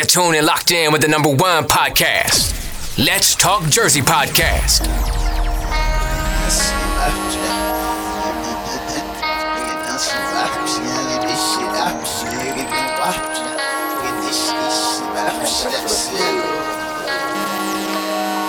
You're tuned and locked in with the number one podcast. Let's Talk Jersey Podcast.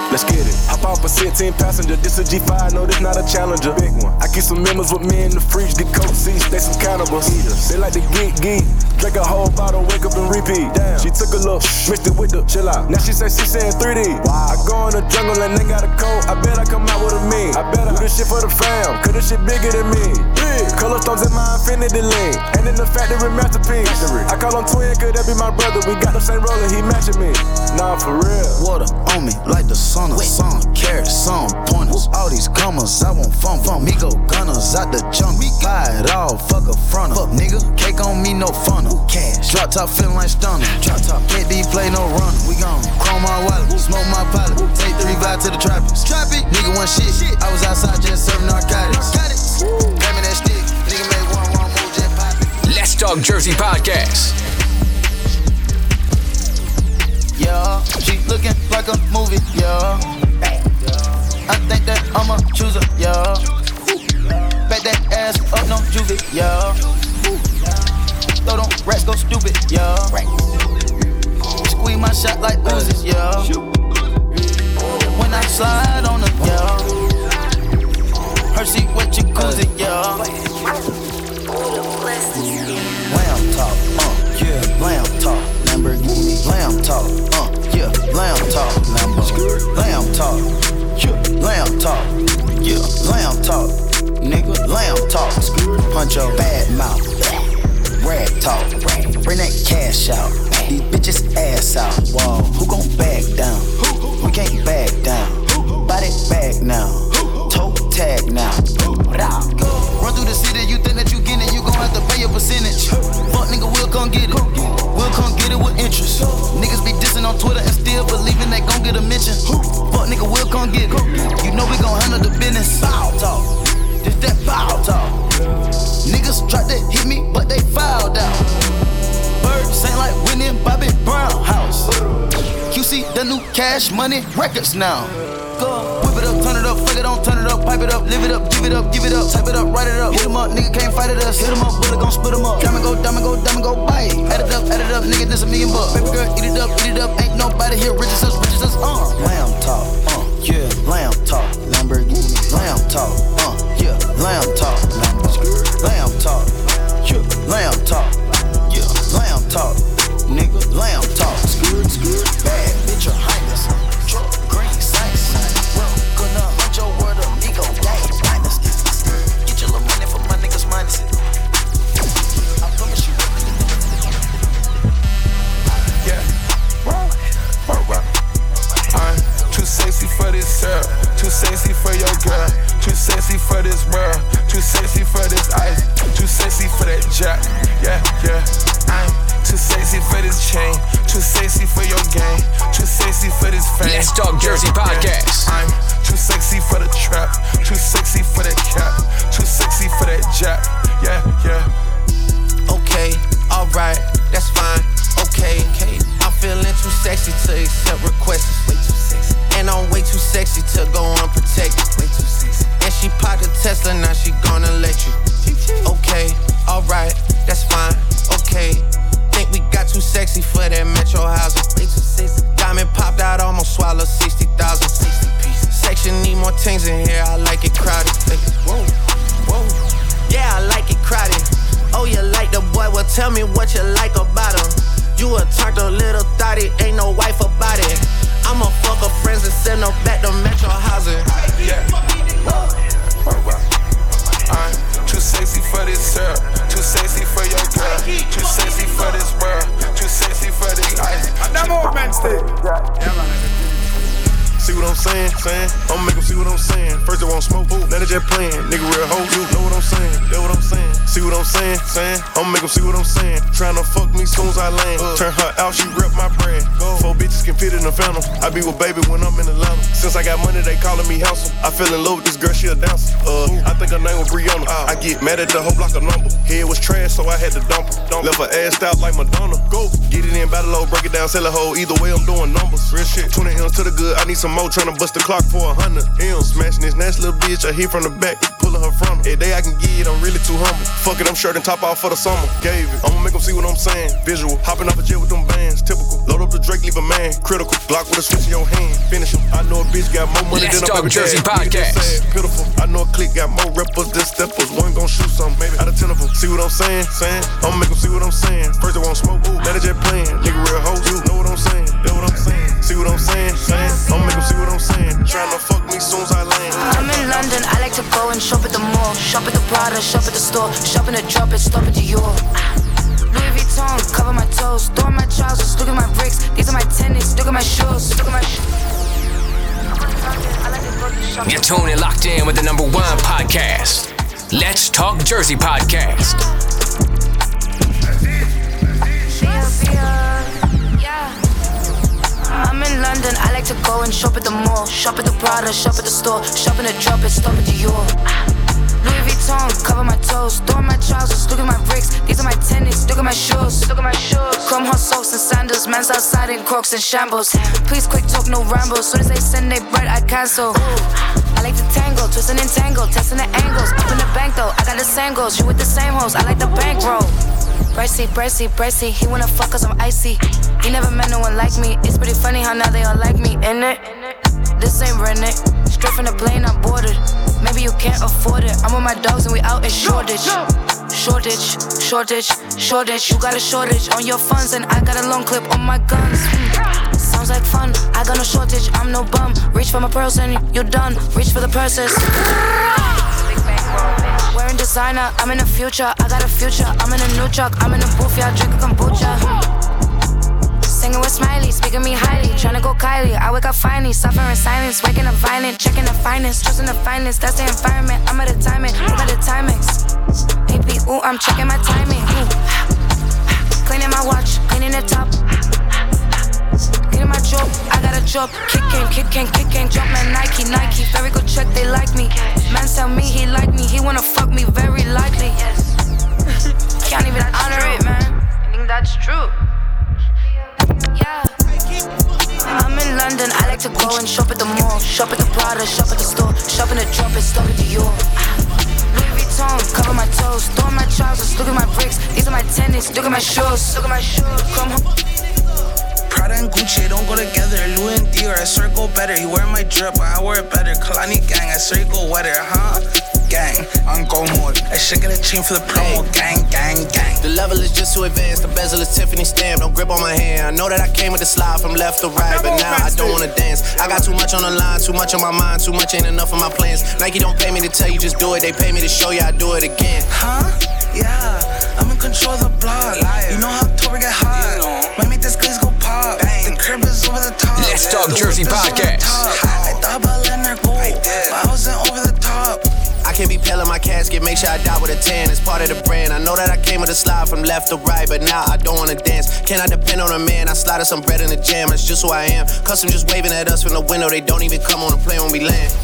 Let's get it. Hop off a 16 passenger. This a G5, no, this not a challenger. Big one. I keep some members with me in the fridge. The coat seats, they some cannibals. Eaters. They like to geek, geek. Drink a whole bottle, wake up and repeat. Damn. She took a look, mixed it with the chill out. Now she say she saying 3D. Wow. I go in the jungle and they got a coat. I bet I come out with a mean. I bet I do this shit for the fam. Cause this shit bigger than me. Big. Color stones in my infinity link. And in the factory masterpiece. Factory. I call him twin, could that be my brother? We got the same roller, he matching me. Nah, for real. Water on me like the sun of sun. Carats, some pointers. All these commas, I want fun. Fun. Me go gunners out the jungle. Buy it all, fuck a fronter. Fuck nigga, cake on me, no funnel. Cash. Drop top feeling like stunner. Drop top. Can't D play no runner. We gone. Chrome my wallet, smoke my pilot. Take the revive to the tropics. Traffic. Nigga one shit. I was outside just serving narcotics. Narcotics. Grab me that stick. Nigga made one wrong move, just pop it. Let's Talk Jersey Podcast. yeah. She looking like a movie, yeah. I think that I'ma choose her, yeah. Back that ass up, no juvie, yeah. Throw them rats go stupid, yeah. Squeeze my shot like Uzi, yeah. When I slide on the, yeah. Her seat wet jacuzzi, yeah. Lamb talk, uh, yeah, lamb talk, Lamborghini, lamb talk, uh, yeah, lamb talk, Lambo, lamb talk, yeah, lamb talk, yeah, lamb talk, nigga, lamb talk, punch your bad mouth, rag talk, bring that cash out, these bitches ass out, whoa, who gon' back down? We can't back down, that bag now, toe tag now, run through the city, you think that you get it, you gon' have to pay a percentage. Fuck nigga, we'll come get it. We'll come get it with interest. Niggas be dissing on Twitter and still believing they gon' get a mention. Fuck nigga, we'll come get it. You know we gon' handle the business. Foul talk. This that foul talk. Niggas tried to hit me, but they fouled out. Birds ain't like Whitney Bobby Brown house. QC the new cash money records now. Go whip it up, turn it up, fuck it on, turn it up, pipe it up, live it up, give it up, give it up, type it up, write it up, hit 'em up, nigga can't fight it us, hit 'em up, bullet gon' split 'em up, diamond go, diamond go, diamond go, bite, add it up, add it up, nigga this a million bucks, baby girl eat it up, eat it up, ain't nobody here rich as us, rich as us, uh. Lamb talk, uh, yeah, lamb talk, Lamborghini, lamb talk, uh, yeah, lamb talk, Lambo, lamb talk, yeah, lamb talk, yeah, lamb talk, nigga, lamb talk, skirt, skirt, bad bitch, your highness, truck, green, science, well, gonna hunt your word amigo, gang, dynasty, get your little money for my niggas minus it. I promise you. Yeah. Work, work. I'm too sexy for this girl, too sexy for your girl, too sexy for this world, too sexy for this ice, too sexy for that jack. Yeah, yeah. I'm too sexy for this chain, too sexy for your game, too sexy for this fame. Let's Talk Jersey Yeah, yeah. Podcast. I'm too sexy for the trap, too sexy for that cap, too sexy for that jack. Yeah, yeah. Okay, alright, that's fine. Okay, I'm feeling too sexy to accept requests. Way too sexy. And I'm way too sexy to go unprotected. Way too sexy. She popped a Tesla, now she gonna let you. Okay, alright, that's fine. Okay, think we got too sexy for that metro housing. Diamond popped out, almost swallowed 60,000. 60. Section need more things in here, I like it crowded. Whoa, whoa. Yeah, I like it crowded. Oh, you like the boy? Well, tell me what you like about him. You a turned a little thotty, ain't no wife about it. I'ma fuck her friends and send her back to Metro housing. Yeah. Work. I'm too sexy for this girl, too sexy for your girl, too sexy for this world, too sexy for this ice. That movement still. See what I'm saying? Saying? I'ma make 'em see what I'm saying. First they won't smoke, now they just playing. Nigga real hoe, you know what I'm saying? That what I'm saying? See what I'm saying? Saying? I'ma make 'em see what I'm saying. Tryna fuck me as soon as I land. Turn her out, she rep my brand. Four bitches can fit in the phantom. I be with baby when I'm in Atlanta. Since I got money, they calling me handsome. I fell in love with this girl, she a dancer. Uh, I think her name was Brianna. I get mad at the whole block of number. Head was trash, so I had to dump her. Left her ass out like Madonna. Go, get it in, battle low, break it down, sell a hoe. Either way, I'm doing numbers. Real shit, 20 M's to the good. I need some more, tryna bust the clock for a hundred M's. Smashing this nasty little bitch, I hit from the back, pulling her from Every day I can get it, I'm really too humble. Fuck it, I'm shirt and top off for the summer. Gave it, I'ma make them see what I'm saying. Visual, hopping off a jet with them bands, typical. Load up the Drake, leave a man, critical. Glock with a switch in your hand, finish him. I know a bitch got more money Let's than a Jersey dad. podcast. Sad, pitiful. I know a clique got more rappers than steppers. One gon' shoot something, maybe out of ten of them. See what I'm saying? Saying, I'ma make them see what I'm saying. First they won't smoke, ooh, just playing. Nigga real hoes, you know what I'm saying? Know what I'm saying? See what I'm saying? Saying, I'ma make them see what I'm saying. Tryna fuck me soon as I land. I'm in London, I like to go and shop at the mall. Shop at the Prada, shop at the store. Shop in the drop it, stop at Dior. Louis Vuitton, cover my toes. Throw my trousers, look at my bricks. These are my tennis, look at my shoes. Look at my shoes. You're tuned and locked in with the number one podcast. Let's Talk Jersey podcast. I'm in London, I like to go and shop at the mall. Shop at the Prada, shop at the store. Shop in the drop it, stop at Dior. Louis Vuitton, cover my toes. Throw my trousers, look at my bricks. These are my tennis, look at my shoes. Look at my shoes. Chrome hot socks and sandals. Man's outside in crocs and shambles. Please quick talk, no rambles. Soon as they send their bread, I cancel. I like to tangle, twisting and tangle, testing the angles. Up in the bank though, I got the same goals. You with the same hoes, I like the bankroll. Pricey, pricey, pricey. He wanna fuck cause I'm icy. He never met no one like me. It's pretty funny how now they all like me, in it? This ain't rented. Straight from the plane, I boarded. Maybe you can't afford it. I'm with my dogs and we out in Shoreditch. Shortage, shortage, shortage. You got a shortage on your funds and I got a long clip on my guns. Sounds like fun. I got no shortage. I'm no bum. Reach for my pearls and you're done. Reach for the purses. Wearing designer, I'm in the future. I got a future. I'm in a new truck. I'm in a booth, yeah, drink a kombucha. Singing with Smiley, speaking me highly. Tryna go Kylie. I wake up finally, suffering in silence. Waking up violent, checking the finest, trusting the finest. That's the environment. I'm at the timing. Look at the timings. AP, ooh, I'm checking my timing. Ooh. Cleaning my watch, cleaning the top. My job, I got a job. Kicking, kicking, kicking. Jump man, Nike, Nike. Very good check, they like me. Man tell me he like me, he wanna fuck me, very likely. Yes. Can't even honor it, man. I think that's true. Yeah. I'm in London, I like to go and shop at the mall. Shop at the Prada, shop at the store. Shop in the drop it, stop at Dior. Louis Vuitton, cover my toes. Throw my trousers, look at my bricks. These are my tennis, look at my shoes. Look at my shoes. Come home. Prada and Gucci don't go together. Louis and Dior, I swear go better. He wear my drip, but I wear it better. Kalani gang, I swear go wetter, huh? Gang, on go mode. I should get a chain for the promo. Gang, gang, gang. The level is just too advanced. The bezel is Tiffany stamp. Don't grip on my hand. I know that I came with the slide from left to right, but now I don't wanna dance. I got too much on the line, too much on my mind, too much ain't enough of my plans. Nike don't pay me to tell you just do it. They pay me to show you I do it again. Huh? Yeah, I'm in control of the block. You know how Tory get hot. Let's Talk The Jersey whip is over the podcast. I thought about letting her go, but I wasn't over the top. I can't be pale in my casket, make sure I die with a tan. It's part of the brand. I know that I came with a slide from left to right, but now I don't wanna dance. Can I depend on a man? I slide some bread in the jam, that's just who I am. Custom just waving at us from the window, they don't even come on the plane when we land.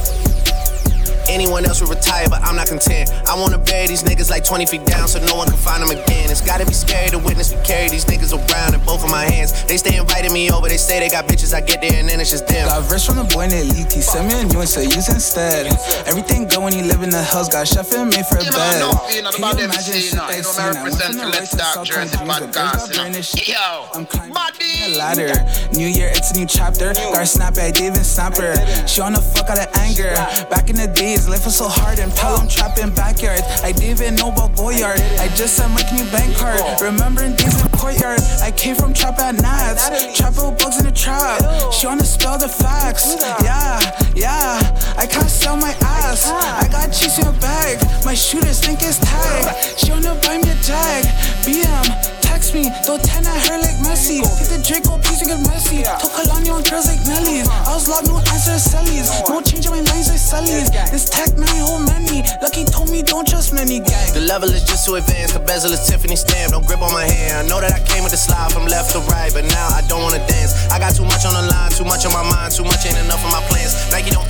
Anyone else would retire, but I'm not content. I wanna bury these niggas like 20 feet down so no one can find them again. It's gotta be scary to witness me carry these niggas around in both of my hands. They stay inviting me over, they say they got bitches, I get there and then it's just them. Got rich from the boy named Liti. Send me a new one, so use instead. Everything good when you live in the hills. Got chef and made for a You bed. I know, you know, Can about you imagine say, shit they seen? I I went represent from for the Let's right to Talk South Jersey Country, the podcast, big you up know. in this shit. Yo, I'm climbing Muddy. a ladder. New year, it's a new chapter. Got a snap at David Snapper. She on the fuck out of anger. Back in the days, life was so hard and Pelham trapping backyard. I didn't even know about Goyard. I just sent my new bank card. Remembering days in courtyard. I came from trap at Nats. Trap out bugs in the trap. She wanna spell the facts. Yeah, yeah. I can't sell my ass. I got cheese in a bag. My shooters think it's tag. She wanna buy me a jag. BM, text me. Throw 10 at her like Messi. Hit the Draco, please don't get messy. Took Kalani on girls like Nelly's. I was locked, no answer to Sally's. No changing my lines like Sally's. This tech nine hold many. Lucky told me don't trust many gang. The level is just too advanced. The bezel is Tiffany stamp. Don't grip on my hand. I know that I came with the slide from left to right, but now I don't wanna dance. I got too much on the line, too much on my mind, too much ain't enough of my plans. You don't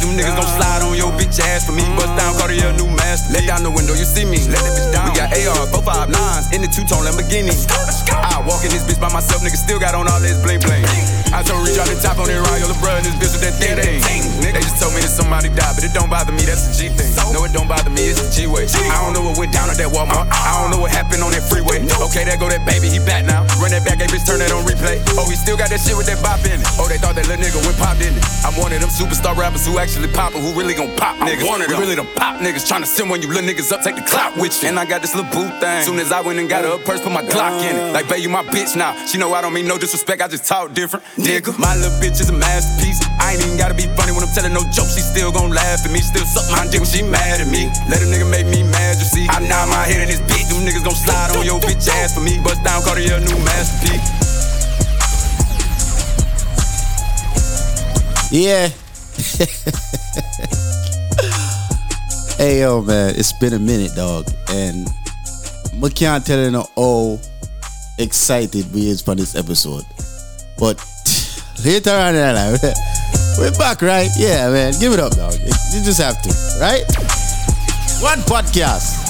Them niggas gon' slide on your bitch ass for me. Bust down, Cartier, new masterpiece. Let down the window, you see me. Let that bitch down. We got AR, 459s in the two-tone Lamborghini. I walk in this bitch by myself, nigga still got on all this bling bling. I told Reach out the top on that ride, your and this bitch with that thing. They just told me that somebody died, but it don't bother me, that's the G thing. No, it don't bother me, it's the G way. I don't know what went down at that Walmart. Uh-uh. I don't know what happened on that freeway. Okay, there go that baby, he back now. Run that back, hey bitch, turn that on replay. Oh, he still got that shit with that bop in it. Oh, they thought that little nigga went pop in it. I'm one of them superstar rappers who actually poppin', who really gon' pop niggas. One of them. Really them pop niggas trying to send when you little niggas up, take the clout with you. And I got this little boot thing. Soon as I went and got her a purse, put my Glock in it. Like, babe, you my bitch now. She know I don't mean no disrespect, I just talk different. Nigga, my little bitch is a masterpiece. I ain't even gotta be funny when I'm telling no jokes. She still gon' laugh at me. Still suck my dick when she mad at me. Let a nigga make me mad, you see. I nod my head in this bitch. Them niggas gon' slide on your bitch ass for me. Bust down, Cartier, new masterpiece. Yeah. hey yo, man, it's been a minute, dog, and I can't tell you how excited we is for this episode. But later on in life, we're back, right? Yeah, man, give it up, dog. You just have to, right? One podcast.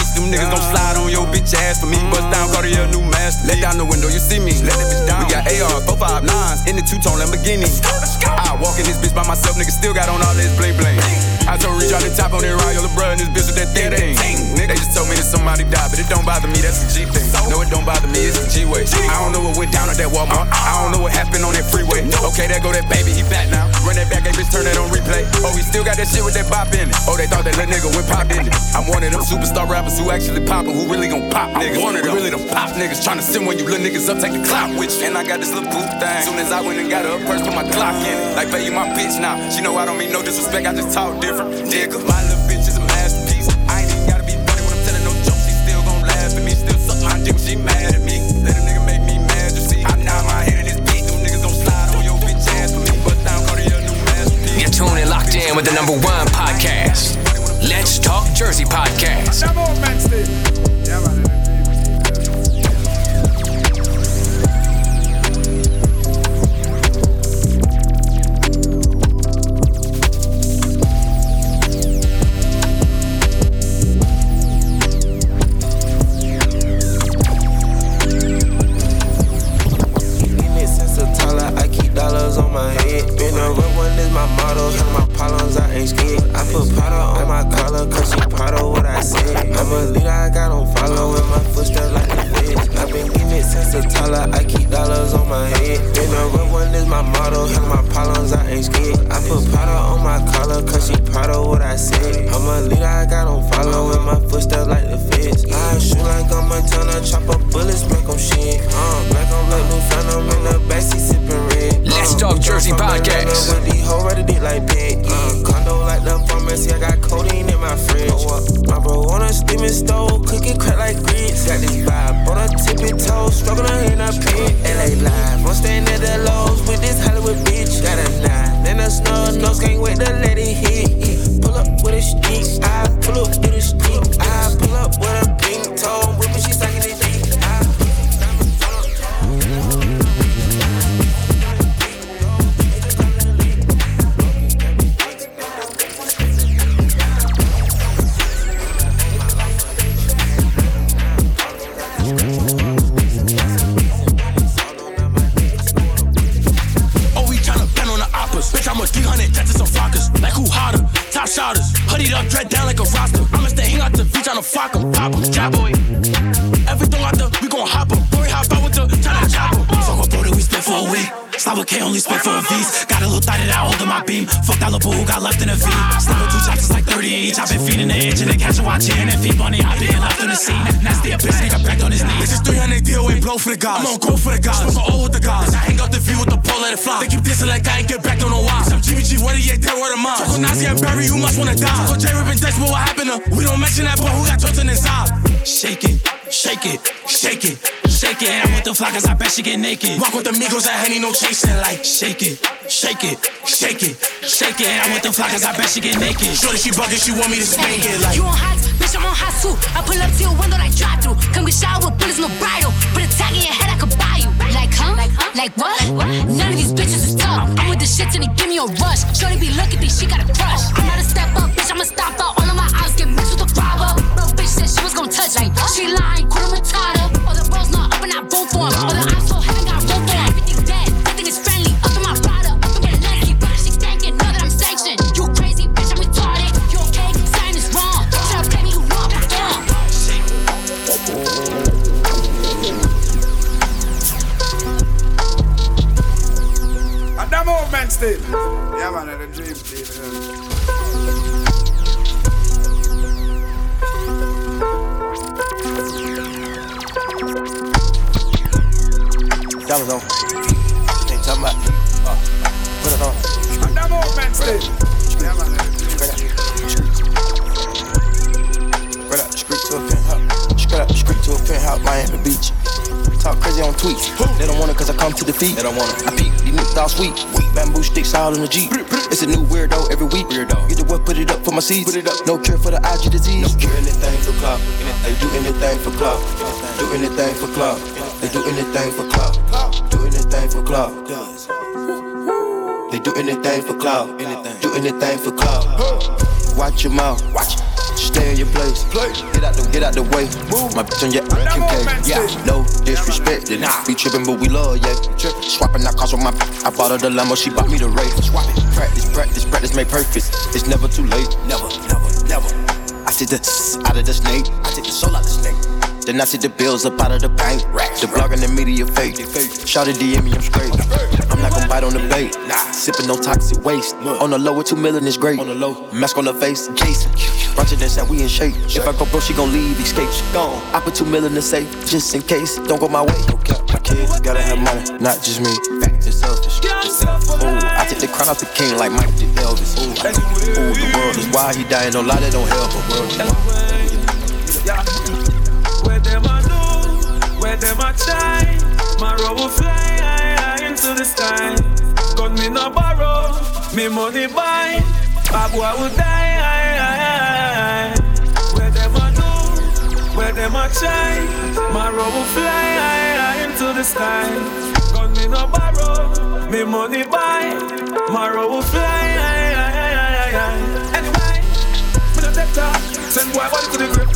Them niggas gon' slide on your bitch ass for me. Bust down, Cartier, new masterpiece. Let down the window, you see me. Let that bitch down. We got AR, 459s in the two-tone Lamborghini. I walk in this bitch by myself, nigga still got on all this bling bling. I told Reach out the top on that ride, brother and this bitch with that thing thing. They just told me that somebody died, but it don't bother me, that's a G thing. No, it don't bother me, it's a G way. I don't know what went down at that Walmart. Uh-uh. I don't know what happened on that freeway. Okay, there go that baby, he back now. Run that back, hey bitch, turn that on replay. Oh, he still got that shit with that bop in it. Oh, they thought that little nigga went pop in it. I'm one of them superstar rappers who actually poppin', who really gon' pop niggas. One of them, really them pop niggas trying to send when you little niggas up, take the clout with you. And I got this little boot thing. Soon as I went and got her a purse, put my Glock in it. Like, baby, my bitch now. She know I don't mean no disrespect, I just talk different. Nigga, my little bitch is a masterpiece. I ain't even gotta be funny when I'm telling no jokes. She still gon' laugh at me, still suck my dick when she mad at me. Let a nigga make me mad, you see. I nod my head in this bitch. Them niggas gon' slide on your bitch ass for me. Bust down, Cartier, new masterpiece. You're tuned in locked in with the number one podcast. Let's Talk Jersey podcast. Getting is my motto. Handle my problems, I ain't scared. I put powder on my collar, cause she proud of what I said. I'm a leader, I got on follow my footsteps like the feds. i been getting it since a taller, I keep dollars on my head. Been a real one is my motto. Handle my problems, I ain't scared. I put powder on my collar, cause she proud of what I said. I'm a leader, I got on follow my footsteps like the feds. I shoot like I'm a Montana, chop up bullets, make 'em shit. Uh, black on black, new phantom in the backseat sipping Let's Talk Jersey podcast. With these hoes ready dick like bed. Uh, condo like the pharmacy, I got codeine in my fridge. My bro on a steaming stove, cooking crack like grits. Got this vibe on a tippy toe, struggling in a pit. LA live, I'm staying at the lows with this Hollywood bitch. Got a nine, then a snub nose, can't wait to let it hit. Pull up with a stick, I pull up with a stick. I pull up with a pink toe, whipping, she sucking it shotters. Hoodied up, dread down like a roster. I'ma stay hang out the beach on the fuck 'em. Pop 'em. Everything out the, with K, only spit for a V's. Got a little thought that I hold in my beam. Fuck that little boo who got left in a V. Stop with two chops, it's like 30 each. I've been feeding the itch and then catch a watching and feed money. I've been left on the scene. Nasty a bitch, nigga back on his knees. This is 300 DOA blow for the guys. I'm on go for the guys. Smoke all with the guys. I hang out the view with the pole, let it fly. They keep dissing like I ain't get back, don't know why. Some GBG, what he ain't dead, word of mine. Talk on Nazi and Barry, you must wanna die. Talk on J Rip and Dex, what happened to? We don't mention that boy who got Johnson inside. Shake it, shake it, shake it, shake it. And I'm with the cause I bet she get naked. Walk with the Migos and Henny, no chasing. Like, shake it, shake it, shake it, shake it. And I'm with the cause I bet she get naked. Shorty, she bugging, she want me to spank it. Like, you on hot, bitch, I'm on hot too. I pull up to your window like drive through. Come get shot with bullets, no bridle. Put a tag in your head, I could buy you. Like, huh? Like, huh? Like what? None of these bitches is tough. I'm with the shits and they give me a rush. Shorty be looking me, she got a crush. I'm not a step up, bitch, I'ma stop out. All of my eyes get mixed with the robber. Touch me. She lying, quarter matata. All the bros not up and I vote for him. All the eyes so heaven got rope for him. Everything dead, nothing is friendly. Up in my rider, up in the nasty. But she stankin', know that I'm sanctioned. You crazy, bitch, I'm retarded. You okay? Sign is wrong. Try to play me, you know I'm wrong. And that movement still. Yeah, man, Diamonds on. Ain't talking about. Uh, put it on. That. Yeah, man, Straight street to a penthouse. Straight up, street to a penthouse, Miami Beach. Talk crazy on tweets. They don't want it cause I come to defeat. They don't want it. I peep, these niggas all sweet. Bamboo sticks all in the Jeep. It's a new weirdo every week. Weirdo. Get the what, put it up for my seeds. Put it up. No cure for the IG disease. No cure anything for clout. They do anything for clout. Do anything for clout. They do anything for clout. They do anything for clout. They do anything for clout. Do anything for clout. Watch your mouth. Watch. Stay in your place. Get out the get out the way. My bitch on your QK. Yeah, no disrespect. They not be tripping, but we love yeah. Swapping out cars with my. I bought her the Lambo, she bought me the Ray. Swap it. Practice, practice, practice, make perfect. It's never too late. Never, never, never. I take the out of the snake. I take the soul out of the snake. Then I see the bills up out of the bank. The blog and the media fake. Shout it DM me, I'm straight. I'm not gonna bite on the bait. Sipping no toxic waste. On the low with two million is great. On the low, mask on the face, Jason. Roger that said we in shape. If I go broke, she gon' leave, escape. Gone. I put two million in the safe, just in case. Don't go my way. Okay. My kids gotta have money, not just me. It's selfish. Ooh, I take the crown off the king like Mike did Elvis. Ooh, ooh, the world is why he dying. Don't lie, they don't help. The world them a try. My road will fly into the sky. Gun me no borrow, me money buy. A boy will die. Where them a do, where them a try. My road will fly into the sky. Gun me no borrow, me money buy. My road will fly. Anyway, me no take talk. Send boy body to the grave.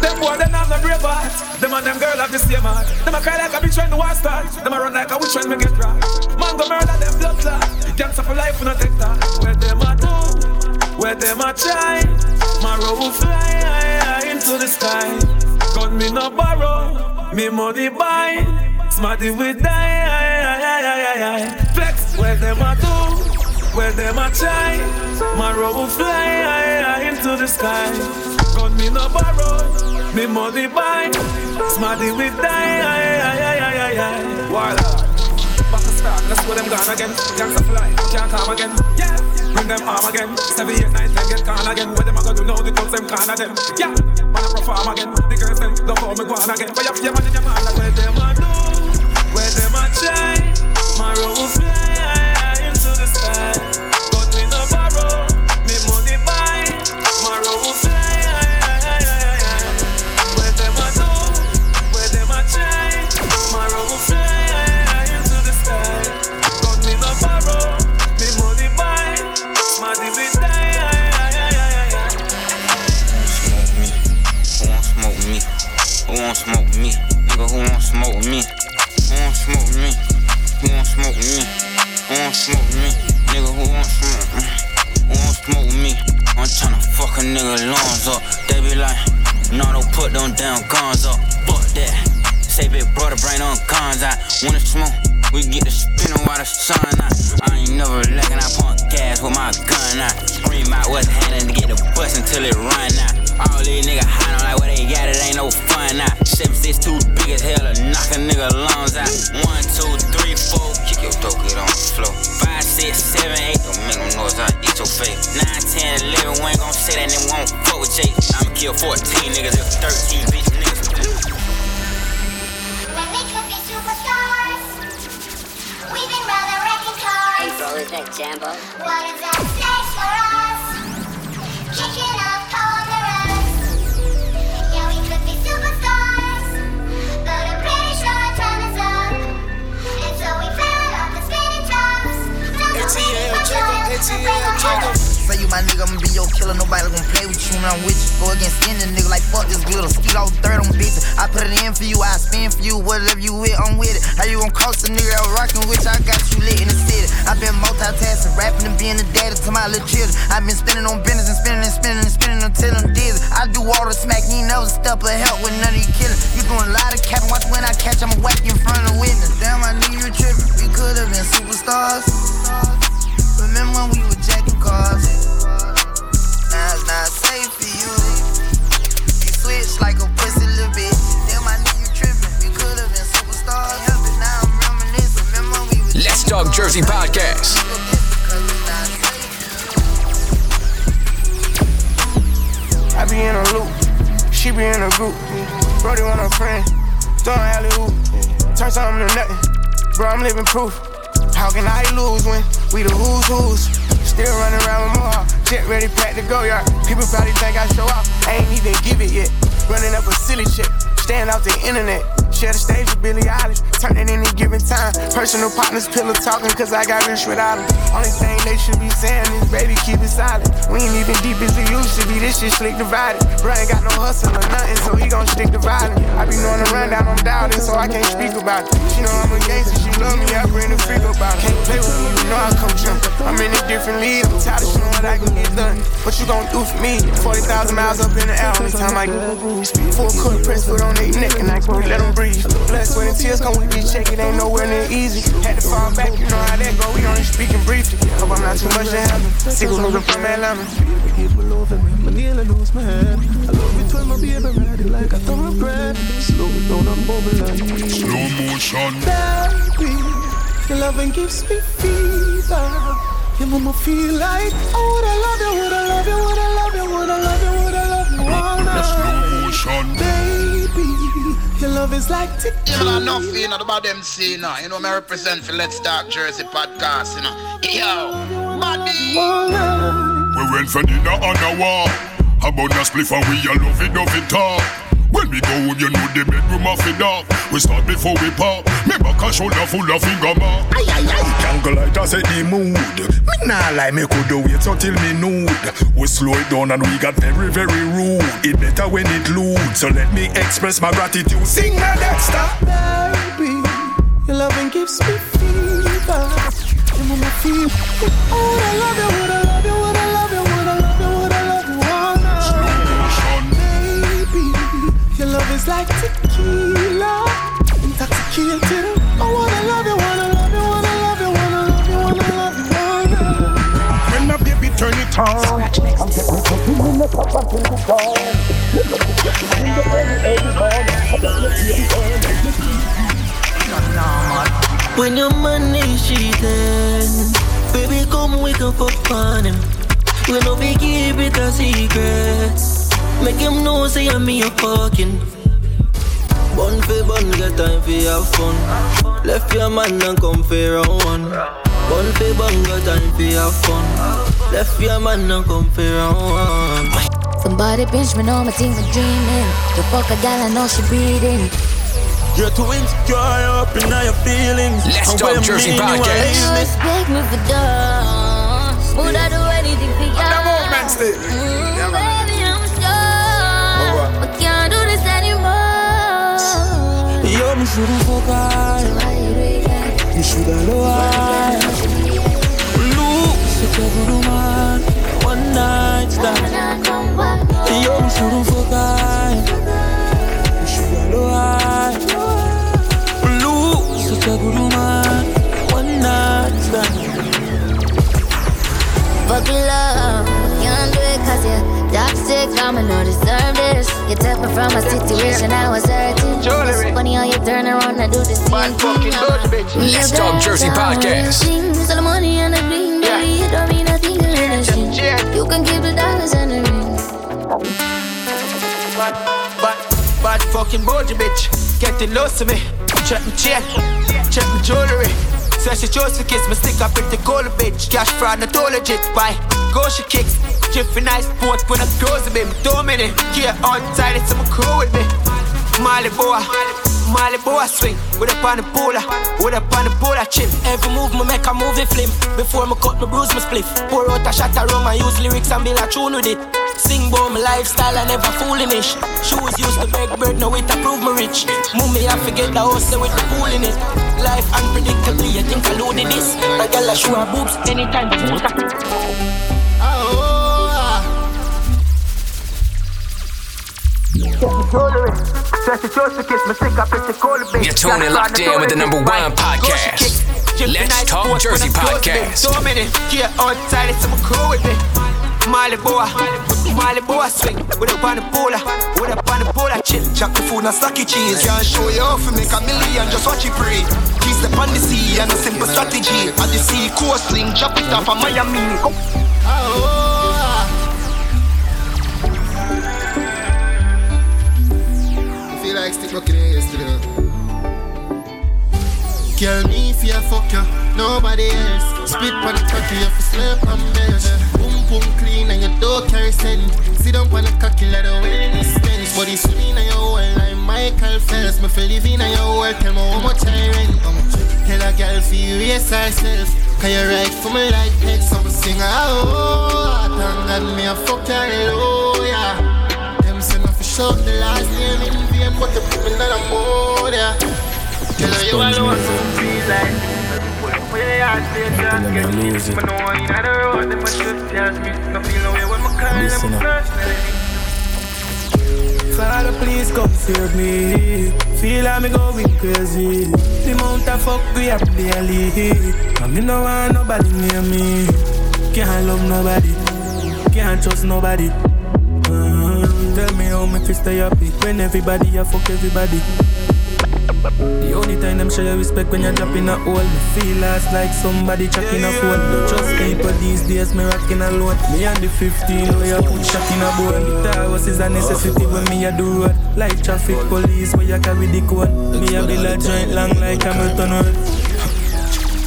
Them boy, them have no brave heart. Them and them girl have the same heart. Them a cry like a bitch when the war start. Them a run like a witch when me get rocked. Man go murder them blood clot. You can't life when I take that. Where them a do, where them a try. My road will fly into the sky. Gun me no borrow, me money buy. Smarty with die. Flex where them a do. Where them a try, my road will fly into the sky. Gun me no borrow, me money buy. Smarty with die, high, high, high, high, high. Warlord, back to start, go them gone again. Can't fly, can't come again. Yeah, bring them arm again. Seven, eight, nine, ten, get gone again. What them a gonna do now? The thugs them corner them. Yeah, man a perform again. The girls them love how me go on again. But your man in your man, where them a do, where them a try. My road fly Smoke me. Who won't smoke me? Who won't smoke me? Who won't smoke me? Who won't smoke me? Won't smoke smoke me? Nigga, who won't smoke me? Who won't smoke me? I'm tryna fuck a nigga lungs up. They be like, no, don't put them damn guns up. Fuck that. Say big brother, brain on guns. I wanna smoke. We get the spin while the sun out. I ain't never lacking, I pump gas with my gun out. Scream out what's happening to get the bus until it run out. All these niggas high on like where they got it, ain't no fun now. Seven six too big as hell to knock a nigga lungs out. One, two, three, four, kick your dope, get on the floor. Five, six, seven, eight, don't make no noise, I eat your face. Nine, ten, eleven, we ain't gon' say that nigga won't fuck with Jake. I'ma kill 14 niggas if 13 bitch niggas. When we could be superstars, we've been resurrecting cars. Bro, is that Jambo? What is that stakes for us? 10. Say you my nigga, I'ma be your killer. Nobody gon' play with you when I'm with you. Go against any nigga like fuck this little Skeet all third on bitches. I put it in for you, I spend for you. Whatever you with, I'm with it. How you gon' coast a nigga out rockin' with? I got you lit in the city. i been multitasking, rapping and being a daddy to my little children. i been spinning on business and spinning and spinning and spinning until I'm dizzy. I do all the smack, you never step of help with none of you killing. You doing a lot of cap, watch when I catch, I'ma whack you in front of witnesses. witness. Damn, I knew you tripping. We could have been superstars. superstars. Remember when we were jacking cars? Now it's not safe for you. You switch like a pussy little bitch. Damn, I knew you tripping. We could've been superstars. Help it now, I'm reminiscing. Remember when we were Let's Talk Jersey podcast. I be in a loop, she be in a group. Brody want a friend, throwing alley oop. Turn something to nothing, bro, I'm living proof. How can I lose when we the who's who's? Still running around with more, jet ready, packed to go yard. People probably think I show off, I ain't even give it yet. Running up a silly chick, stand off the internet. Share the stage with Billie Eilish, turn it any given time. Personal partners, pillow talking, cause I got rich without them. Only thing they should be saying is, baby, keep it silent. We ain't even deep as we used to be, this shit slick divided. Bro ain't got no hustle or nothing, so he gon' stick to violence. I be knowing the rundown, I'm doubting, so I can't speak about it. She know I'm a gangster, she love me, I bring the freak about it. Can't play with me, you know I come jump. I'm in a different league, I'm tired of showing what I can get done. What you gon' do for me? 40,000 miles up in the air, only time I get Full court press, foot on their neck, and I can let them breathe. Blood, sweat, and tears come with this check, it ain't nowhere near easy. Had to fall back, you know how that go, we only speaking briefly. Hope I'm not too much to heaven. Sick of moving from Atlanta. Keep me loving me, my nearly lose my head. I love it when my baby ride it like a thoroughbred. Slow it down and bubble and Slow motion. Baby, your loving gives me fever. You make me feel like oh, I woulda love you, woulda love you, woulda love you, woulda love you, woulda love you all night. Slow motion. Baby, your love is like You know, enough, you know, about them say, you know, you know, me represent for Let's Talk Jersey podcast, you know. Yo, money. We went for dinner on the wall. About the spliff and we a love it, love it talk. When we go home, you know the bedroom off it up. We start before we pop. Me back and shoulder full of finger mark. Aye, aye, aye. Jungle light I set the mood. Me nah lie, me could wait until me nude. We slow it down and we got very, very rude. It better when it lewd. So let me express my gratitude. Sing my Dexter. Baby, your loving gives me fever. You make me feel. Oh, I love you, like tequila, intoxicated. I wanna love you, wanna love you, wanna love you, wanna love you, wanna love you all night. When my baby turn it on. I'm getting something in the cup until it's gone. When your money cheating, baby come we can fuck on him. We no be keep it a secret. Make him know say I'm me a fucking. Bun for bun, get time for have fun. Left your man and come for round one. Bun for bun, get time for have fun. Left your man and come for round one. Somebody pinch me, know my things are dreaming. To fuck a gal, I know she breathing. You're too insecure, up in all your feelings. Let's And Talk Jersey me and you are podcast. You respect me for done. Would I do anything for you? That movement shoulda focus. You should allow. Lose a good man, one night stand. Yo, you shoulda focus. You should allow. Lose a good man, one night stand. Fuck love, cause you're toxic. I'ma not deserve this. You took me from a situation I was hurt it's funny how you turn around and do the same thing. Let's Talk Jersey podcast. So the money and the bling, baby, it don't mean to anything. You can keep the dollars and the rings. Bad, bad, bad fucking bougie bitch. Getting close to me. Check my chain, check my jewelry. Said she chose to kiss me, stick up with the cold bitch. Cash fraud, not all legit. Why? Go she kicks. Jiffy nice sports when I close a bit. Two minutes, outside, it's some crew with me. Molly boy, Molly boy swing. With up on the with up on the pooler chip. Every move me make a movie film. Before me cut me bruise me spliff. Pour out a shot of rum and use lyrics and build a tune with it. Sing about my lifestyle and never fooling ish. Shoes used to beg bread, now it approve me rich. Mummy, I forget the house with the pool in it. Life unpredictably, you think I loaded this? My girl, I show her boobs anytime. You're tuning locked in with the number one podcast. Let's Talk Jersey podcast. Minutes, here outside, it's crew with me. Molly boy, Molly boy swing. With up on the pooler, with up on the pooler chill. Jack the food and stocky cheese. Can't show you off and make a million, just watch it pray. Keep step on the sea and a simple strategy. At the sea coastline, chop it off of Miami. Oh. Like stick rocking it yesterday. Girl, me if you fuck you, nobody else. Spit on the cocky, you fi slap on bench. Boom boom clean and you don't carry scent. Sit down on the cocky like the wellness bench. Body swing on your wall like Michael Phelps. Me feel live in your world, tell me how much I rent. Tell a girl fi raise herself. Can you ride for me like head? So me sing oh, thank God me a fuck your. Them say me fi shout the last name in vain, but the people that I'm more, yeah. Tell her you alone, so please like. Listen up. Father, please come save me. Feel like me going crazy. The amount of fuck we have daily. And me no want nobody near me. Can't love nobody. Can't trust nobody. Tell me how me fi stay happy. When everybody a fuck everybody. The only time them show you respect when you're dropping a hole. Me feel lost like somebody tracking a phone. Don't trust people these days, me rocking alone. Me and the 15 where you put shot in a bone The house is a necessity when me a do road Like traffic police where you carry the cone Me a build a joint long like Hamilton Road.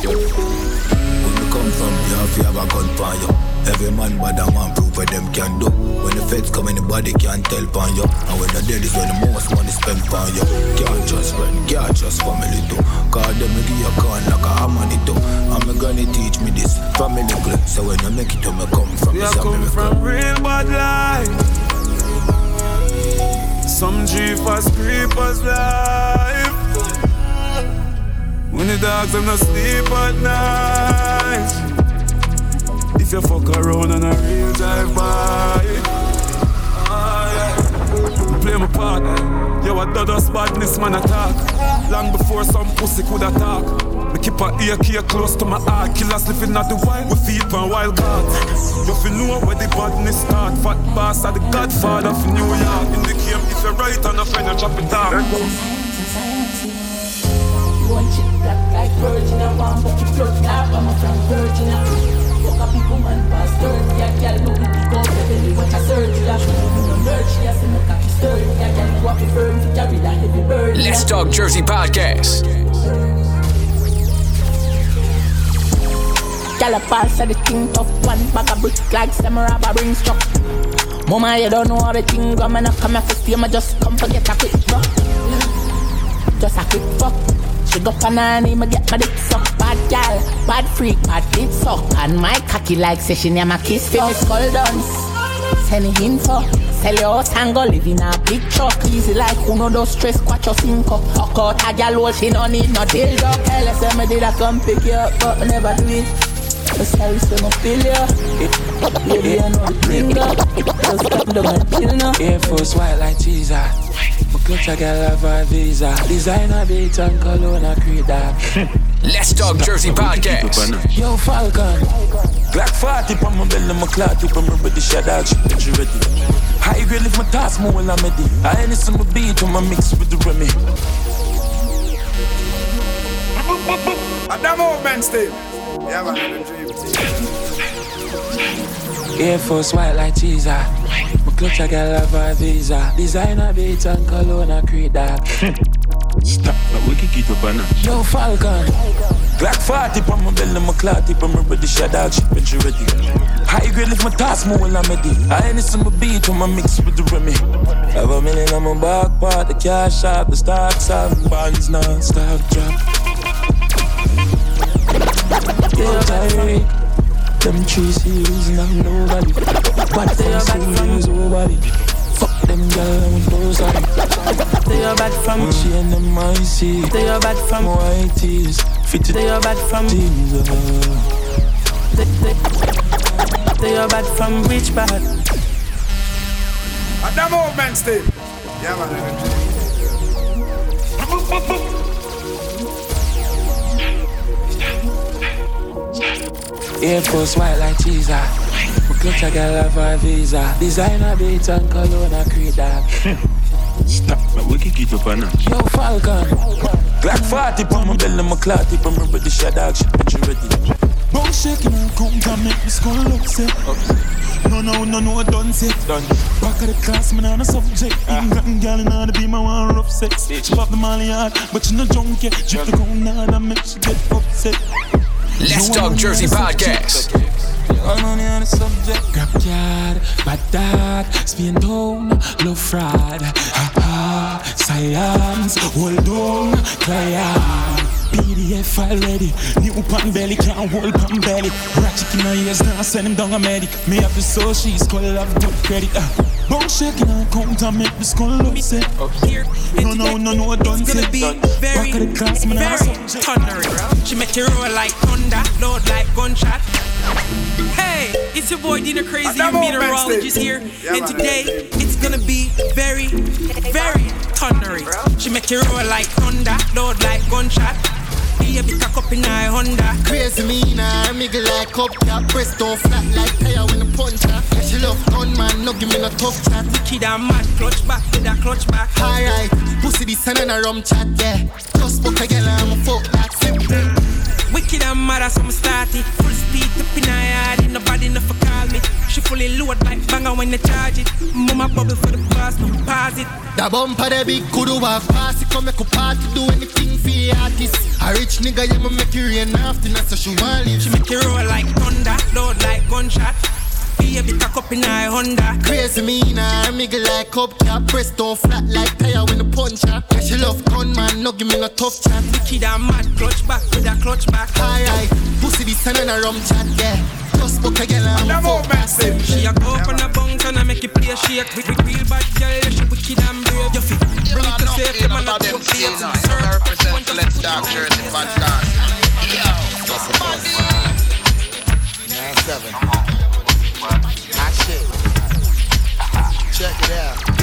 When you come from the half, you have a gun for you. Every man bad and want prove what them can do. When the feds come, anybody can tell on you. And when the dead is when the most money spent on you. Can't trust friend, can't trust family too. Cause them give you a gun like a harmony too. And me gonna teach me this family glue. So when I make it to me come from, it's are a miracle. from real bad life. Some jeepers, creepers life. When the dogs them not sleep at night. If you fuck around on a real drive by. Play my part. Yo, a dodos badness man attack. Long before some pussy could attack. Me keep a ear key close to my heart. Killers living at the wild with feet on wild cards. You feel know where the badness start. Fat boss are the godfather of New York. In the game, if you're right on a pen, you chop it off. One chick black like virgin, I want but the blood clot, I'm a from virgin. I Fuck a man past 30, a girl know me pick up the belly, watch a surgery. I no merch, she a see me cocky. A girl go up the firm, to carry that heavy burden. Let's Talk Jersey podcast. Gyal a pass at the thing tough one bag of brick like samurai bring struck. Mama, you don't know how the thing go, man. I come here for stay, I just come forget a quick fuck. Just a quick fuck. She go for nanny, me get my dick suck. Bad gal, bad freak, bad dick suck. And my cocky like say she near my kiss for me skull dance. Send it info. Sell your house and live in a big truck. Easy like who no do stress, your cinco. Fuck out a gal, all she no need no dildo. Tell her say me did I come pick you up, but never do it. I'm sorry, so no feel ya. Baby, I know the thing up. Just stop the man chill now. Air Force white like ah. My a girl have a visa. Designer beat and cologne a create that. Let's Talk Jersey podcast. Yo Falcon, Glock 40 on my belly, my clock tip, I'm ready, shot dog, she she ready. High grade lift my task, more while I'm ready. I ain't some beat on my mix with the Remy. At that movement still. Yeah, man, the dream Air Force white like cheese. My clutch I got love a visa. Designer beats and cologne I create that. Stop, but we can keep up on that. Yo, Falcon. Glock 40 on my belly, my clock tip, I'm ready, shot dog, shit, when ready. High grade lift my task, more while I'm ready. I ain't some beat on my mix with the Remy. Have a million on my back part, the cash shop, the stocks up, bonds non-stop drop. Yo, Tyreek. Them three series now nobody. But them series nobody. Fuck them girl with those on. They are bad from mm. She and them I see. They are bad from white tees. Fit They are bad from tees. They, they, they are bad from rich bad. At that movement still. Yeah, man, the dream Air Force white like cheese. ah. My clutch I got love a visa. Designer beats and cologne I create that. Stop, but we can keep up on that. Yo, Falcon. Glock 40 on my belly, my clock tip, I'm ready, shot dog, shit, when she ready. Bone shaking and count and make me skull upset. No, no, no, no, done set. Done. Back of the class, man, on a subject. Even gotten gal in order to be my one rough sex. She pop the molly hard, but she no junkie. Drip the ground hard and make she get upset. Let's Talk Jersey on the subject. Podcast. I'm only on the subject. Grab yard, bad dad, spin down, love fraud. Ha ha, science, hold on, client. PDF file ready, new pan belly, can't hold pan belly. Ratchet in my ears now, send him down a medic. Me have the soul, she's call have good credit. Uh. Bone shaking and count and make the skull upset. No, no, no, no, don't It's gonna say. be Back very, of the class, man, a very subject. thundering. She make you roll like thunder, load like gunshot. Hey, it's your boy Dina Crazy, At your meteorologist here, Yeah, and man. today it's gonna be very, very thundering. She make you roll like thunder, load like gunshot. Be cock up in her Honda. Crazy me now, miggle like up top, breast don't flat like tire when the punch her. She love gun man, no give me no tough chat. Kid and mad, clutch back with a clutch back. Alright, pussy this and a rum chat, yeah. Just book a girl and I'm a fuck that simple. Wicked and mad as I'm started. Full speed up in her yard, nobody enough for call me. She fully load like banger when they charge it. Mama bubble for the boss, no pause it. The bumper the big could walk past it, come make a party, do anything for the artist. A rich nigga, yeah, me make it rain often, so she want live. She make it roll like thunder, load like gunshot. Be a bit cock up in her Honda. Crazy me now, miggle like up cap, breast don't flat like tire when the punch her. Yeah, she love gun man, no give me no tough chat. Wicked and mad, clutch back with a clutch back. Alright, pussy this and a rum chat, yeah. Just book a girl and I'm a fuck that. She a go up on a bunk and I make it play shake. With with real bad girl, yeah, she wicked and brave. You fit bring it to safe, You man, I about them put scene babes now. in You know, I represent the Let's Talk Jersey podcast. Yo, Nine seven. Check it out.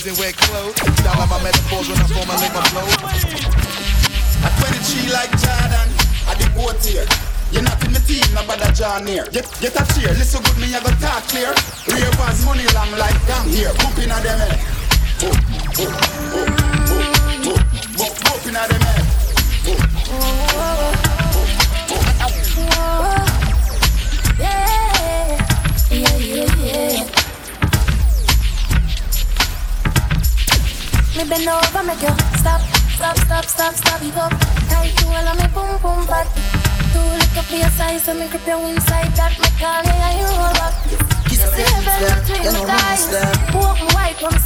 in wet clothes. Style on my metaphors when I formulate my flow. I 23 like Jordan, I the goat here. You're not in the team, no bother John here. Get, get a cheer, listen good, me I got talk clear. Ravens money long like gang here. Boop in a them head. Boop, boop, boop, boop, boop, boop, boop in a them head. Boop, Yeah, Me bend over, make you stop, stop, stop, stop, stop. Tight to all of me, boom, boom. Too little for your size, so me grip inside. That you. Kiss the heaven between thighs.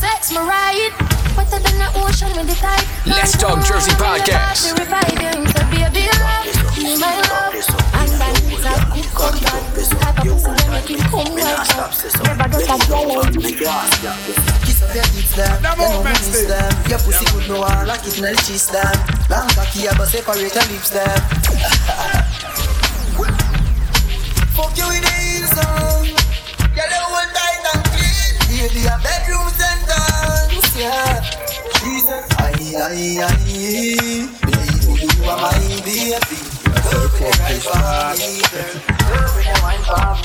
Sex me right. Wetter than the ocean with the tide. Let's talk Jersey podcast. A combat. Type of if you ask ya. Kiss up your tits them, you know me miss them. Your pussy good no one like it in the cheese them. Long cocky, but separate your lips them. Fuck you with the heels on. Girl, you hold tight and clean. Baby, a bedroom sentence, yeah. Jesus, aye, aye, aye. Baby, you are my baby. Girl, bring it right for me, girl. Girl, bring it wine for me.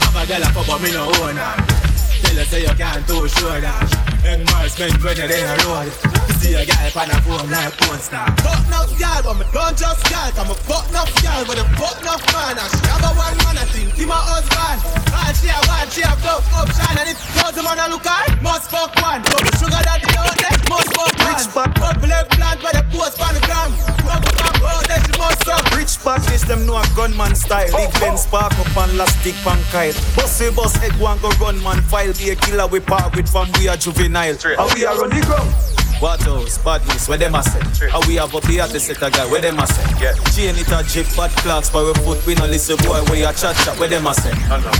Have a girl a fuck but me no own her Tell her say you can't too sure that Young man spend when you're in a road see a girl on a phone like porn star. Fuck enough girl but me don't just girl Cause me fuck enough girl but a fuck enough man. And she have a one man I think he my husband. And she a one she a fuck option And if thousand man a look at must fuck one. But the sugar daddy out there must fuck one. Couple egg plant where they post on the gram Couple back out there she must suck. Rich badness, them know a gunman style. Big oh, oh. Ben spark up and last stick pan kite. Bossy boss egg one go run man file. Be a killer we part with from we are juvenile. And we are on the ground. What else? Badness, where them a say? How we have up here to set a guy, where them a say? Yeah. Chain it a jip, bad clocks for a foot, we no listen boy, where you chat chat, where them a say?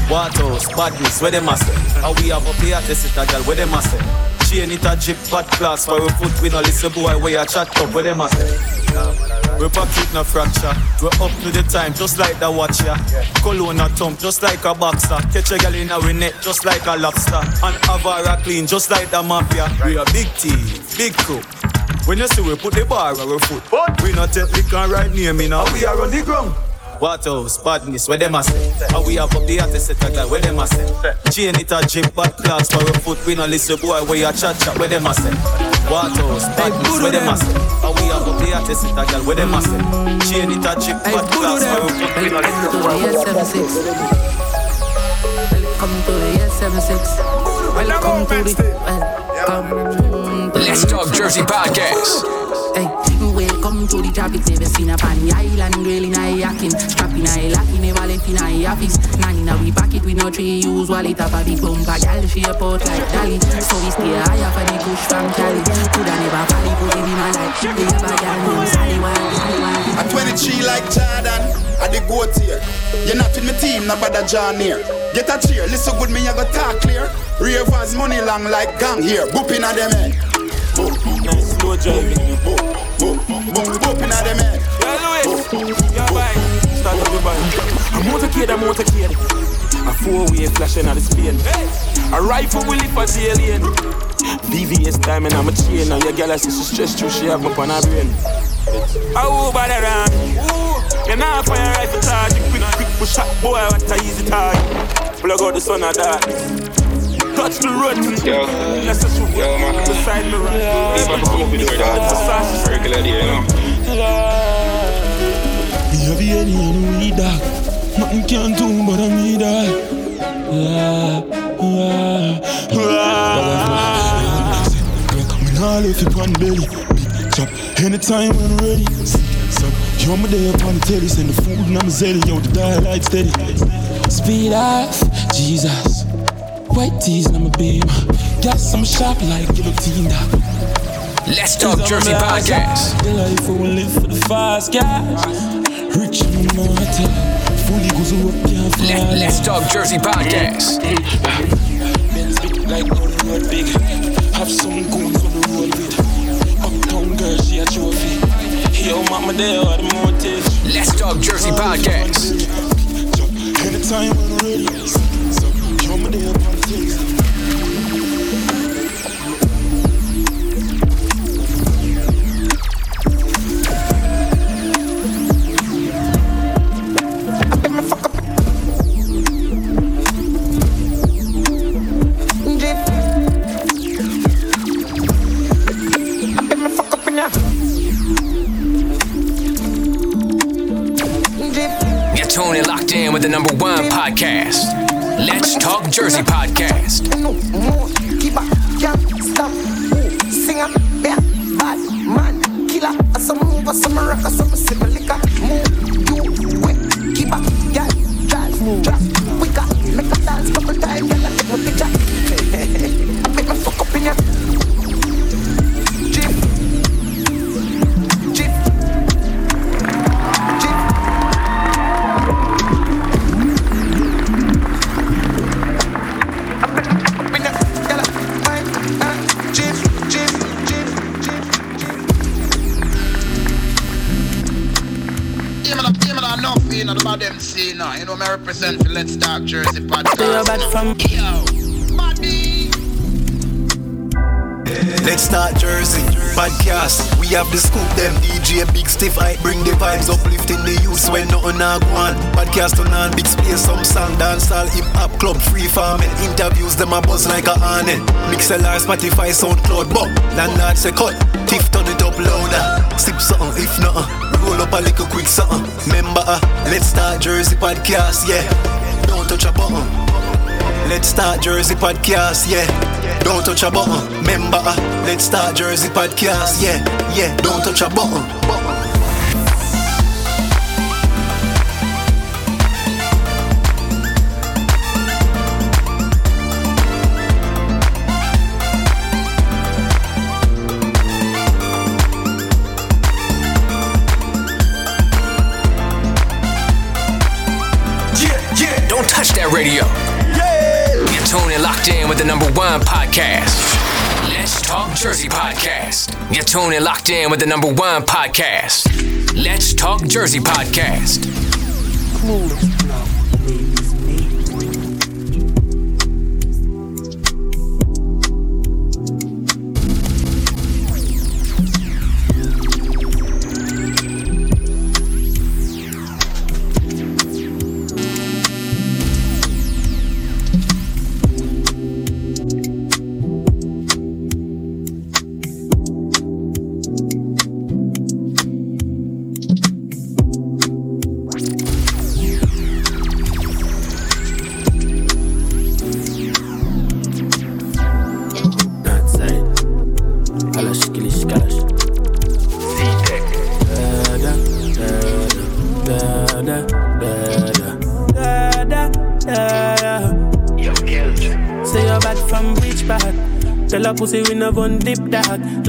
What else? Badness, where them a say? How we have up here to set a guy, where them a say? Chain it a jip, bad clocks for a foot, we no listen boy, where you chat up, where them a say? We pocket no fracture. We're up to the time, just like the watcher. Cologne a thump, just like a boxer. Catch a gal in our net, just like a lobster. And Avara clean, just like the mafia. We a big team, big crew. When you see we put the bar on our foot, but we not take liquor right near me now. We are on the ground. What else? Badness, where them a say? How we have up the artist set a guy, where them a say? Chain it a jip, bad class for a foot. We no listen boy, where you chat chat, where them a say? What else? Badness, where them a say? How we have up the artist set a guy, where them a say? Chain it a jip, bad class for a foot. We no listen boy, where them a say? Welcome to the year 76. Welcome to the. Welcome to Let's Talk Jersey Podcast. Hey, welcome to the tropics. Never seen a pan island girl in a yakin. Strapping a lacking, never a office. Nanny now we pack it with no tree use wallet. Have a big bumper, gal she a pot like Dolly. So we stay higher for the push from Cali. Coulda never valley put it in my life. Have a gal Sally Sally 23 like Jordan, I the goat here. You're not in my team, no bother John here. Get a cheer, listen good, me I go talk clear. Ravers money long like gang here. Boop in a them head. Nice slow driving. boop, boop, boop, boop in a them head. Yo, Louis, your bike. Start up your bike. A motorcade, a motorcade. A four-way flashing at the speed. A rifle will lift as alien. VVS diamond, I'm a chain. Now your girl, I see she stressed too, she have me on her brain. Oh, bad around. You're not fire rifle. You quick, quick, push shot, boy, what a easy target. Plug out the sun of that. Touch the road. Yo, Let's just shoot. yo, man. The side mirror. Hey, man, pull up with the dog. Regular day, you know. Me have any and we dog. Nothing can do but I me dog. La, la, la. Me nah left it on belly. Big chop anytime when ready. So you're my day upon the telly, send the food and I'm zelly. Yo, the dial light steady. Speed off, Jesus. White tees and I'm a beam. I'm sharp like guillotine. Let's Talk Jersey Podcast. The life we will live for the fast cash. Rich and. Fully goes up. Let, Let's Talk Jersey Podcast. Like gun road big. Have some goons on the road with. Uptown girl, she a trophy. Yo, oh, mama, there are the motive. Let's Talk Jersey Podcast. Anytime when ready. So, with the number one podcast. Let's Talk Jersey Podcast. We have the scoop, them DJ Big Stiff. I bring the vibes, uplifting the youths when nothing a go on. Podcast on on big space, some song, dancehall, hip hop club, free farming. Interviews them a buzz like a awning. Mixlr, Spotify, SoundCloud, but landlord say cut. Tiff turn it up louder. Sip something if not, roll up a little quick something. Member, uh, let's start Jersey podcast, yeah. Don't touch a button. Let's start Jersey podcast, yeah. Don't touch a button. member. let's start Jersey podcast, yeah, yeah. Don't touch a button. Yeah, yeah. Don't touch that radio. The number one podcast. Let's Talk Jersey Podcast. You're tuning locked in with the number one podcast. Let's Talk Jersey Podcast.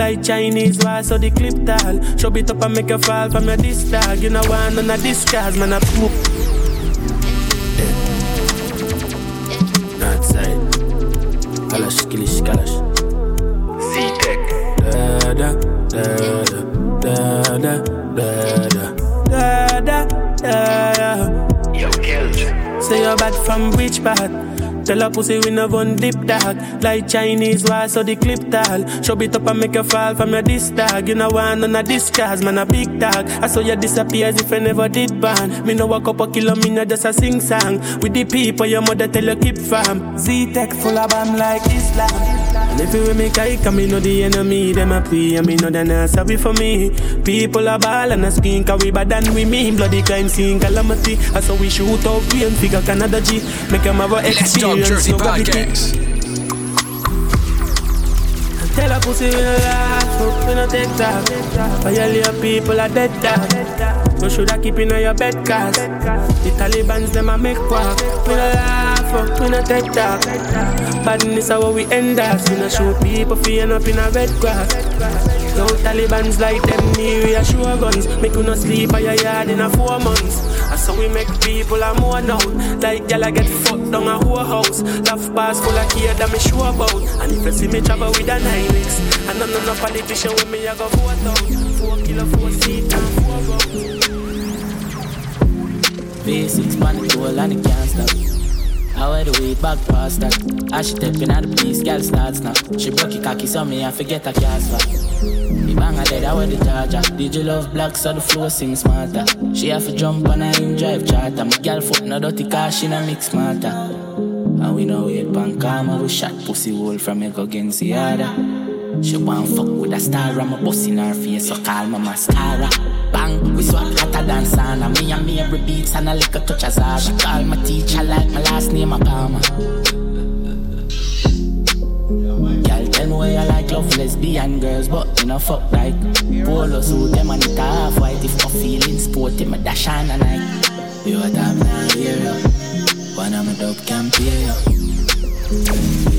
Like Chinese war so the clip tall. Show it up and make a fall from your disc dog You know one on a discard man a poop Tell a pussy we no one dip dog Like Chinese war so the clip tall Show it up and make you fall from your disc dog You know one on a discard, man a big dog I saw you disappear as if I never did ban Me no walk up a kilo, me no just a sing song. With the people your mother tell you keep farm Z-Tech full of bam like Islam if you with me kike, me know the enemy Them a pray and me know they not sorry for me People a ball and a scream Cause we bad than we mean Bloody crime scene calamity I saw we shoot out we and figure Canada G Make them have a Let's Talk experience Jersey no. Podcast. Tell a pussy we no laugh, we no take talk. Violate people are dead dog. You shoulda keep in your bed cause the Taliban's them a make quack. We no laugh, we no take talk. Badness how we end us. We no shoot people end up in a red grass. No Taliban's like them near we a show guns. Make you no sleep at your yard in a four months. And so we make people a more now. Like gyal a get fucked down a whole house. Laugh bars full of kid that me sure about. And if you see me travel with a nine mix, and I'm not no politician with me, I go vote out. Four kilo, four seat and four votes. V6 man, it roll and it can't stop. I wear the back past that. As she stepping out the place, girl starts now. She broke it cocky, so me I forget a cast back. The banger dead, I wear the charger. Did you love black, so the flow sing smarter. She have to jump on her in drive charter. My girl foot no dirty car, she no mix smarter. And we know wait pan karma, we shot pussy hole from a against the other. She want fuck with a star, I'm a bust in her face, so call my mascara. Bang, we swap hotter than sauna. Me and me every beats and a little touch of. She call my teacher like my last name, Obama. Lesbian girls, but you know fuck like polo suit them and it half white. If I'm feeling sporty, my dash on a night. You what I'm not here, yo. One of my dope can pay yo.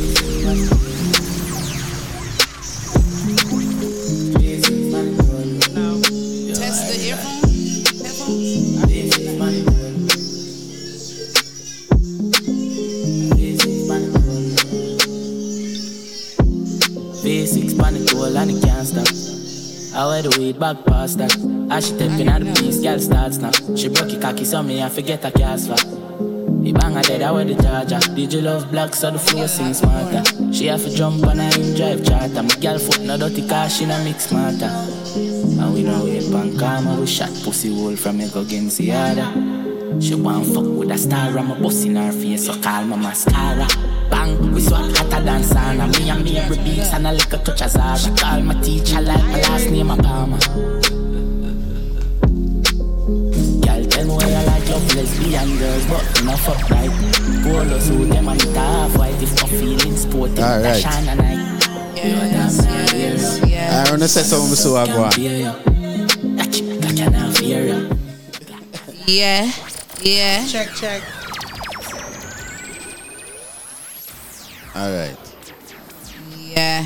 It. I back past that. As she tapping at the beast, girl starts now. She broke your cocky, so me I forget a cast for. The banger dead, I wear the charger. Did you love black, so the floor sing smarter. She have to jump on a in drive charter. My girl foot no dirty car, she no mix smarter. And we know it pan karma, we shot pussy hole from a go against the other. She want fuck with a star, I'm a bust in her face, so call my mascara. Bang, we swap hotter than sauna. Me and me every beats and a little touch of Zara. She call my teacher like my last name, a Palmer. Girl, tell me why you like love lesbian girls, but you know fuck right. Polo suit, them and it half white. If I'm feeling sporty, All right. Shine a night. You're damn yeah, I want to say something so I go on. Yeah. Yeah. Check, check. All right. Yeah.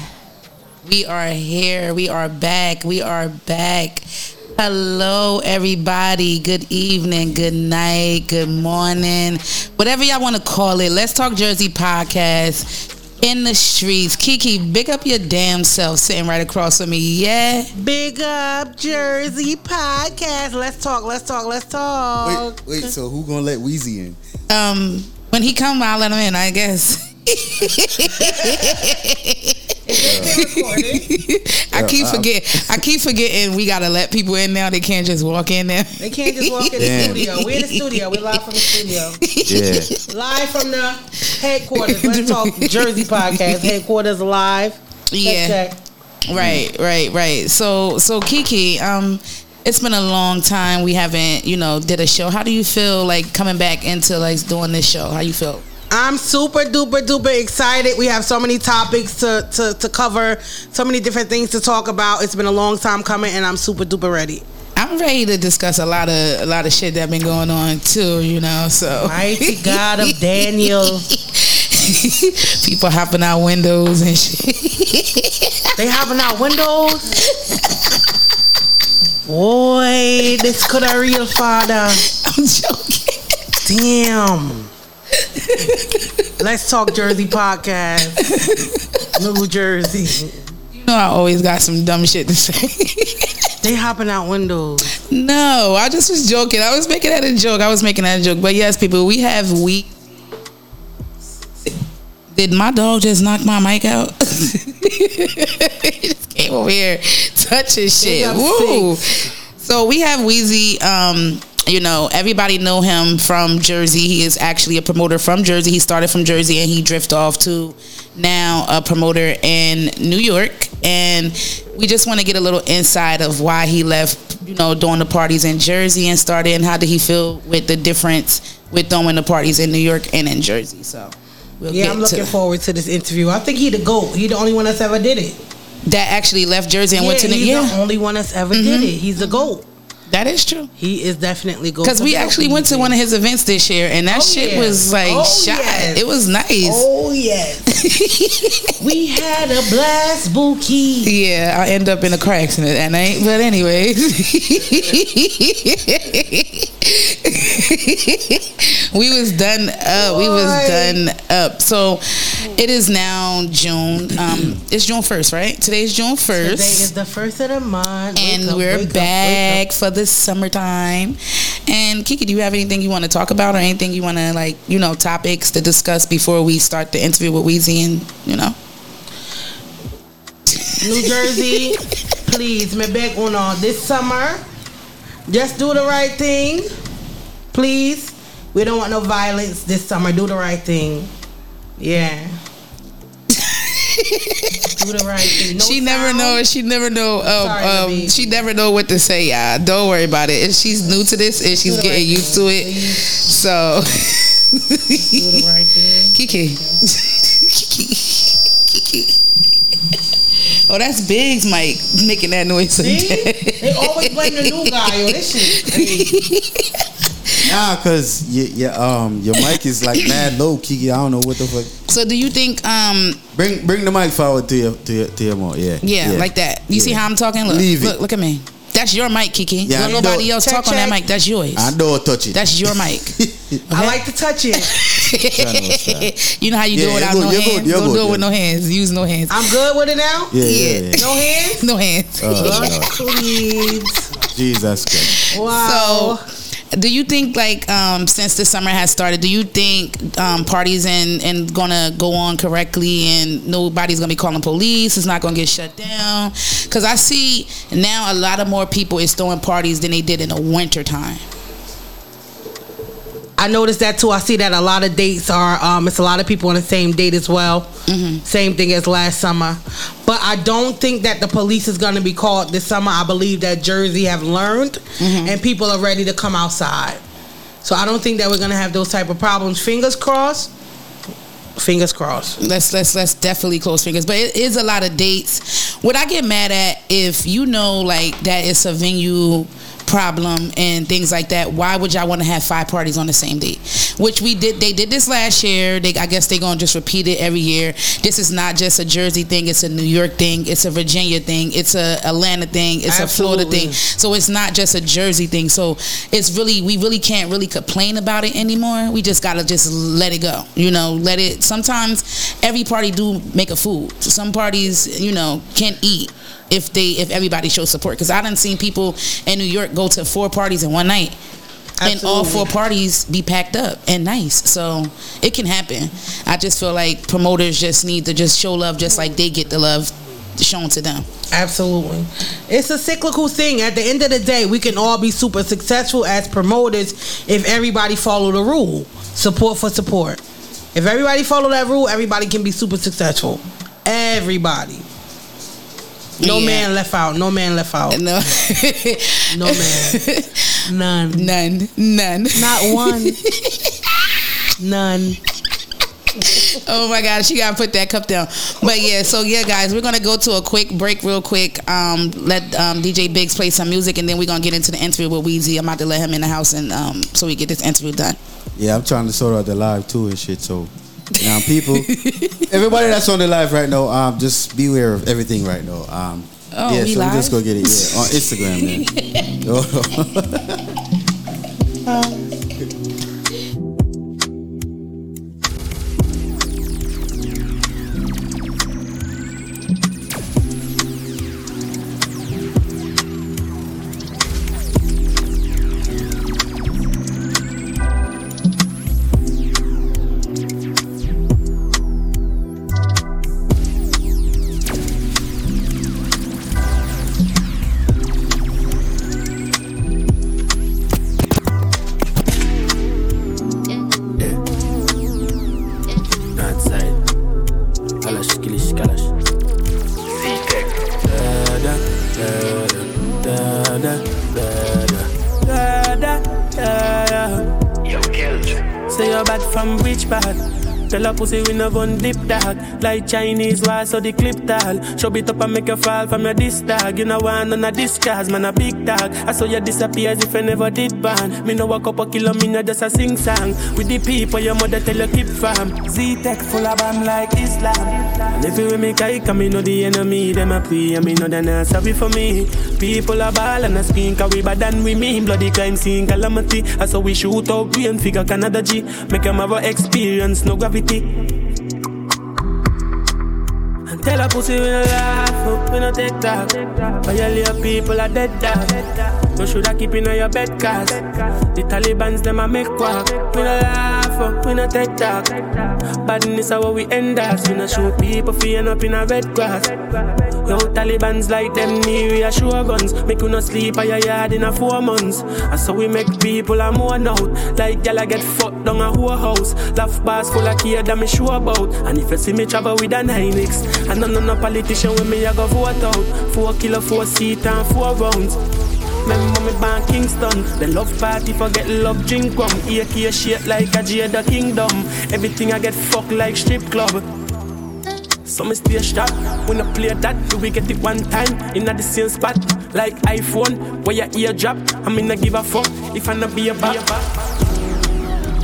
We are here. We are back. We are back. Hello, everybody. Good evening, good night, good morning, whatever y'all want to call it. Let's Talk Jersey podcast in the streets. Kiki, big up your damn self sitting right across from me. Yeah. Big up Jersey podcast. Let's talk. Let's talk. Let's talk. Wait, wait. So who gonna let Weazy in? Um, when he come, I'll let him in. I guess. I keep Uh, forget. I keep forgetting we gotta let people in now. They can't just walk in there. They can't just walk in the Damn. studio. We're in the studio. We're live from the studio. Yeah. Live from the headquarters. Let's talk Jersey podcast. Headquarters live. Check, Yeah. check. Right, right, right. So, so Kiki, um, it's been a long time we haven't, you know, did a show. How do you feel like coming back into like doing this show? How you feel? I'm super duper duper excited. We have so many topics to, to, to cover, so many different things to talk about. It's been a long time coming, and I'm super duper ready. I'm ready to discuss a lot of a lot of shit that been going on too, you know. So Mighty God of Daniel. people hopping out windows and shit. They hopping out windows. Boy, this could a real father. I'm joking. Damn. Let's talk Jersey podcast. New Jersey. You know, I always got some dumb shit to say. They hopping out windows. no, I just was joking. I was making that a joke. I was making that a joke. But yes, people, we have we. Did my dog just knock my mic out? he just came over here touching shit. Woo! So we have Weazy. Um, you know, everybody know him from Jersey. He is actually a promoter from Jersey. He started from Jersey and he drifted off to now a promoter in New York. And we just want to get a little insight of why he left, you know, doing the parties in Jersey and started and how did he feel with the difference with throwing the parties in New York and in Jersey. So we'll Yeah, I'm looking to forward to this interview. I think he the GOAT. He the only one that's ever did it. that actually left Jersey and yeah, went to New he's York. the only one that's ever did Mhm. it. He's the GOAT. That is true. He is definitely GOAT. Because we actually went to one of his events this year, and that Oh, shit yeah. was like Oh, shot. yes. It was nice. Oh yes. we had a blast, Bookie. Yeah, I end up in a car accident that night. But anyways, we was done up. We was done up. So it is now June. Um, it's June first, right? Today's June first. Today is the first of the month. And up, we're wake up, back for the summertime. And Kiki, do you have anything you want to talk about, or anything you want to like, you know, topics to discuss before we start the interview with Weazy and you know? New Jersey, please, me beg on all this summer. Just do the right thing, please. We don't want no violence this summer. Do the right thing. Yeah. do the right thing. No she never know. She never know. Um, Sorry, um, she never know what to say. y'all. Don't worry about it. And she's new to this, and she's getting right used to it. So, Do the right thing. Kiki, Kiki, Oh, that's Biggs, Mike, making that noise. See? They always blame the new guy on this shit. Nah, cause your, your um your mic is like mad low, Kiki. I don't know what the fuck. So, do you think? Um, Bring bring the mic forward to your to your, to your mouth. Yeah. yeah, like that. You see how I'm talking? Look, Leave it. look, look at me. That's your mic, Kiki. Yeah, Don't I nobody know. else Check, talk on that mic. That's yours. I don't touch it. That's your mic. I like to touch it. you know how you do it without you're no you're hands. good, you're Don't do good, it with no hands. Use no hands. I'm good with it now. Yeah, yeah, yeah. No hands. no hands. Oh, Please. Jesus Christ. Wow. So, do you think like um, since the summer has started, do you think um, parties and and gonna go on correctly and nobody's gonna be calling police? It's not gonna get shut down because I see now a lot of more people is throwing parties than they did in the winter time. I noticed that too. I see that a lot of dates are um, it's a lot of people on the same date as well. Mm-hmm. Same thing as last summer. But I don't think that the police is going to be called this summer. I believe that Jersey have learned Mm-hmm. and people are ready to come outside. So I don't think that we're going to have those type of problems. Fingers crossed. Fingers crossed. Let's let's let's definitely close fingers. But it is a lot of dates. What I get mad at if you know like that it's a venue problem and things like that. Why would y'all want to have five parties on the same date? Which we did. They did this last year. They I guess they're gonna just repeat it every year. This is not just a Jersey thing. It's a New York thing. It's a Virginia thing. It's a Atlanta thing. It's a Florida thing. So it's not just a Jersey thing. So it's really we really can't really complain about it anymore. We just gotta just let it go. You know, let it. Sometimes every party do make a fool. So some parties, you know, can't eat if they if everybody shows support. Because I done seen people in New York go to four parties in one night. And all four parties be packed up and nice, so it can happen. I just feel like promoters just need to just show love, just like they get the love shown to them. Absolutely. It's a cyclical thing. At the end of the day, we can all be super successful as promoters if everybody follow the rule. Support for support. If everybody follow that rule, everybody can be super successful. Everybody. No Yeah. man left out. No man left out. No. no man. None. None. None. Not one. None. oh my god, she gotta put that cup down. But yeah, so yeah, guys, we're gonna go to a quick break, real quick. Um, let um, DJ Biggs play some music, and then we're gonna get into the interview with Weazy. I'm about to let him in the house, and um, so we get this interview done. Yeah, I'm trying to sort out the live too and shit. So now, people, everybody that's on the live right now, um, just beware of everything right now. Um, Oh, yeah, we so we just go get it. Yeah, on Instagram, man. no gun dip dog Like Chinese war so the clip tall. Show it up and make you fall from your disc dog. You know none of this cause man a big dog. I saw you disappear as if I never did ban Me no walk up a kilo me no just a sing song. With the people your mother tell you keep from. Z-Tech full of bam like Islam. And if you me kike me know the enemy Them a pray and me know they not sorry for me. People a ball and a scream Cause we bad than we mean. Bloody crime scene calamity. I saw we shoot out green figure Canada G. Make them have a experience no gravity. and tell a pussy we no laugh, oh, we no take talk. Violate people are dead dog. You shoulda keep in your bed cause the Taliban's them a make quack. We no laugh, oh, we no take talk. Badness how we end us. We no show people feeling up in a red grass. Yo, Taliban's like them need reassure guns. Make you no sleep at your yard in a four months. And so we make people a mourn out. Like gyal a get fucked down a whole house. Laugh bars full of kid that me sure about. And if you see me travel with an Hynix, and none of no politician with me I go vote out. Four kilo, four seat and four rounds. Remember me born Kingston The love party forget love drink rum AK shit like a Jada Kingdom Everything I get fucked like strip club so me stay sharp when I play that. Do we get it one time in the same spot? Like iPhone, where your ear drop. I mean, I give a fuck if I not be a back.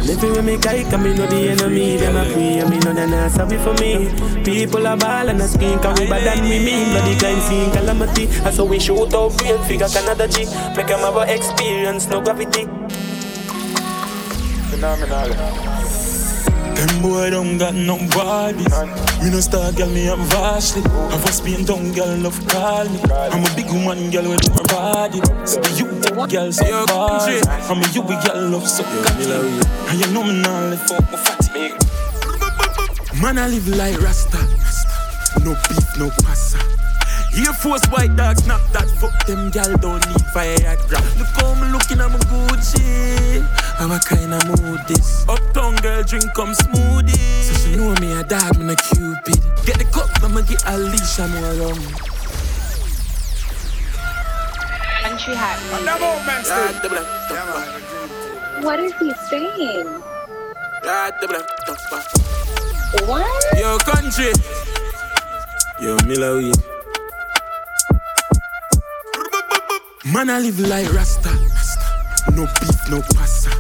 Living with me guy, cause me know the enemy Them a free, and me know they not sorry for me People are ball and a skin, cause we bad than we mean Bloody crime scene, calamity I so we shoot out real figure, Canada G Make them have a experience, no gravity Phenomenal. Them boy don't got no bodies. Me no star girl, me am vastly. Have a spin down girl, love call me. I'm a big woman girl with my body. So you girl so body. I'm a you girl love so cocky. And you know me now live fuck my fatty. Man I live like Rasta. No beef, no pasta. Air Force white dog snap that fuck them gal don't need Viagra. Look how me looking at my Gucci. I'm a kind of mood this? Uptown girl drink come smoothie. So she know me a dog, me a cupid. Get the cup, I'ma get a leash and more rum. Country hat. What is he saying? What? Yo, country. Yo, Miller Man, I live like Rasta. No beef, no pasta.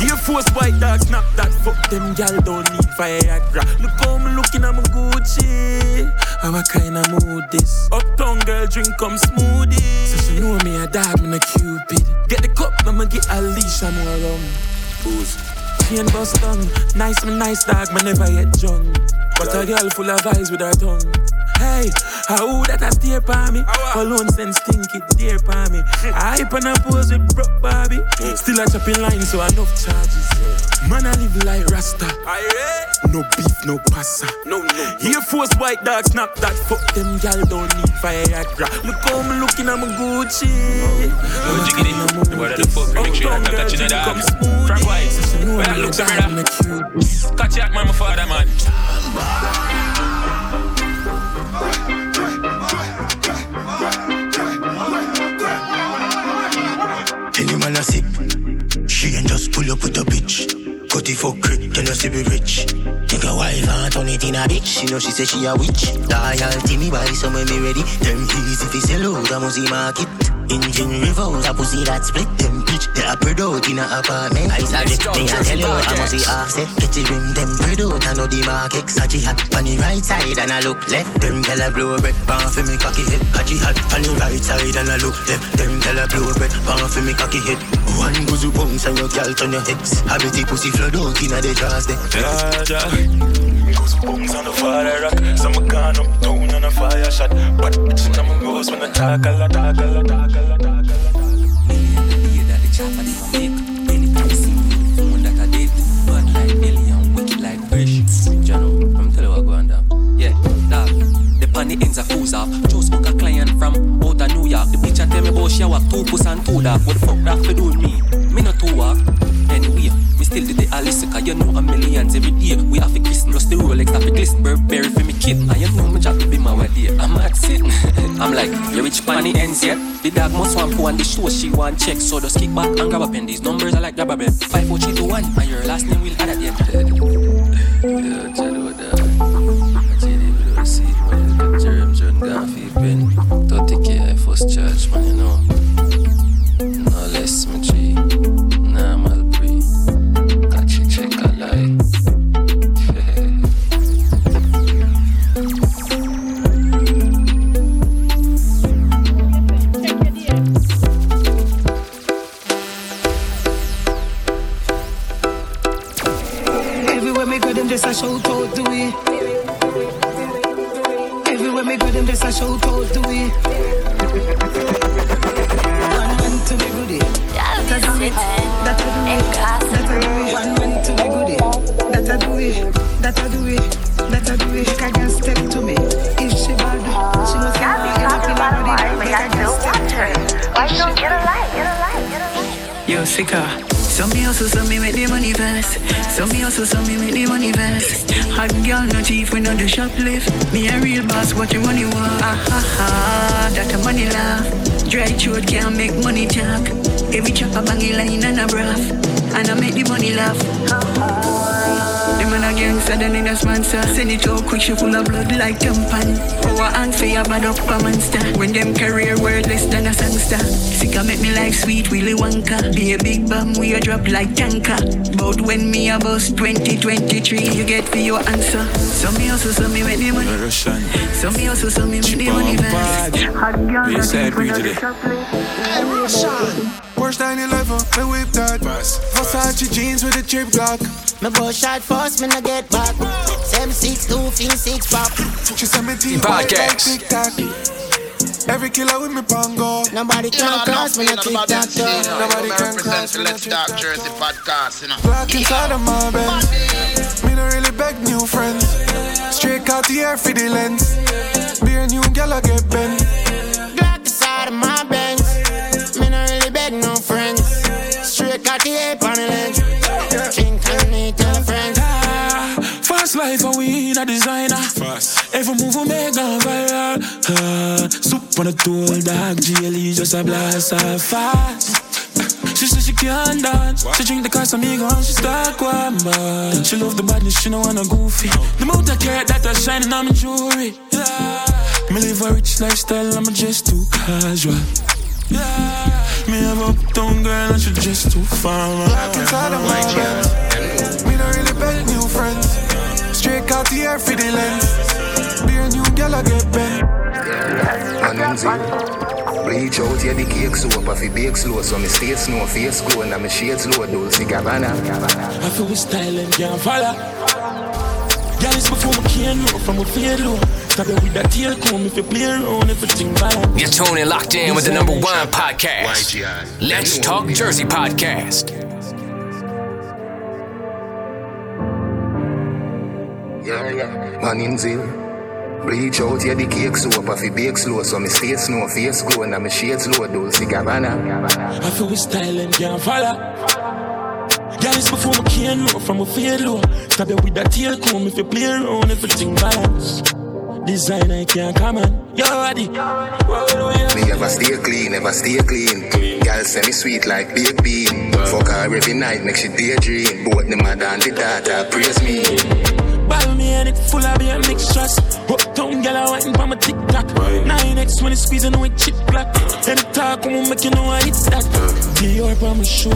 Air Force white dog snap that fuck them gal don't need Viagra. Look how me looking at my Gucci. How a kind of mood this? Uptown girl drink come smoothie. So she know me a dog, me a cupid. Get the cup, I'ma get a leash and more rum. Booze. Chain bust down. Nice, me nice dog, me never yet drunk. But a girl full of eyes with her tongue. Hey, how that a stare pa me? Alone send stinky dear pa me. I hype and a pose with broke Barbie. Still a chopping line, so enough charges. Man, I live like Rasta. No beef, no pasta. No, no. Air Force white dog snap that fuck them gal don't need Viagra. Look how me looking at my Gucci. Yo, jiggy it. The word of the fuck, make sure you're not touching the dog. Frank White. When I look to brother. Catch it, man, my father, man. Any man a sip, she just pull up with a bitch. Cut it for crit, then you see be rich. Nigga wife and turn it in a bitch. She know she say she a witch. Loyalty me buy some when me ready. Them easy fi sell out a muzzy market. Engine revolve, a pussy that split them bitch. They a spread out in a apartment. I said it, me a tell you, I must see offset. Get the rim, them spread out, I know the mark Exagy hot on the right side and I look left. Them tell a blow bread, pan for me cocky head. Haji hot on the right side and I look left. Them tell a blow bread, pan for me cocky head. One goes bounce and your girl turn your ex. I bet the pussy flood out in a the jaws there. Ja, ja. Goes booms on the fire rock. Some gone up down on a fire shot. But bitch, I'm a ghost when I talk a lot, talk a lot, talk a lot, talk a lot. I'm telling you what going down. Yeah, dog. The on the ends of who's up. Just book a client from York. The bitch a tell me about she walk two puss and two dog. What the fuck that for doing me? Me not two walk. Anyway, me still did the Alice cause you know a millions every day. We have to kiss plus the Rolex have to glisten Burberry for me kid. I you know me job to be my there. I'm at. I'm like, you rich the ends yet? The dog must want go on the show she want check. So just kick back and grab up and these numbers are like grab a two one and your last name will add at the end. Yeah, I don't see man. Jerem John Gaffy pen. 30k I first charge man, you know. No less it. Everywhere go, them just a shout out the way. Everywhere me go, them just a shout out the way. One man to be goodie. That a do it. That a do it. That a do it. One man to be goodie. That a do it. That a do it. That a do it. Make a step to me. If she bad, she must have me up in her body. Make a girl step to me. Why you don't get a light? Get a light, get a light. Yo, sicka. So me also so me make the money fast. So me also so me make the money fast. Hot girl no thief we no do shoplift. Me a real boss, what your money want? Ah ha ha, that a money laugh. Dry throat can't make money talk. Every chopper bang a line and a breath, and I make the money laugh. The man a gangster, then in a sponsor. Send it out quick, she full of blood like tampon. Power and fear, bad up a monster. When them career wordless than a songster. Sick make me like sweet Willy Wonka. Be a big bum, we a drop like tanker. But when me a bus 2023, you get for your answer. So me also, so me make the money. Russian. So me also, so me make the money fast. Hot girl, We no say thief, we no today. do shoplift. Worst time in life, uh, me whip that. Versace jeans with a chip Glock. Me bust shot first, me no get back. Seven six two, fin six pop. She send me tea Podcast. like tic-tac. Every killer with me pango. Nobody You know, can cross me, no I'm tic about tac them say, you know, Nobody we can represent cross the me, Let's Talk Jersey podcast, you know. Black inside of my Benz. Me no really beg new friends. Straight out the air for the lens. Be a new gal I get bent. Black inside of my Benz. Me no really beg no friends. Straight got the ape on the lens. Life and we in a designer. Fast. Every move we make on viral. Uh, soup on the tool, dog. GLE just a blast off fast. She said she can't dance. She drink the Casamigo and me gone, she start one but She love the badness, she don't wanna goofy. The amount of care that are shining on my jewelry. Yeah. Me live a rich lifestyle, I'm just too casual. Yeah. Me have a uptown girl and she just too fine. Black inside of my Benz. Me no really beg new friends. Straight out the air for the lens. Be a new gal I get bent. Uneasy. Bleach out here the cake soap If it bake slow So me stay snow face glow And me shades low Dolce Gabbana I feel we style and can't follow. Girl, it's before me can't know from a fade low. Stab you with that tail comb if you play around everything balance. You're tuning locked in with the number one podcast. Let's Talk Jersey podcast. Yeah, yeah Man in zeal Bleach out here the cake soap If it bake slow So me stay snow face glow And me shades low Dolce Gabbana I feel we style and can't follow. Girl, it's before me can't know from a fade low. Stab you with that tail comb if you play around everything balance. Designer can't come on. You're ready. Me ever stay clean, ever stay clean. Girl say me sweet like baked bean. Fuck her every night, make she daydream. Both the mother and the daughter praise me. Me and it full of beer mixtures. Uptown girl, I waiting for my TikTok. 9x when it's squeezing with chip black. And the talk, on, make you know I hit that. Dior on my shoe.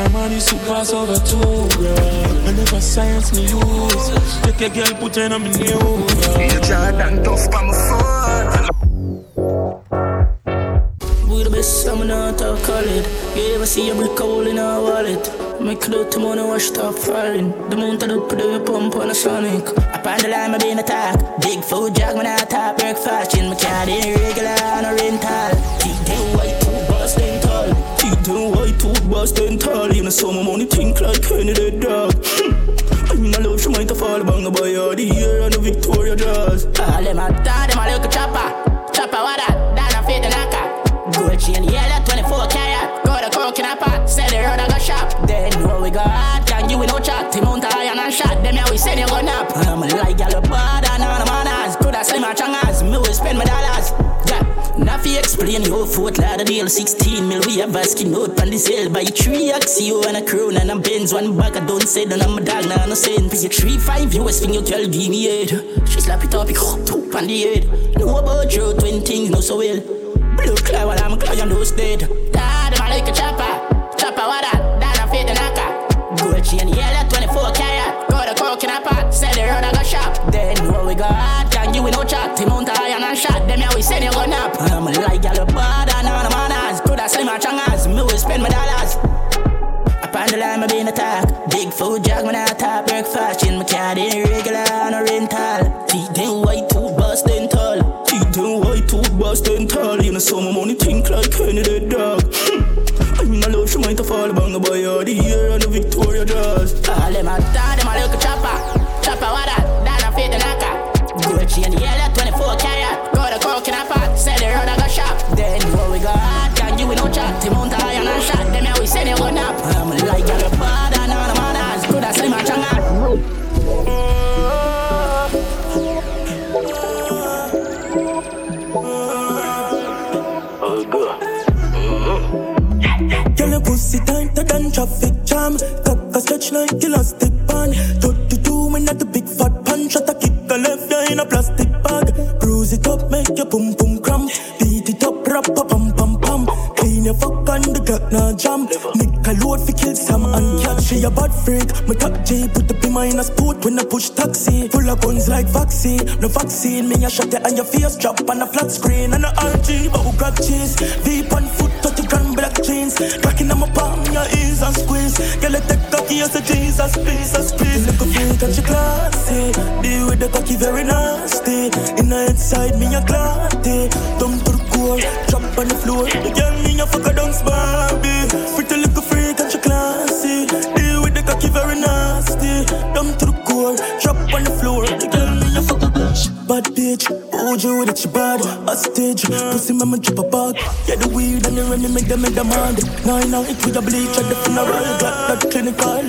I'm on the super over two, girl. I never science me use. Take a girl, put her on my new. You Jordan tough on my foot. We the best summer not a it. You ever see a brick hole in our wallet? Make it out to money, wash it off falling. The mountain up, put your pump on a sonic. Up on the line, I been attack. Big food jog, when I top breakfast. In my car, they regular on a rental. Teeth them white, tooth bustin' tall. Teeth them white, tooth bustin' tall. In the summer, money think like Kenny the dog. Hmm. I'm in love, she might fall bang by all the year the Victoria Jaws. All them a dad, them a little chopper. Chopper, bad, them now we say gonna up. I'm like, lie, y'all bad and on manners. Could I slim my changas? Me will spend my dollars. Yeah, Nafi explain your foot ladder deal. 16 mil, we have a skin note on the sale. Buy three axio and a crown and a Benz. One bag, I don't say, then I'm a dog, now no cent. Pay three, five, you was finger, girl, give me head. She slap it up, two on the head. Know about you, 20 things, know so well. Blue cloud, while I'm a cloud, you know, dead. Dad, I'm like a chopper. Chopper, what that? Dad, I feel the knocker. Gucci and yellow, 20 shot. Them yeah, we send you go nap. I'm like gal bad and all the manners. Could I slim my changas? Me will spend my dollars. Up on the line, I been attack. Big food jog when I top breakfast. In my car, they regular on a rental. Teeth them white, tooth bustin' tall. Teeth them white, tooth bustin' tall. In the summer, money think like Kenny the dog. Hmm. I'm in love, she might have fall bang by all the year and the Victoria Jaws. All them a dad, them a little chopper. Chopper, what that? That a fit the knocker. Gold chain, yeah, that 24 carat. Got in a pot, said the road I got shop. Then what we got? Can you with no chat? Him mount a iron and shot. Your screen and a RG.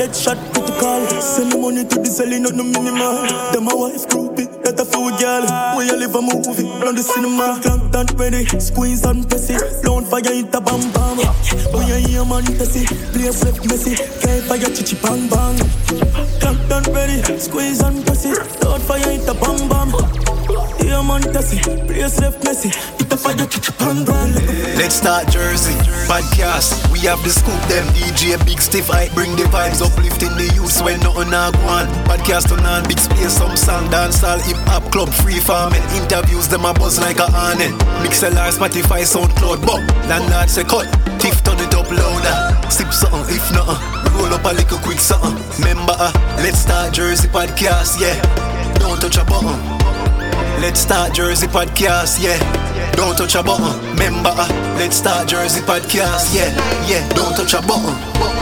Clinical, let's shot critical. Send the money to the selling, not no minimal. Them my wife groupie, that a fool girl. Where you live a movie, on the cinema. And ready, squeeze and press it. Blown fire hit a bam bam. When you hear man test it, place left messy. Can't fire chichi bang bang. And ready, squeeze and press it. Blown fire hit a bam bam. Yeah, man, it. Place left messy. Fire, chichi bang bang. Let's start Jersey podcast. We have the scoop, them DJ Big Stiff. I bring the vibes, uplifting the youth when nothing a go on. Podcast on on big space, some song, dancehall, hip hop club, free farming. Interviews them a buzz like a honey. Mixlr, Spotify, SoundCloud, but landlord say cut. Tiff turn it up louder. Sip something if not, roll up a little quick something. Remember, uh, let's start Jersey podcast, yeah. Don't touch a button. Let's start Jersey podcast, yeah. Don't touch a button. Remember, uh, let's start Jersey podcast, yeah, yeah. Don't touch a button.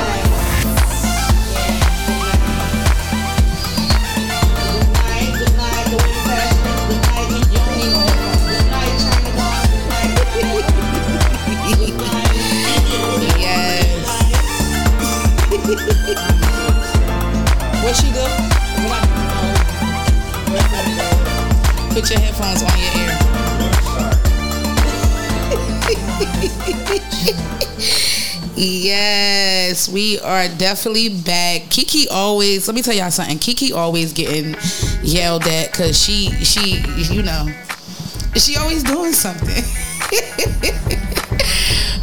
Yes, we are definitely back. Kiki always, let me tell y'all something. Kiki always getting yelled at because she, she, you know, she always doing something.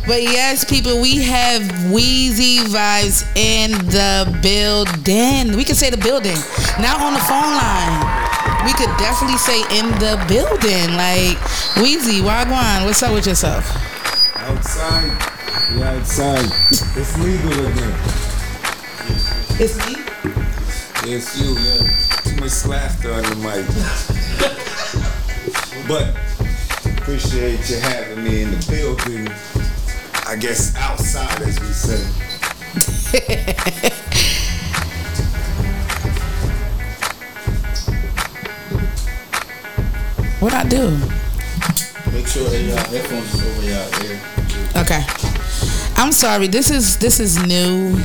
But yes, people, we have Weazy vibes in the building. We can say the building, not on the phone line. We could definitely say in the building. Like Weazy, Wagwan, what's up with yourself? Outside. We outside. It's legal again. It's me? It's you, man. Too much laughter on the mic. but appreciate you having me in the building. I guess outside, as we say. What I do? Sorry. This is this is new.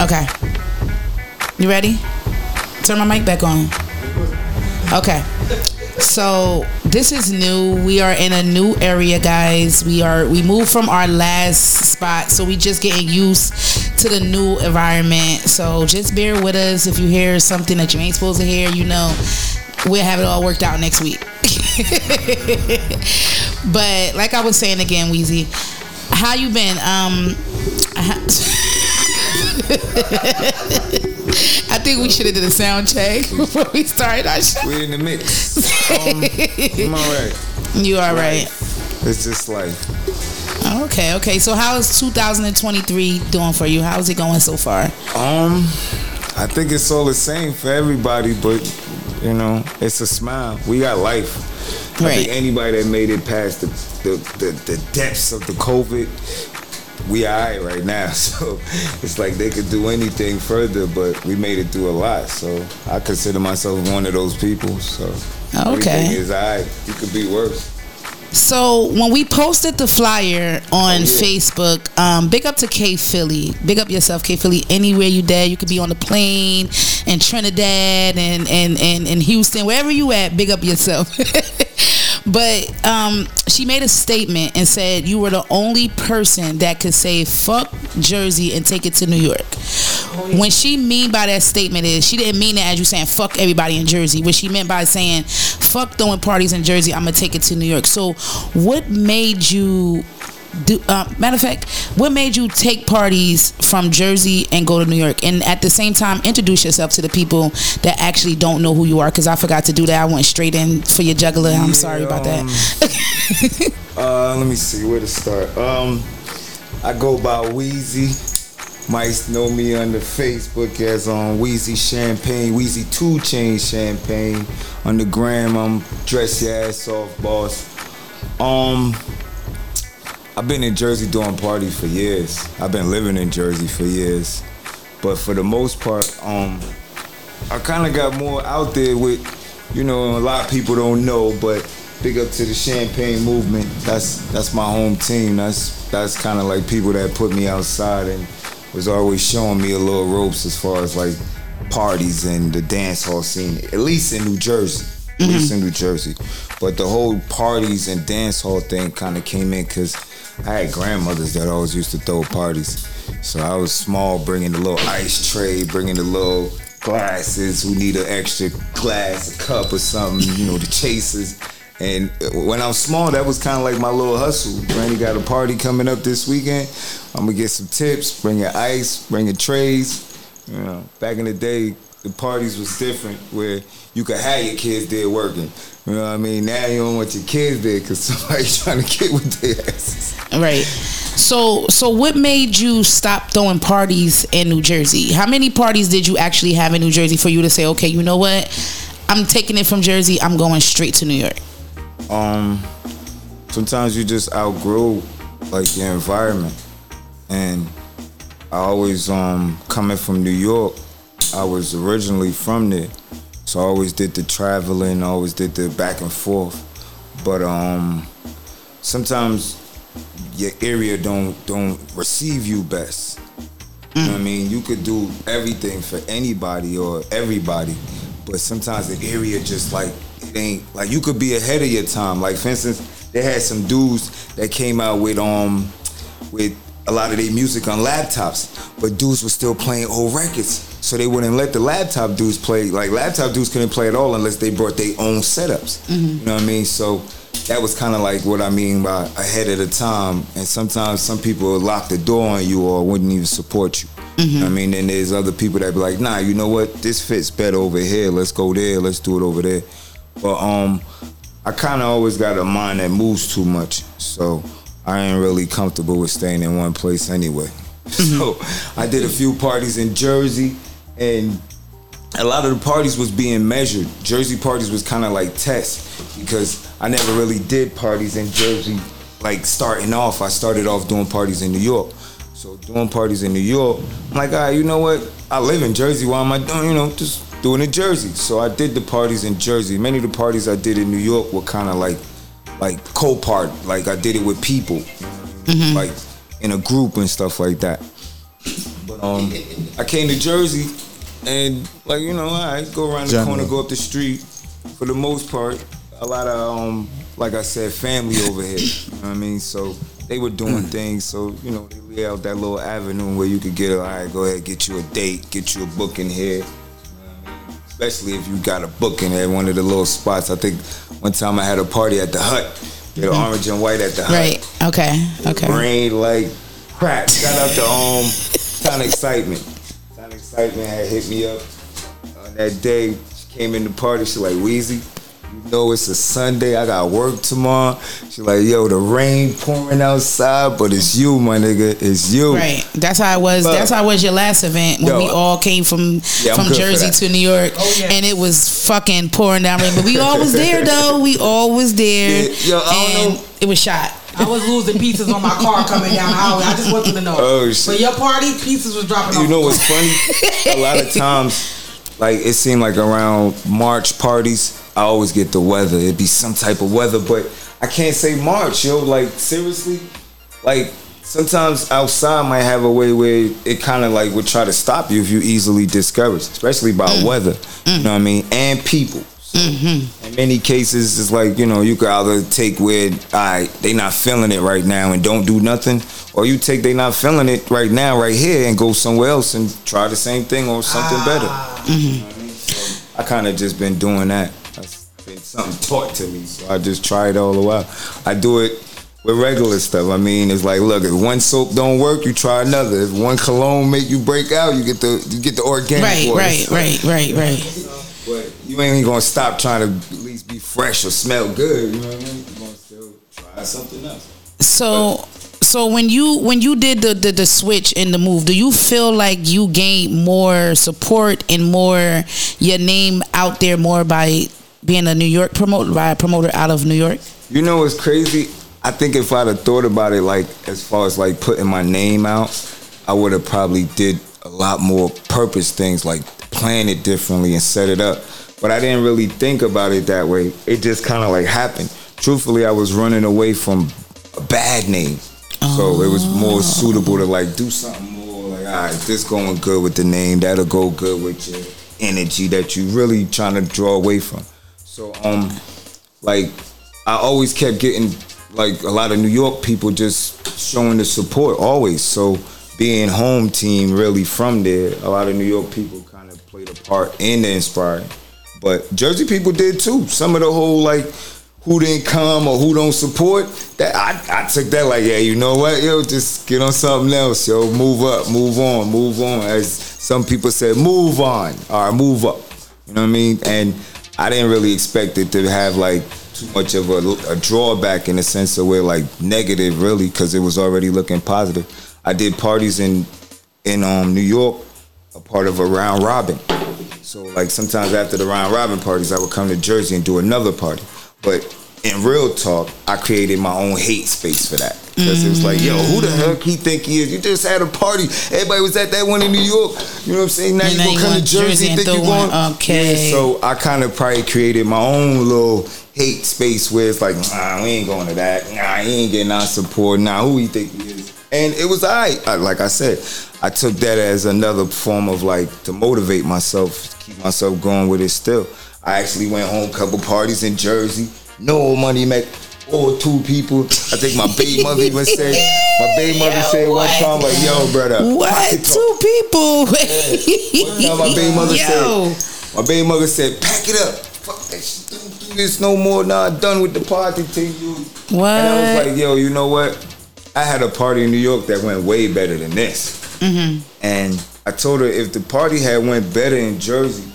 Okay. You ready? Turn my mic back on. Okay. So this is new. We are in a new area, guys. We are we moved from our last spot, so we just getting used to the new environment. So just bear with us. If you hear something that you ain't supposed to hear, you know, we'll have it all worked out next week. but like I was saying again, Weazy, how you been? Um, I think we should have did a sound check before we started our show. We're in the mix. Um, I'm alright. You all right? It's just life. Okay, okay. So how is 2023 doing for you? How's it going so far? Um, I think it's all the same for everybody, but you know, it's a smile. We got life. I Right. think anybody that made it past the the, the, the depths of the COVID, we are alright right now. So it's like they could do anything further, but we made it through a lot. So I consider myself one of those people. So Okay. everything is alright. You could be worse. So when we posted the flyer on Facebook, um, big up to K Philly. Big up yourself, K Philly. Anywhere you there, you could be on the plane in Trinidad and and and, and Houston, wherever you at. Big up yourself. but um, she made a statement and said you were the only person that could say fuck Jersey and take it to New York. When she mean by that statement is she didn't mean it as you saying fuck everybody in Jersey. What she meant by saying fuck throwing parties in Jersey, I'm gonna take it to New York. So what made you do uh, matter of fact, what made you take parties from Jersey and go to New York? And at the same time introduce yourself to the people that actually don't know who you are because I forgot to do that. I went straight in for your juggler. I'm sorry about that. Uh, let me see where to start. Um, I go by Weazy. Might know me on the Facebook as on Weazy Champagne, Weazy Two Chain Champagne. On the gram, I'm dress your ass off, boss. Um, I've been in Jersey doing parties for years. I've been living in Jersey for years, but for the most part, um, I kind of got more out there with, you know, a lot of people don't know, but big up to the Champagne movement. That's that's my home team. That's that's kind of like people that put me outside and was always showing me a little ropes as far as like parties and the dance hall scene, at least in New Jersey. At least in New Jersey. But the whole parties and dance hall thing kind of came in because I had grandmothers that always used to throw parties. So I was small, bringing the little ice tray, bringing the little glasses who need an extra glass, a cup or something, you know, the chasers. And when I was small, that was kind of like my little hustle. Granny got a party coming up this weekend. I'm gonna get some tips, bring your ice, bring your trays. You know, back in the day, the parties was different where you could have your kids there working. You know what I mean? Now you don't want your kids there because somebody's trying to get with their asses. Right. So so what made you stop throwing parties in New Jersey? How many parties did you actually have in New Jersey for you to say, okay, you know what? I'm taking it from Jersey. I'm going straight to New York. um sometimes you just outgrow like your environment and i always um coming from new york i was originally from there so i always did the traveling I always did the back and forth but um sometimes your area don't don't receive you best you know what I mean? You could do everything for anybody or everybody, but sometimes the area just like it ain't like you could be ahead of your time. Like for instance, they had some dudes that came out with um with a lot of their music on laptops, but dudes were still playing old records. So they wouldn't let the laptop dudes play. Like laptop dudes couldn't play at all unless they brought their own setups. You know what I mean? So that was kind of like what I mean by ahead of the time. And sometimes some people would lock the door on you or wouldn't even support you. You know what I mean? Then there's other people that be like, nah, you know what? This fits better over here. Let's go there. Let's do it over there. But um, I kind of always got a mind that moves too much. So I ain't really comfortable with staying in one place anyway. So mm-hmm. I did a few parties in Jersey and a lot of the parties was being measured. Jersey parties was kind of like tests because I never really did parties in Jersey. Like starting off, I started off doing parties in New York. So doing parties in New York, I'm like, all right, you know what? I live in Jersey. Why am I doing? You know, just doing in Jersey. So I did the parties in Jersey. Many of the parties I did in New York were kind of like, like co-part. Like I did it with people, like in a group and stuff like that. But um, I came to Jersey, and like you know, I go around the General. corner, go up the street. For the most part, a lot of um, like I said, family over here. You know what I mean? So they were doing things. So you know, they lay out that little avenue where you could get, a, all right, go ahead, get you a date, get you a booking here. Especially if you got a booking at one of the little spots. I think one time I had a party at the hut. Get an orange and white at the hut. Right. Okay. Okay. Rain like crap. Shout out to um Ton Excitement. Ton Excitement had hit me up on that day. She came in the party. She like Weazy. You know it's a Sunday. I got work tomorrow. She like, yo, the rain pouring outside, but it's you, my nigga. It's you. Right. That's how it was. Look. That's how it was your last event when Yo. we all came from Yeah, from Jersey to New York, oh, and it was fucking pouring down rain. But we all was there though. We all was there, Yeah, yo, I don't and it was shot. I was losing pieces on my car coming down the highway. I just wanted to know. Oh, shit. But your party pieces was dropping off. You know what's funny? a lot of times, like it seemed like around March parties, I always get the weather. It'd be some type of weather, but I can't say March, yo. Like seriously, like sometimes outside might have a way where it kind of like would try to stop you if you easily discouraged, especially by mm. weather. You mm. know what I mean? And people. Mm-hmm. In many cases, it's like you know you could either take where all right they not feeling it right now and don't do nothing, or you take they not feeling it right now right here and go somewhere else and try the same thing or something ah. better. Mm-hmm. I kind of just been doing that. That's been something taught to me, so I just try it all the while. I do it with regular stuff. I mean, it's like, look, if one soap don't work, you try another. If one cologne make you break out, you get the you get the organic Right, right, right, right, right. But you ain't even gonna stop trying to at least be fresh or smell good. You know what I mean? You're gonna still try something else. So, So when you when you did the, the the switch in the move, do you feel like you gained more support and more your name out there more by being a New York promoter by a promoter out of New York? You know what's crazy? I think if I'd have thought about it, like as far as like putting my name out, I would have probably did a lot more purpose things, like plan it differently and set it up. But I didn't really think about it that way. It just kind of like happened. Truthfully, I was running away from a bad name, so it was more suitable to like do something more like, all right, this going good with the name, that'll go good with your energy that you really trying to draw away from. So um, like I always kept getting like a lot of New York people just showing the support always. So being home team really from there, a lot of New York people part in the inspiring. But Jersey people did too. Some of the whole like who didn't come or who don't support that I, I took that like yeah you know what yo just get on something else yo move up move on move on as some people said move on or move up you know what I mean and I didn't really expect it to have like too much of a, a drawback in the sense of where like negative really because it was already looking positive. I did parties in in um, New York, a part of a round robin. So like sometimes after the round robin parties, I would come to Jersey and do another party. But in real talk, I created my own hate space for that. Because it was like, yo, who the heck he think he is? You just had a party. Everybody was at that one in New York. You know what I'm saying? Now you now gonna come to Jersey, and think you one. going. Okay. Yeah, so I kind of probably created my own little hate space where it's like, nah, we ain't going to that. Nah, he ain't getting our support. Nah, who he think he is? And it was I. Like I said, I took that as another form of like to motivate myself, keep myself going with it still. I actually went home a couple parties in Jersey. No money make or two people. I think my baby mother even said my baby mother Yo, said one time like, yo, brother. What? Two people. Time my baby mother Yo. said, my baby mother said, pack it up. Fuck that shit. Don't do this no more. Nah, done with the party till you. What? And I was like, yo, you know what? I had a party in New York that went way better than this. Mm-hmm. And I told her if the party had went better in Jersey,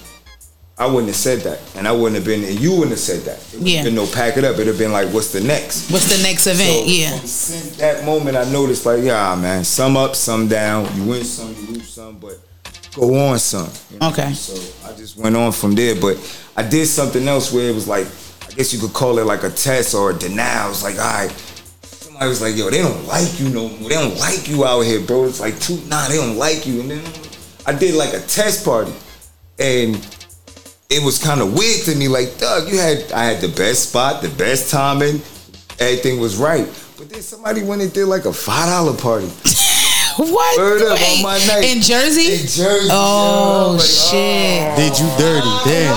I wouldn't have said that. And I wouldn't have been, and you wouldn't have said that. It would Yeah. have been no pack it up. It'd have been like, what's the next? What's the next event? So, yeah. since that moment, I noticed like, yeah, man, some up, some down. You win some, you lose some, but go on some. you know? Okay. So I just went on from there. But I did something else where it was like, I guess you could call it like a test or a denial. It's like, all right. Somebody was like, yo, they don't like you no more. They don't like you out here, bro. It's like, two, nah, they don't like you. And then I did like a test party. And it was kind of weird to me. Like, Doug, you had I had the best spot, the best timing, everything was right. But then somebody went and did like a five dollar party. What? Word up Wait, on my night in Jersey? In Jersey. Oh, yo. Like, oh. shit. Did you dirty? Damn.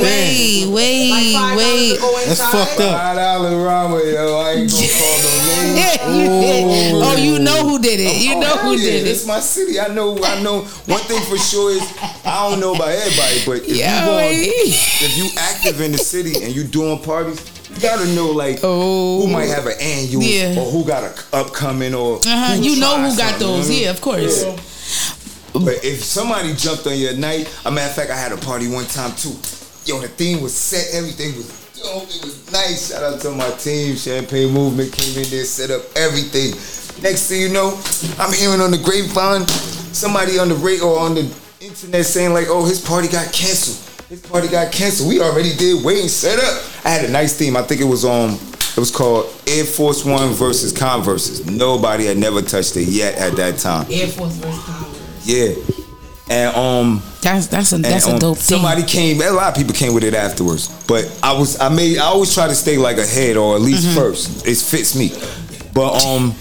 Wait, wait, wait, wait. That's fucked up. Five dollar rama, yo. I ain't gonna call no names. Yeah, you did. Oh, you know who did it. You know Oh, who yeah, did it. It's my city. I know. I know. One thing for sure is I don't know about everybody, but if Yeah, you going, if you active in the city and you doing parties, you gotta know like who might have an annual Oh. Yeah. or who got a upcoming or Uh-huh. You know who got something, you know those. what I mean? Yeah, of course. Yeah. But if somebody jumped on your night, a matter of fact, I had a party one time too. Yo, the theme was set, everything was dope, it was nice. Shout out to my team, Champagne Movement came in there, set up everything. Next thing you know, I'm hearing on the grapevine somebody on the radio or on the internet saying like, "Oh, his party got canceled. His party got canceled. We already did wait and set up." I had a nice theme. I think it was um, it was called Air Force One versus Converses. Nobody had never touched it yet at that time. Air Force versus Converse. Yeah. And um That's that's a and, that's a um, dope thing. Somebody came. A lot of people came with it afterwards, but I was I made I always try to stay like ahead or at least Mm-hmm. first. It fits me. But um,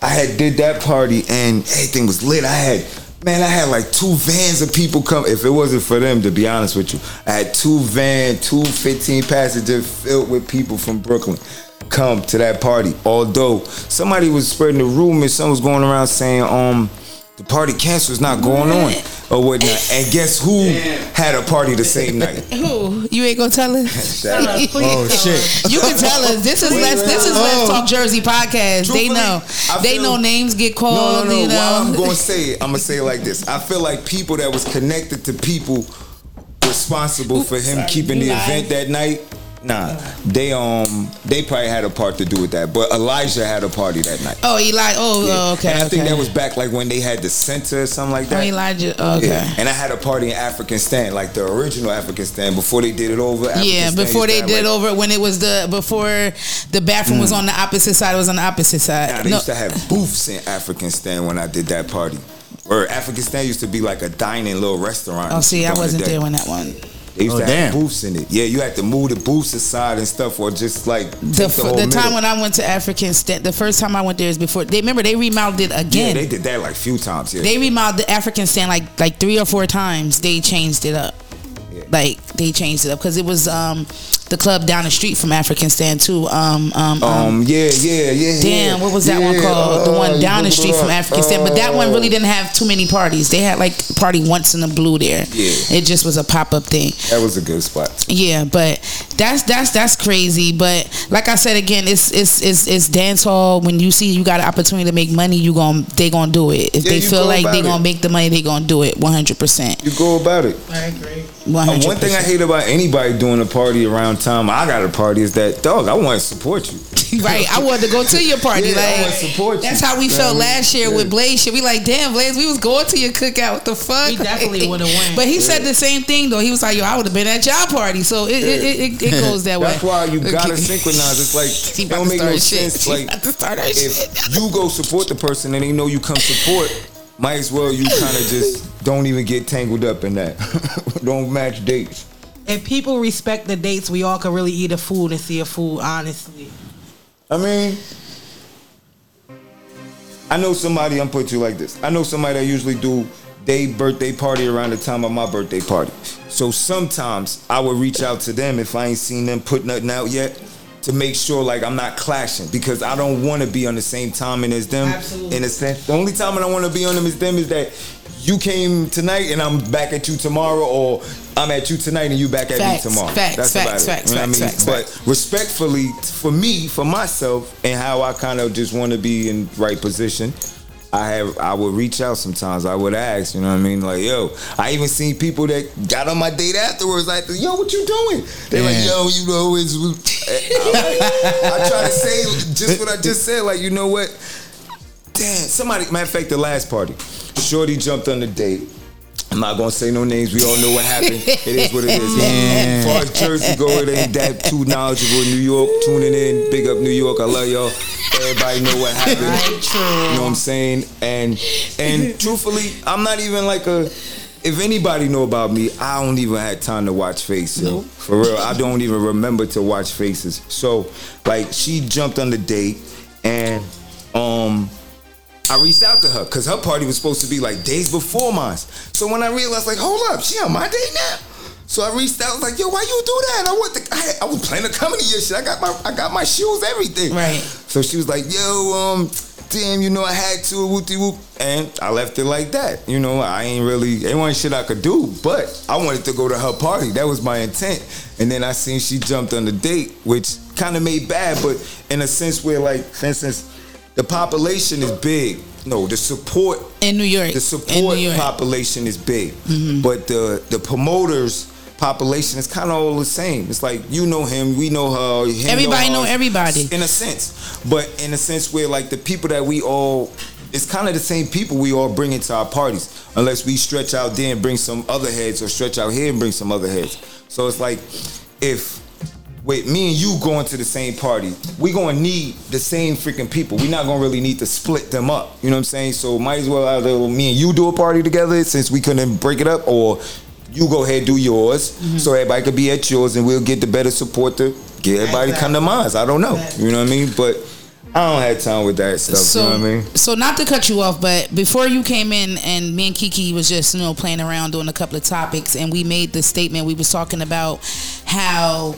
I had did that party and everything was lit. I had man, I had like two vans of people come. If it wasn't for them, to be honest with you, I had two van, two 15 passengers filled with people from Brooklyn come to that party. Although somebody was spreading the rumors, some was going around saying um the party cancel is not going on or whatnot. And guess who had a party the same night? Who? You ain't gonna tell us? Shut up. Oh shit. You can tell us. This is Wait, let's this is wait. Let's oh. Talk Jersey podcast. They know. I They know names get called. no, no. You While I'm gonna say it, I'm gonna say it like this. I feel like people that was connected to people responsible for him sorry, keeping the event that night Nah, they um they probably had a part to do with that, but Elijah had a party that night. Oh, Eli. Oh, oh, okay. and I think okay. that was back like when they had the center or something like that. Oh. Elijah. oh, okay. Yeah. And I had a party in African Stand, like the original African Stand, before they did it over. African yeah, Stand before they did like- over when it was the before the bathroom was Mm. on the opposite side. It was on the opposite side. Nah, they No, used to have booths in African Stand when I did that party. Or African Stand used to be like a dining little restaurant. oh, see, I back in the wasn't there when that one. They used Oh, to have booths in it. Yeah, you had to move the booths aside and stuff, or just like The, f- the, time when I went to African Stand, the first time I went there is before they remember they remodeled it again. yeah, they did that like a few times. Yeah, They remodeled the African stand like like three or four times. They changed it up. Like they changed it up because it was um the club down the street from African stand too. Um um, um, yeah, yeah, yeah. Damn, yeah. what was that one Yeah, called? the uh, one down the street from up. African stand. But that one Uh, really didn't have too many parties. They had like party once in the blue there. Yeah. It just was a pop up thing. That was a good spot. Yeah, but that's that's that's crazy. But like I said again, it's it's it's it's dance hall. When you see you got an opportunity to make money, you gon' they gonna do it. If Yeah, they feel like they about gonna make the money, they gonna do it. One hundred percent. You go about it. I agree. One Uh, hundred. one thing I hate about anybody doing a party around time I got a party is that dog. I want to support you. right. I wanted to go to your party. Yeah, I wanna support you. that's how we You felt what mean? last year with Blaze. Shit, we like, damn, Blaze, we was going to your cookout. What the fuck? We definitely would've went. But he said the same thing though. He was like, yo, I would have been at y'all party. So it it, it, it, it goes that way. That's why you gotta Okay. synchronize. It's like it don't make no shit. sense. He Like about to start that if you go support the person and they know you come support, might as well you kind of just don't even get tangled up in that. don't match dates. If people respect the dates, we all could really eat a food and see a food. Honestly, I mean, I know somebody. I'm put you like this. I know somebody that usually do they birthday party around the time of my birthday party. So sometimes I would reach out to them if I ain't seen them put nothing out yet to make sure like I'm not clashing because I don't want to be on the same timing as them. Absolutely. In a sense, the only time I want to be on them is them is that you came tonight and I'm back at you tomorrow, or I'm at you tonight and you back at Facts, me tomorrow. facts, That's facts, about it. facts, You know what I facts, mean? facts, but respectfully, for me, for myself, and how I kind of just want to be in right position. I have I would reach out sometimes. I would ask, you know what I mean? Like, yo, I even seen people that got on my date afterwards. Like, yo, what you doing? They like, yo, you know, it's. I, I try to say just what I just said. Like, you know what? Damn, somebody. Matter of fact, the last party, Shorty jumped on the date. I'm not gonna say no names. We all know what happened. It is what it is. As far as Jersey go, it ain't that too knowledgeable. New York, tuning in. Big up New York. I love y'all. Everybody know what happened. Right. You know what I'm saying? And and truthfully, I'm not even like a. If anybody know about me, I don't even have time to watch Faces. yo. For real, I don't even remember to watch faces. So, like, she jumped on the date, and um, I reached out to her because her party was supposed to be like days before mine. So when I realized, like, hold up, she on my date now. So I reached out, I was like, yo, why you do that? I want the, I, I was planning to come to your shit. I got my, I got my shoes, everything. Right. So she was like, yo, um, damn, you know, I had to, whoopty whoop. And I left it like that. You know, I ain't really, ain't one shit I could do, but I wanted to go to her party. That was my intent. And then I seen she jumped on the date, which kind of made bad, but in a sense where, like, for instance, the population is big. No, the support in New York. the support population is big, Mm-hmm. but the the promoters population is kind of all the same. It's like you know him, we know her. him Everybody know us, everybody. in a sense, but in a sense where like the people that we all. It's kind of the same people we all bring into our parties, unless we stretch out there and bring some other heads, or stretch out here and bring some other heads. So it's like, if with me and you going to the same party, we gonna need the same freaking people. We're not gonna really need to split them up. You know what I'm saying? So might as well either me and you do a party together since we couldn't break it up, or you go ahead do yours, Mm-hmm. so everybody could be at yours, and we'll get the better support to get everybody come to mine. I don't know. You know what I mean? But I don't have time with that stuff. So, you know what I mean? so not to cut you off, but before you came in and me and Kiki was just you know playing around doing a couple of topics, and we made the statement we was talking about how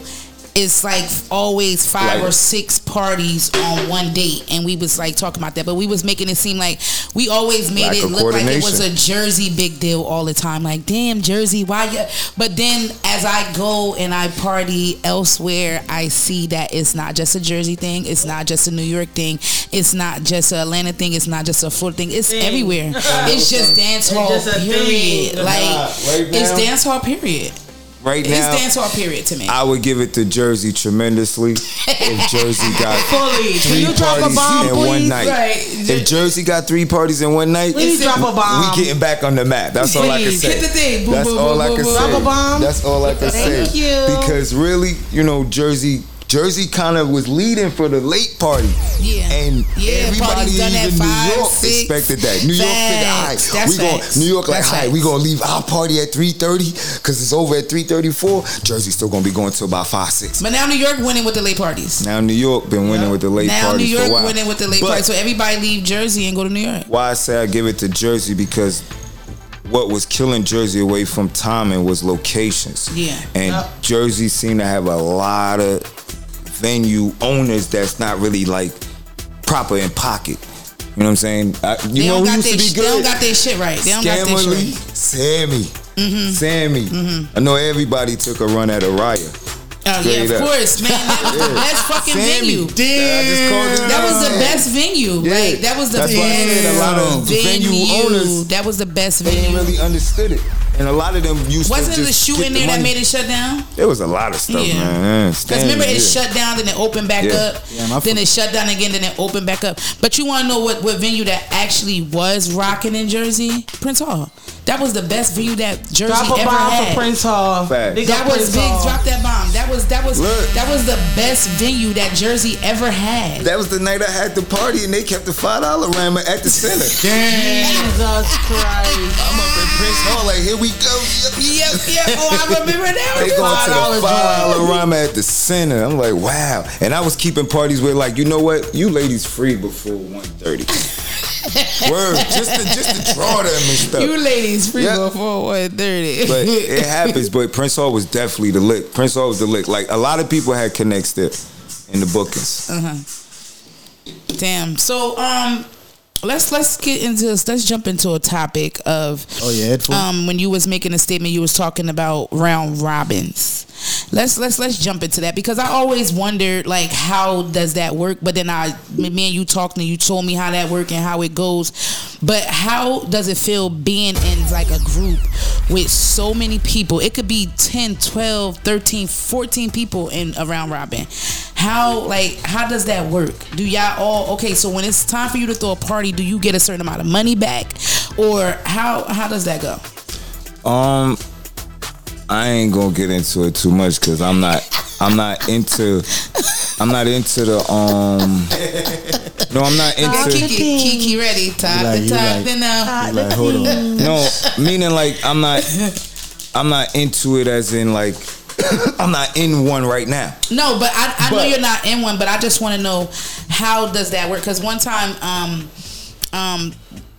it's like always five Like- or six parties on one date, and we was like talking about that, but we was making it seem like we always made Lack it look like it was a. Jersey big deal all the time. Like, damn, Jersey, why you? But then as I go and I party elsewhere, I see that it's not just a Jersey thing. It's not just a New York thing. It's not just a Atlanta thing. It's not just a Florida thing. It's Thing. everywhere. It's just dance hall, just period. thing. Like, right it's now- dance hall, period. Right It's now, dancehall period to me. I would give it to Jersey tremendously. if Jersey got Fully. Can three you drop a parties bomb, in one night, Right. if Jersey got three parties in one night, Please drop a bomb. We getting back on the map. That's all I can Please. say. Hit the thing. Boom, That's boom, all boom, I can say. Drop a bomb. That's all I can say. Thank you. Because really, you know, Jersey. Jersey kind of was leading for the late party, Yeah. and Yeah, everybody parties done even at New five, York six. expected that. New York figured, all right. That's we going. New York like, That's all right, we gonna leave our party at three thirty because it's over at three thirty four. Jersey still gonna be going till about five six. But now New York winning with the late parties. Now New York been winning with the late now New parties for a York winning with the late But- parties. So everybody leave Jersey and go to New York. why I say I give it to Jersey because what was killing Jersey away from timing was locations. Yeah. And Yep. Jersey seemed to have a lot of venue owners that's not really like proper in pocket. You know what I'm saying? I, you They know don't who got used their to be sh- they don't got their shit right. They don't got their shit right. Sammy. Mm-hmm. Sammy. I know everybody took a run at Araya. Oh yeah, of up. course, man. That was the best fucking Sammy. venue. Yeah, I just called his That was the best venue. Yeah. Like that was the That's why I best said a lot of venue owners- That was the best They venue. ain't really understood it. And a lot of them used Wasn't to it the shoe get in the there that made it shut down? There was a lot of stuff, Yeah. man. Because remember it shut down, then it opened back Yeah. up. then it shut down again, then it opened back up. But you want to know what, what venue that actually was rocking in Jersey? Prince Hall. That was the best venue that Jersey Drop a ever bomb had. for Prince Hall. Facts. That was Prince big. Hall. Drop that bomb. That was that was Look. that was the best venue that Jersey ever had. That was the night I had the party and they kept the five dollar rammer at the center. Jesus Christ. I'm up in Prince Hall like here we go. Yep, yep. Oh, I remember that. They going to $5 the five dollar rammer at the center. I'm like, wow. And I was keeping parties where like, you know what? You ladies free before 1.30. Word, just to just to draw them and stuff. You ladies free Yeah. before one thirty. but it happens. But Prince Hall was definitely the lick. Prince Hall was the lick. Like a lot of people had connects there in the bookings. Uh huh. Damn. So um, let's let's get into this. Let's jump into a topic of Oh yeah, um when you was making a statement you was talking about round robins let's let's let's jump into that because i always wondered like how does that work? But then i me and you talked and you told me how that work and how it goes. But how does it feel being in like a group with so many people? It could be 10 12 13 14 people in around robin. How like how does that work? Do y'all all okay so when it's time for you to throw a party do you get a certain amount of money back? Or how how does that go? Um, I ain't gonna get into it too much because I'm not. I'm not into. I'm not into the um. No, I'm not into. Kiki, Kiki ready. Time like- to you talk like- to now. like, hold on. No, meaning like I'm not. I'm not into it as in like. I'm not in one right now. No, but I, I know you're not in one, but I just want to know how does that work? Because one time, um, um,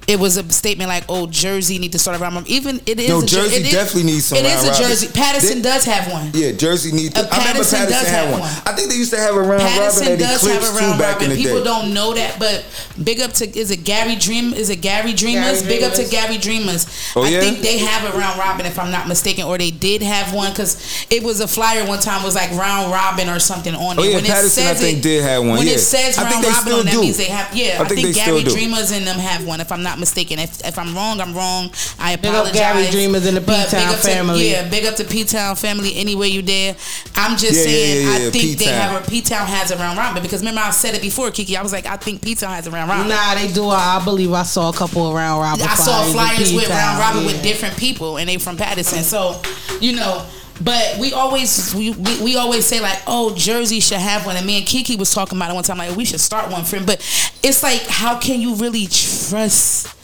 it was a statement like, "Oh, Jersey need to start around." Even it is. No, a Jer- Jersey it is- definitely needs some It is round a robins. Jersey. Paterson They- does have one. Yeah, Jersey needs. Uh, To, I remember Paterson Paterson does had have one. one. I think they used to have a round Paterson robin at does have a too round back robin. in the People day. don't know that, but big up to is it Gary Dream? Is it Gary Dreamers? Gary big up to Gary Dreamers. Oh, I yeah? think they have a round robin if I'm not mistaken, or they did have one because it was a flyer one time it was like round robin or something on Oh, it. yeah, when Paterson, I says think, it, did have one, When yeah. it says round robin on that means they have. Yeah, I I, think think, Gary. Dreamers and them have one if I'm not mistaken. If, if I'm wrong, I'm wrong. I apologize. Big up. Gary Dreamers in the P-Town up to- family. yeah, big up to P Town family. Anywhere you there, I'm just Yeah, yeah, saying. yeah, I think they P-Town. have a P Town has a round robin because remember I said it before, Kiki. I was like, I think P Town has a round robin. Nah, they do. I believe I saw a couple of round robin. I saw flyers with P-Town, round robin yeah. with different people, and they from Paterson. So, you know. But we always we, we, we always say like, oh, Jersey should have one. And me and Kiki was talking about it one time, like we should start one for him. But it's like, how can you really trust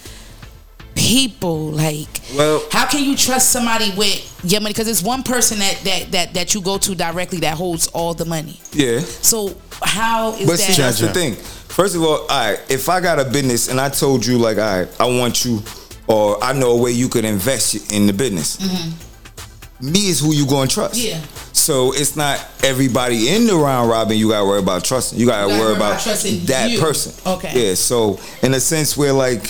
people? Like, Well, how can you trust somebody with your money? Because it's one person that that that that you go to directly that holds all the money. yeah. So how is But that? see, that's the thing. First of all, all right, if I got a business and I told you, like, all right, I want you, or I know a way you could invest in the business, mm-hmm. Me is who you going to trust. Yeah. So it's not everybody in the round robin you got to worry about trusting. You got to You gotta worry worry about about trusting that you. person. Okay. Yeah. So in a sense, where like,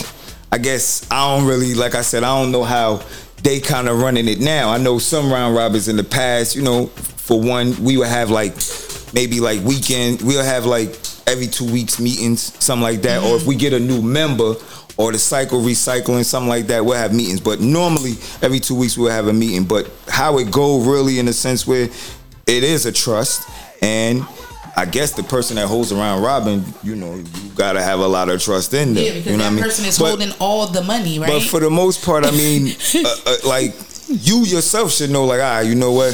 I guess I don't really, like I said, I don't know how they kind of running it now. I know some round robins in the past, you know, for one, we would have like maybe like weekend, we'll have like every two weeks meetings, something like that. Or if we get a new member or the cycle recycling, something like that. We'll have meetings, but normally every two weeks we'll have a meeting. But how it go really in a sense where it is a trust and. I guess the person that holds around Robin, you know, you gotta have a lot of trust in them. Yeah, because you know that what I mean? person is But- holding all the money, right? but for the most part, I mean, uh, uh, like you yourself should know, like, ah, you know what?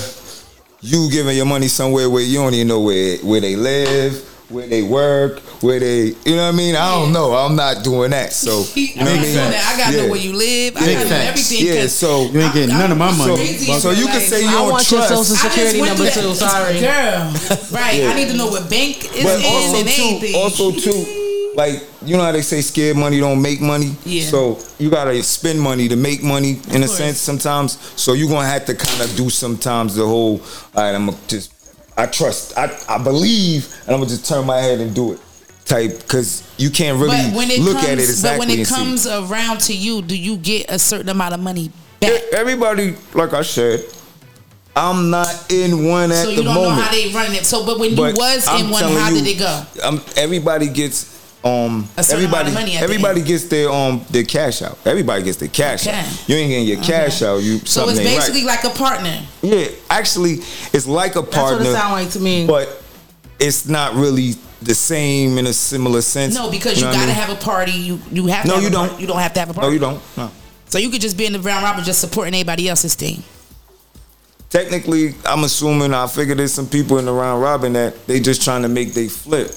You giving your money somewhere where you don't even know where where they live, where they work, where they, you know what I mean? I don't know. I'm not doing that. So you know what I mean? I gotta know where you live. I gotta know everything. Yeah, 'cause so You ain't getting none of my money. So, so you can say you don't want your trust. social security I just number went too. through that. Sorry, girl. Right. Yeah. I need to know what bank is but in also and too, anything. also too, like you know how they say scared money don't make money. Yeah. So you gotta spend money to make money in a sense sometimes. So you're gonna have to kind of do sometimes the whole. All right, I'm gonna just. I trust. I I believe, and I'm gonna just turn my head and do it. Type because you can't really but when it look comes, at it exactly. but when it and see. comes around to you, do you get a certain amount of money back? everybody, like I said, I'm not in one at so you the don't moment. know how they run it. So, but when But you was I'm in one, how you, did it go? Um, everybody gets um everybody of money at the everybody gets their um their cash out. Everybody gets their cash Okay. out. You ain't getting your cash out. You So it's basically right. like a partner. Yeah, actually, it's like a partner. That's what it sound like to me. But it's not really the same in a similar sense. No, because you, know what gotta mean? have a party. You you have to No, have you don't. Party. You don't have to have a party. No, you don't. No. So you could just be in the round robin, just supporting anybody else's team. technically, I'm assuming I figure there's some people in the round robin that they just trying to make they flip,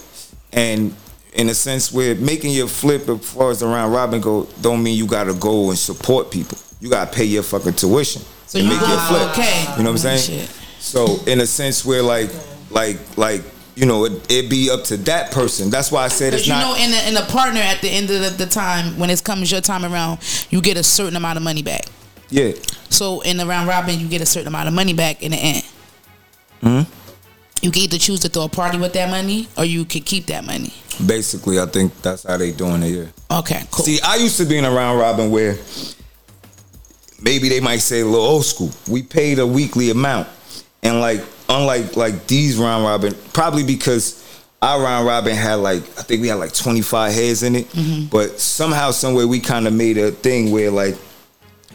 and in a sense, where making your flip as far as the round robin go, don't mean you gotta go and support people. You gotta pay your fucking tuition So to you make your flip. okay. You know what I'm saying? So in a sense, where like, like, like. You know, it, it be up to that person. That's why I said it's you not. You know, in a, in a partner, at the end of the, the time, when it comes your time around, you get a certain amount of money back. yeah. So in the round robin, you get a certain amount of money back in the end. hmm You can either choose to throw a party with that money, or you can keep that money. Basically, I think that's how they doing it. Yeah. Okay, cool. See, I used to be in a round robin where maybe they might say a little old school. We paid a weekly amount, and like unlike like these round robin, probably because our round robin had like I think we had like twenty five heads in it, Mm-hmm. but somehow somewhere we kind of made a thing where like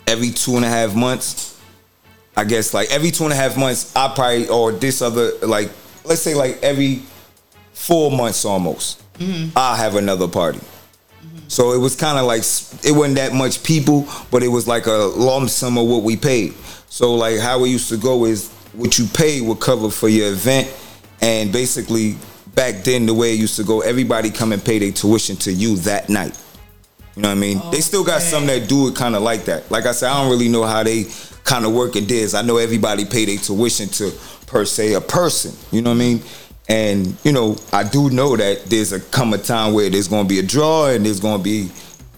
every two and a half months, I guess like every two and a half months, I probably or this other like let's say like every four months almost, Mm-hmm. I'll have another party. So it was kind of like it wasn't that much people, but it was like a lump sum of what we paid. So like how it used to go is what you paid would cover for your event, and basically back then the way it used to go, everybody come and pay their tuition to you that night. You know what I mean? They still got some that do it kind of like that. Like I said, I don't really know how they kind of work it is. I know everybody pay their tuition to per se a person. You know what I mean? And you know, I do know that there's a come a time where there's going to be a draw and there's going to be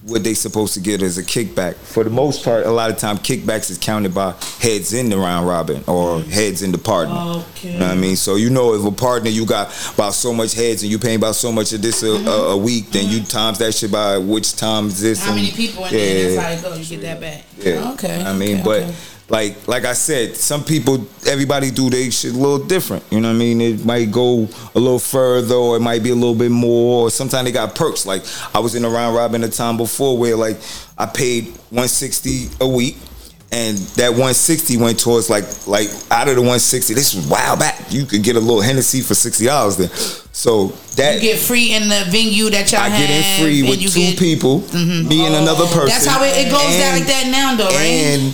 what they supposed to get as a kickback. For the most part, a lot of time kickbacks is counted by heads in the round robin or heads in the partner. Okay. You know what I mean? So you know if a partner you got about so much heads and you paying about so much of this a, a, mm-hmm. a week, then you mm-hmm. times that shit by which times this. How and- many people in there? That's how it goes. You get that back. yeah. Okay. I mean, okay, but okay. Like like I said, some people, everybody do they shit a little different. You know what I mean? It might go a little further, or it might be a little bit more. Or sometimes they got perks. Like I was in a round robin a time before where like I paid one sixty a week. And that 160 went towards like like out of the 160. This was while back. You could get a little Hennessy for sixty dollars then. So that you get free in the venue that y'all I get in free with two get- people, mm-hmm. me and another person. That's how it, it goes down like that now, though, right? And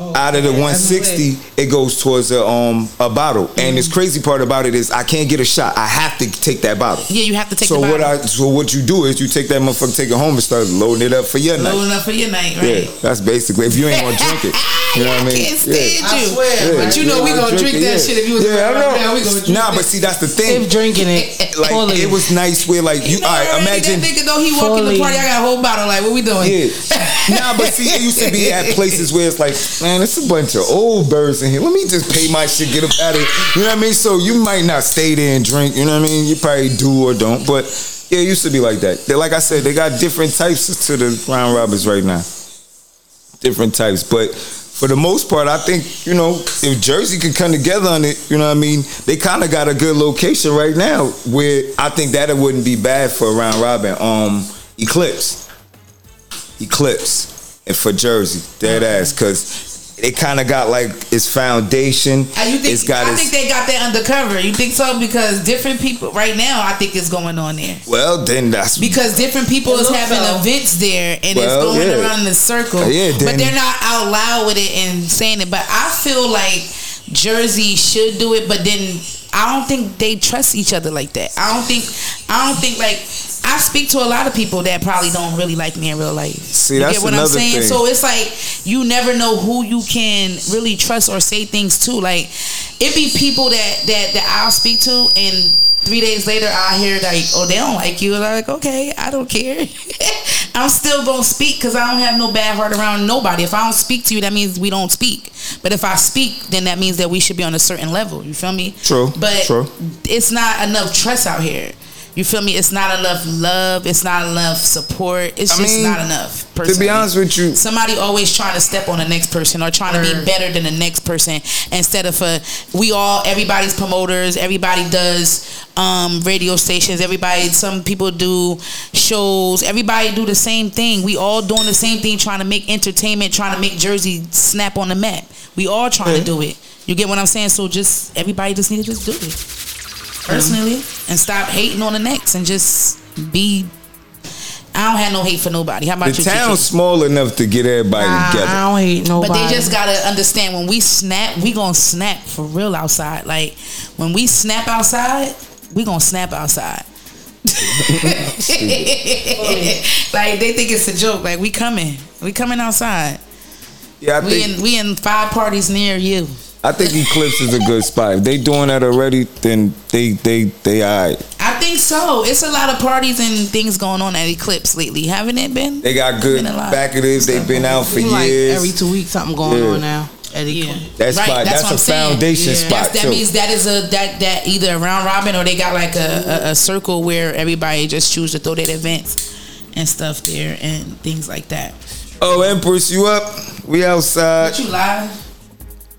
out of the 160, it goes towards a um a bottle. And this crazy part about it is I can't get a shot. I have to take that bottle. yeah, you have to take so the what bottle. I so what you do is you take that motherfucker, take it home, and start loading it up for your night. Loading up for your night, right? Yeah, that's basically if you ain't gonna drink it. You know what I mean? can't stand yeah. you. But you know we gonna drink that shit if you was Yeah, I around know. now, we gonna drink nah, but see that's the thing. If drinking it, Like fully. it was nice where like you. all right, imagine. That nigga though he walk in the party, I got a whole bottle. Like, what we doing? Yeah. nah, but see, it used to be at places where it's like, man, it's a bunch of old birds in here. Let me just pay my shit, get up out of here. You know what I mean? So you might not stay there and drink. You know what I mean? You probably do or don't. But yeah, it used to be like that. They, like I said, they got different types to the round robbers right now. Different types, but. For the most part, I think you know if Jersey could come together on it, you know what I mean. They kind of got a good location right now where I think that it wouldn't be bad for round robin. Um, Eclipse. Eclipse and for Jersey, dead ass, because it kind of got like its foundation. Uh, you think, it's got I its think they got that undercover. You think so? Because different people right now, I think it's going on there. well, then that's Because different people is having so. events there and Well, it's going yeah. around in a circle. Uh, yeah, but they're not out loud with it and saying it. But I feel like Jersey should do it, but then I don't think they trust each other like that. I don't think I don't think like I speak to a lot of people that probably don't really like me in real life. See, you that's get what I'm saying? thing. So it's like you never know who you can really trust or say things to. Like it be people that that that I'll speak to and three days later I hear like, oh, they don't like you. And I'm like, okay, I don't care. I'm still gonna speak because I don't have no bad heart around nobody. If I don't speak to you, that means we don't speak. But if I speak, then that means that we should be on a certain level. You feel me? True, But true. it's not enough trust out here. You feel me? It's not enough love. It's not enough support. It's I just mean, not enough. to be honest with you, somebody always trying to step on the next person or trying to be better than the next person instead of a we all everybody's promoters. Everybody does um, radio stations. Everybody some people do shows. Everybody do the same thing. We all doing the same thing trying to make entertainment trying to make jersey snap on the map. We all trying to do it. You get what i'm saying? So just everybody just need to just do it personally and stop hating on the next and just be I don't have no hate for nobody. How about the you? town's small enough to get everybody together. I don't hate nobody. But they just gotta understand when we snap, we gonna snap for real outside. Like when we snap outside, we gonna snap outside. like they think it's a joke. Like we coming, we coming outside. Yeah, I we think in we in five parties near you. I think Eclipse is a good spot. If they doing that already, then they they they alright. I think so. It's a lot of parties and things going on at Eclipse lately, haven't it been? They got good Been a lot. back of this. They've been out for Seem like years. every two weeks something going Yeah. on now. Eddie Yeah. That spot, that's, what a I'm saying. foundation spot That's- that too. means that is a that that either a round robin or they got like a, a, a circle where everybody just choose to throw their events and stuff there and things like that. oh, Empress, you up? We outside. But you live?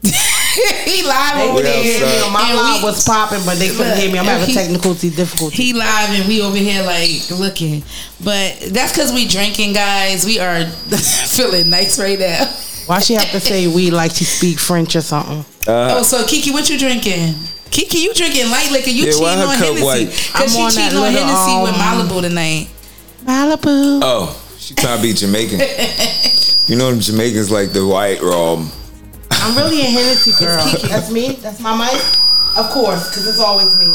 he live They over couldn't there. hear. My And live we- was popping, but they couldn't Look, hear me. I'm having he- technical difficulties. He live and we over here like looking, but that's because we drinking, guys. We are feeling nice right now. Why she have to say we like she speak French or something? oh, so Kiki, what you drinking? Kiki, you drinking light liquor? You Yeah, cheating on Hennessy? Cause I'm on she that cheating on little, Hennessy with um, Malibu tonight. Malibu. Oh, she trying to be Jamaican. you know them Jamaicans like the white rum. I'm really a Hennessy girl. kiki That's me. That's my mic. Of course, because it's always me.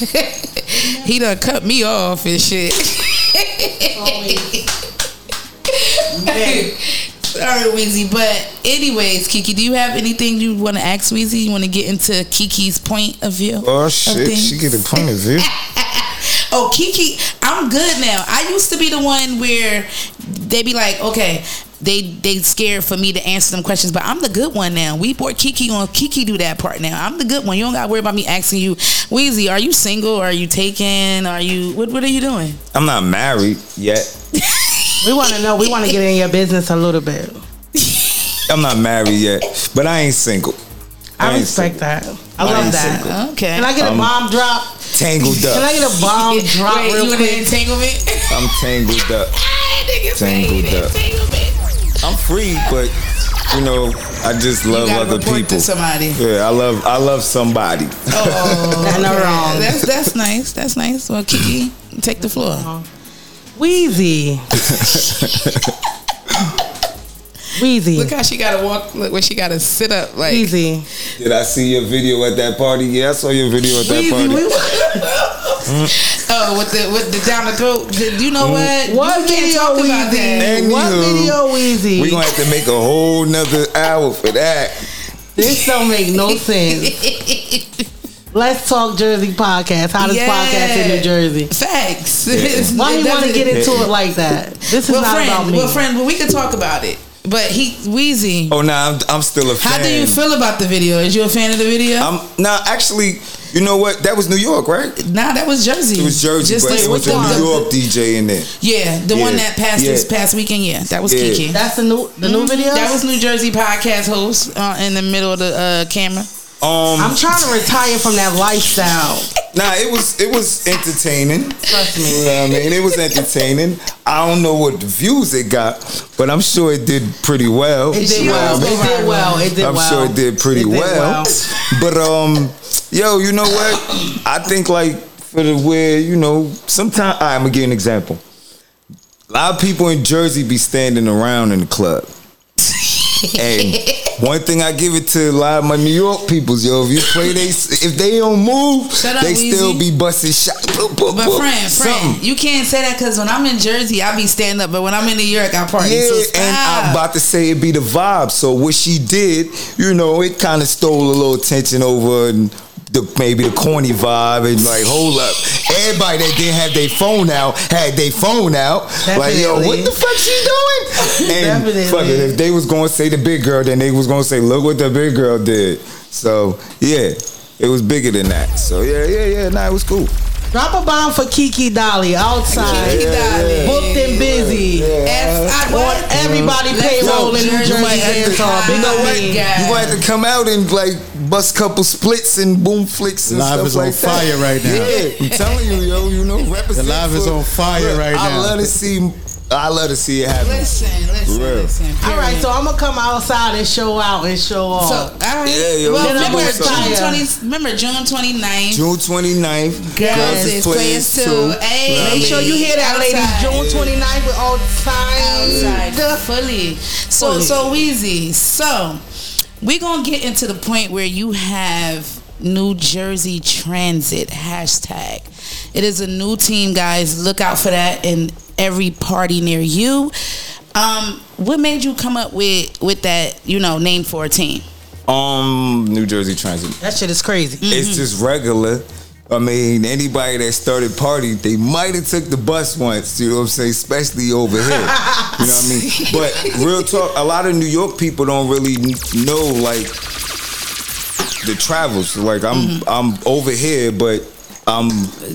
he done cut me off and shit. Sorry, Weazy. But anyways, Kiki, do you have anything you want to ask Weazy? You want to get into Kiki's point of view? Oh of shit, things? she get a point of view. Oh, Kiki, I'm good now. I used to be the one where they be like, okay, they they scared for me to answer them questions, but I'm the good one now. We brought Kiki on. Kiki do that part now. I'm the good one. You don't got to worry about me asking you, Weazy, are you single? Are you taken? Are you what? What are you doing? I'm not married yet. We want to know. We want to get in your business a little bit. I'm not married yet, but I ain't single. I ain't respect single. that. I I love that. single. Okay. Can I get a Um, bomb drop? Tangled up. Can I get a bomb drop Wait, real you in quick? an entanglement? I'm tangled up. Tangled up. I'm free, but you know, I just love gotta other report to people. somebody. Yeah, I love I love somebody. Oh, Nothing okay. wrong. That's that's nice. That's nice. Well, Kiki, take the floor. Uh-huh. Weazy. Weazy. Look how she gotta walk. Look where she gotta sit up. Like Weazy. Did I see your video at that party? Yeah, I saw your video at that Weazy. party. we- Mm. oh, with the with the down the throat. You know what? What you can't video, talk about Weazy? that. What Anywho, video, Weazy? We gonna have to make a whole nother hour for that. This don't make no sense. Let's talk Jersey podcast. Hottest Yeah. podcast in New Jersey. Facts. Why It you want to get into it like that? This is well, not friend, about me. well, friend, well, we can talk about it. But he, Weazy, Oh nah, I'm, I'm still a fan. how do you feel about the video? Is you a fan of the video? I'm nah. Actually, you know what? That was New York, right? nah, that was Jersey. It was Jersey, Just but like it was a New York DJ in there. Yeah, the one that passed yeah. this past weekend. Yeah, that was Yeah. Kiki. That's the new the new Mhm. video. That was New Jersey podcast host uh, in the middle of the uh, camera. Um, I'm trying to retire from that lifestyle. Nah, it was it was entertaining. Trust me. You know what I mean? It was entertaining. I don't know what views it got, but I'm sure it did pretty well. It did well. what I mean? It did well. It did I'm well. sure it did pretty It did well. well. But um, yo, you know what? I think like for the where you know, sometimes I'm gonna give you an example. A lot of people in Jersey be standing around in the club. and one thing I give it to a lot of my New York peoples, yo, if you play they, if they don't move, Shut up, they still Weazy. be busting shot. boop, boop, But boop, friend, friend, something. you can't say that because when I'm in Jersey, I be standing up. But when I'm in New York, I party. Yeah, so and. I'm about to say it be the vibe. So what she did, you know, it kind of stole a little attention over and the maybe the corny vibe and like hold up. Everybody that didn't have their phone out had their phone out. Like yo, what the fuck she doing? And Definitely. fuck it, if they was gonna say the big girl, then they was gonna say, look what the big girl did. So yeah, it was bigger than that. So yeah, yeah, yeah. Nah, it was cool. Drop a bomb for Kiki Dolly outside. Kiki Dolly. Booked and busy. F- I- On what? everybody Let's payroll go, in New Jersey. Jersey might have to- you know what? You might have to come out and like bust couple splits and boom flicks and stuff. like that. Live is on fire right now. Yeah, I'm telling you, yo, you know, represent. The live is on fire right I now. I love to see. I love to see it happen. Listen, listen, Real. listen. All right, so I'm gonna come outside and show out and show off. So, all right. Yeah, yo, well, we remember doing June, something. 20, remember June 29th. June 29th, Girls is players too. Hey, You know what I Make sure you hear that, Outside. ladies. June 29th with all outside fully. So Fully. so easy. So we're gonna get into the point where you have New Jersey Transit hashtag. It is a new team, guys. Look out for that in every party near you. Um, what made you come up with with that you know name for a team? Um, New Jersey Transit. That shit is crazy. It's just regular. I mean, anybody that started party, they might have took the bus once. You know what I'm saying? Especially over here. you know what I mean? But real talk, a lot of New York people don't really know like the travels. Like I'm, I'm over here, but I'm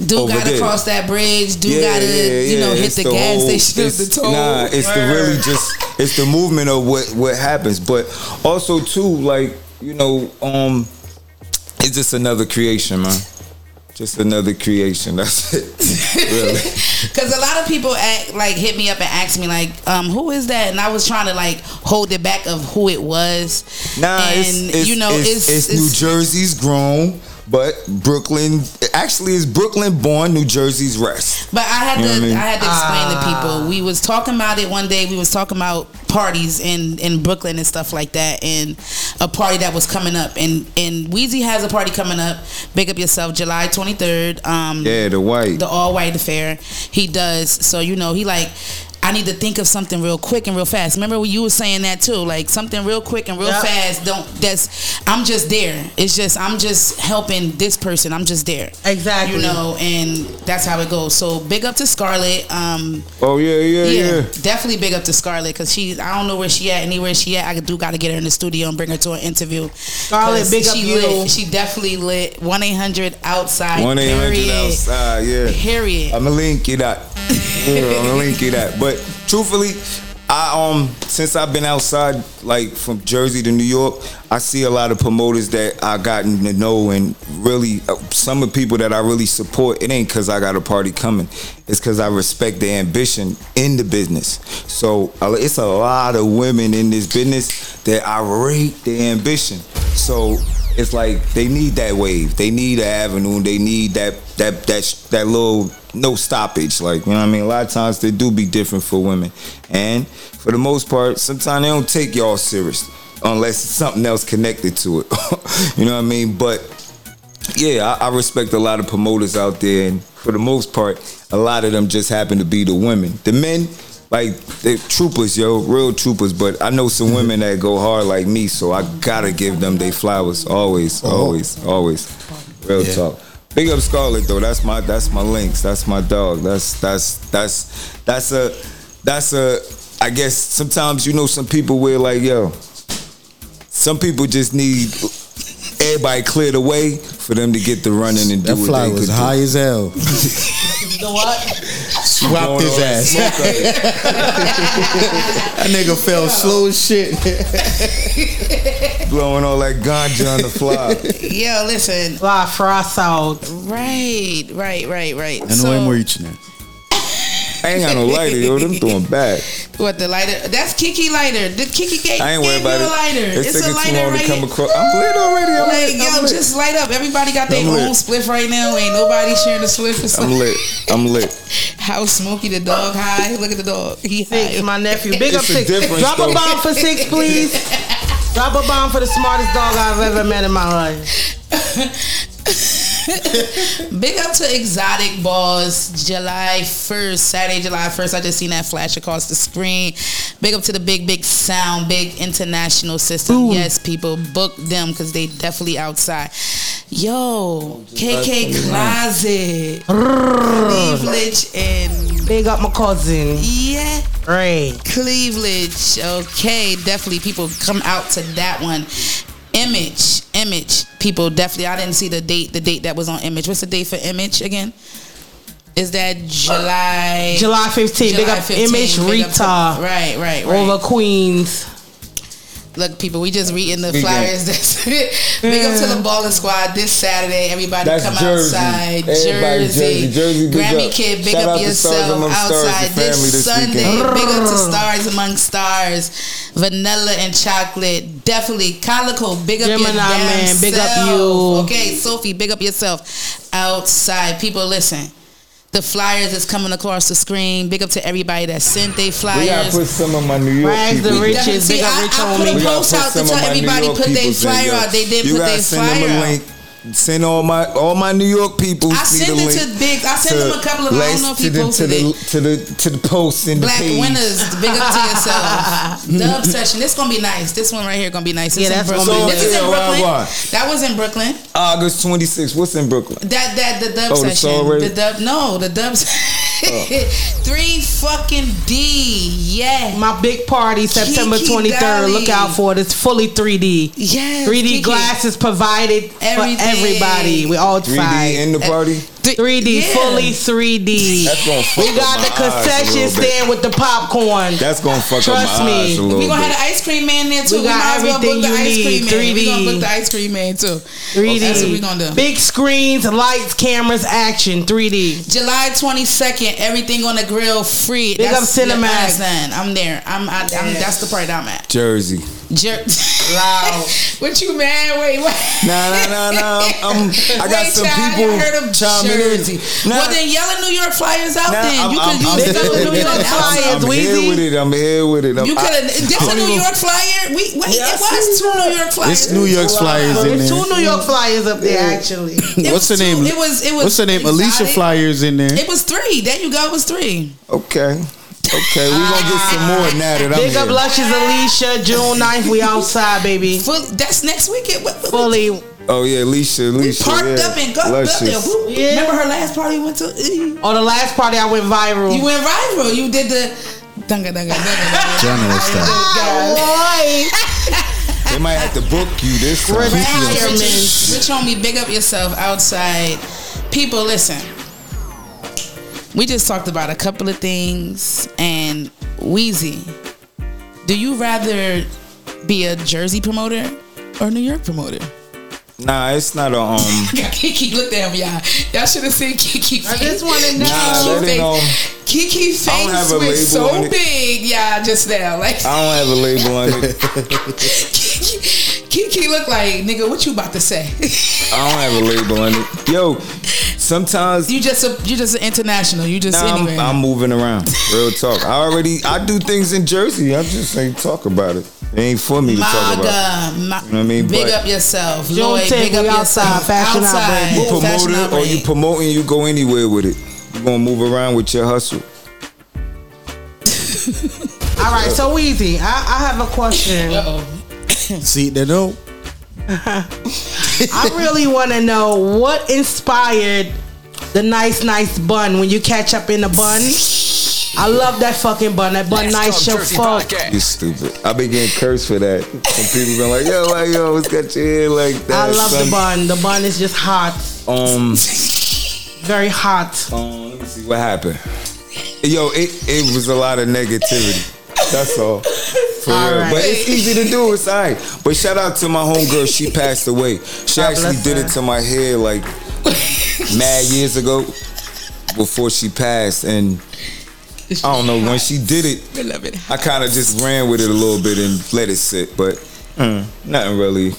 Do gotta there. cross that bridge. Do Yeah, gotta yeah, you know yeah. hit It's the, gas whole- station, the toll. Nah, it's the really just it's the movement of what what happens. But also too, like you know, um, it's just another creation, man. Just another creation. That's it. really. Because a lot of people act, like hit me up and ask me like, um, who is that? And I was trying to like hold it back of who it was. Nah, and it's, it's, you know, it's, it's, it's New Jersey's grown, but Brooklyn actually is Brooklyn born, New Jersey's rest. But I had You to, I mean? I had to explain to people. We was talking about it one day. We was talking about parties in in Brooklyn and stuff like that, and a party that was coming up. And and Weazy has a party coming up. Big up yourself, July twenty third. Um, Yeah, the white. the all white affair. He does. So you know, he like. I need to think of something real quick and real fast. Remember when you were saying that too, like something real quick and real Yeah. fast. Don't that's. I'm just there. It's just I'm just helping this person. I'm just there. Exactly. You know, and that's how it goes. So big up to Scarlett. Um, Oh yeah, yeah, yeah. definitely big up to Scarlett because she. I don't know where she at. Anywhere she at, I do got to get her in the studio and bring her to an interview. Scarlett, big up she you. Lit. She definitely lit. One eight hundred outside. One eight hundred period. outside, yeah. Period. I'ma link you that. I'ma link you that. But truthfully, I um since I've been outside like from Jersey to New York, I see a lot of promoters that I gotten to know and really uh, some of the people that I really support. It ain't cause I got a party coming. It's cause I respect their ambition in the business. So uh, it's a lot of women in this business that I rate their ambition. So it's like they need that wave. They need an avenue. They need that that that that little no stoppage. Like you know what I mean. A lot of times they do be different for women, and for the most part, sometimes they don't take y'all serious unless it's something else connected to it. you know what I mean? But yeah, I, I respect a lot of promoters out there, and for the most part, a lot of them just happen to be the women. The men, like they troopers, yo, real troopers. But I know some women that go hard like me, so I gotta give them their flowers. Always, oh. always, always. Real Yeah. talk. Big up Scarlet though. That's my that's my links. That's my dog. That's that's that's that's a that's a. I guess sometimes you know some people where like yo. Some people just need everybody clear the way for them to get the running and do That what fly they was could high do. as hell. You know what? whopped his ass. that nigga fell slow as shit. Blowing all that ganja on the fly. Yo, listen. Fly frost out. Right, right, right, right. I know I'm reaching it. I ain't got no lighter, yo. Them doing bad. What the lighter? That's Kiki lighter. The Kiki gave, I ain't worried gave about you a it. lighter. It's It's, a taking too lighter long to come across. I'm lit already. I'm like, lit. yo, I'm lit. just light up. Everybody got their own spliff right now. Ain't nobody sharing a spliff. It's I'm lit. I'm lit. How Smokey the dog high? Look at the dog. He Six, high. my nephew. Big up It's a six. Drop though. a bomb for six, please. Drop a bomb for the smartest dog I've ever met in my life. Big up to Exotic Balls, July 1st, Saturday, July 1st. I just seen that flash across the screen. Big up to the Big Big Sound, Big International System. Yes, people, book them because they definitely outside. Yo, KK Closet, Cleveland, and Big up my cousin. yeah, Ray. Cleveland. Okay, definitely people come out to that one. Image, image. People definitely. I didn't see the date. The date that was on Image. What's the date for Image again? Is that July? July 15th. Big up 15th. Image to- Rita. right, right, right. Over Queens. Look, people, we just reading the Big flyers. That's Big up to the Balling Squad this Saturday. Everybody That's come Jersey. outside. Everybody Jersey. Jersey. Jersey, big Grammy up. Kid, big Shout up out to yourself Among Stars, the outside family this this Sunday. weekend. Big up to Stars Among Stars. Vanilla and chocolate. Definitely. Calico, big up your Gemini damn man, big up you. Okay, Sophie, big up yourself. Outside. People, listen. The flyers that's coming across the screen. Big up to everybody that sent their We gotta flyers. put some of my New York Rags the people. riches. Big up I, rich I homie. put a We gotta post put out to some tell of New everybody York put their peoples in, flyer yo. out. They didn't You put gotta their send flyer them a out. Link. Send all my all my New York people. I send sent the it link to Big. I send them a couple of. I don't know if to he the, to the, it. to the to the post in Black the page. winners, big up to yourself. Dub session. This gonna be nice. This one right here gonna be nice. It's Yeah, that's gonna Brooklyn. be This is in Yeah, why, Brooklyn. why? That was in Brooklyn. August 26th. What's in Brooklyn? That that the dub Oh, session. Soul The dub. No, the dubs. Three fucking D. Yeah. My big party, September Kiki 23rd. Dolly. Look out for it. It's fully 3D. Yes. 3D Kiki. glasses provided Everything. for everybody. We all 3D in the party. 3D, Yeah. fully 3D. That's gonna fuck We got the eyes a concession stand with the popcorn. That's gonna fuck Trust up my me. eyes a little We gonna bit. have the ice cream man there too. We got might as well everything book the you ice need. cream man. We 3D. gonna book the ice cream man too. 3D. That's what we gonna do. Big screens, lights, cameras, action. 3D. July 22nd, everything on the grill free. Big up Cinemax. Listen, I'm there. I'm, I, I'm that's the part I'm at. Jersey. Jer- Loud. what you man? Wait, wait. Nah, nah, nah, nah. I'm, I'm, I got Wait, some child, people I heard of chiming in. Jersey. Nah, well, then yell at New York Flyers out. nah, then I'm, you I'm, could I'm, use here- the New York I'm, Flyers. I'm here with it. I'm here with it. I'm, You could have. I- This I a New York Flyer. We wait. Yeah, it was two New York Flyers. It's New York Flyers in there. two New York flyers up there, actually. What's the name? two- It was. It was. What's the name? Alicia. Flyers in there. It was three. There you go. It was three. Okay. Okay, we gonna get some more now that I'm Big here. up Luscious Alicia, June 9th. We outside, baby. Full, that's next weekend. What, what, Fully. Oh yeah, Alicia, Alicia. parked yeah. up and go. Luscious. Who- Yeah. Remember her last party went to? On oh, the last party, I went viral. You went viral. You did the. Dunga, dunga, dunga, General stuff. Oh, boy. They might have to book you this time. Retirement. Rich homie, big up yourself outside. People, listen. We just talked about a couple of things, and Weazy, do you rather be a Jersey promoter or New York promoter? Nah, it's not a um. Kiki looked at him, y'all. Y'all should have seen Kiki face. I just want to know. Nah, that ain't um. Kiki I face was so big, y'all, just now. Like I don't have a label on it. Kiki, Kiki looked like, nigga, what you about to say? I don't have a label on it. Yo, sometimes you just a, you just international. You just Nah, anywhere. I'm, I'm moving around. Real talk. I already I do things in Jersey. I just ain't talk about it. It ain't for me to talk about. Maga, ma- You know what I mean? big But- up yourself, June Lloyd. 10th, Big up we yourself. outside, fashion outside, You outbreak. fashion promote it or you outbreak. promoting, you go anywhere with it. You gonna move around with your hustle. All right, so easy. I, I have a question. See, they know. I really want to know what inspired the nice, nice bun when you catch up in the bun. I love that fucking bun. That bun nice your fuck. You stupid. I been getting cursed for that. Some people been like, yo, why you always got your hair like that? I love son? the bun. The bun is just hot. Um, Very hot. um, let me see what happened. Yo, it, it was a lot of negativity. That's all. For All real. right. But it's easy to do. It's alright. But shout out to my homegirl. She passed away. She God actually did her. it to my hair like mad years ago before she passed. And I don't know when she did it. I kind of just ran with it a little bit and let it sit. But mm, nothing really.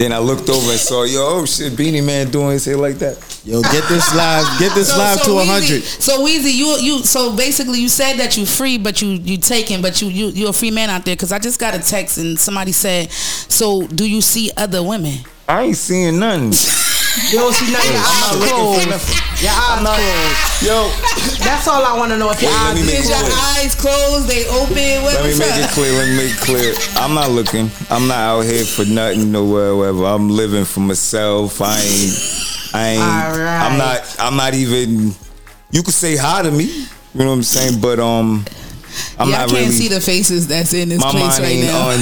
Then I looked over and saw, yo, oh shit, Beenie Man doing his hair like that. Yo, get this live, get this live to Weezy- hundred. So Weazy, you you so basically you said that you free, but you you taking, but you you you're a free man out there. Because I just got a text and somebody said, so do you see other women? I ain't seeing nothing. You don't see nothing. Your eyes closed. Your eyes closed. Yo, that's all I want to know. If your Wait, let eyes Is your eyes closed? They open? What, Let me make it clear. Let me make it clear. I'm not looking. I'm not out here for nothing, nowhere, whatever. I'm living for myself. I ain't. I ain't. Alright. I'm not. I'm not even. You could say hi to me. You know what I'm saying? But um, I'm yeah, I can't really. see the faces that's in this my place right ain't now. on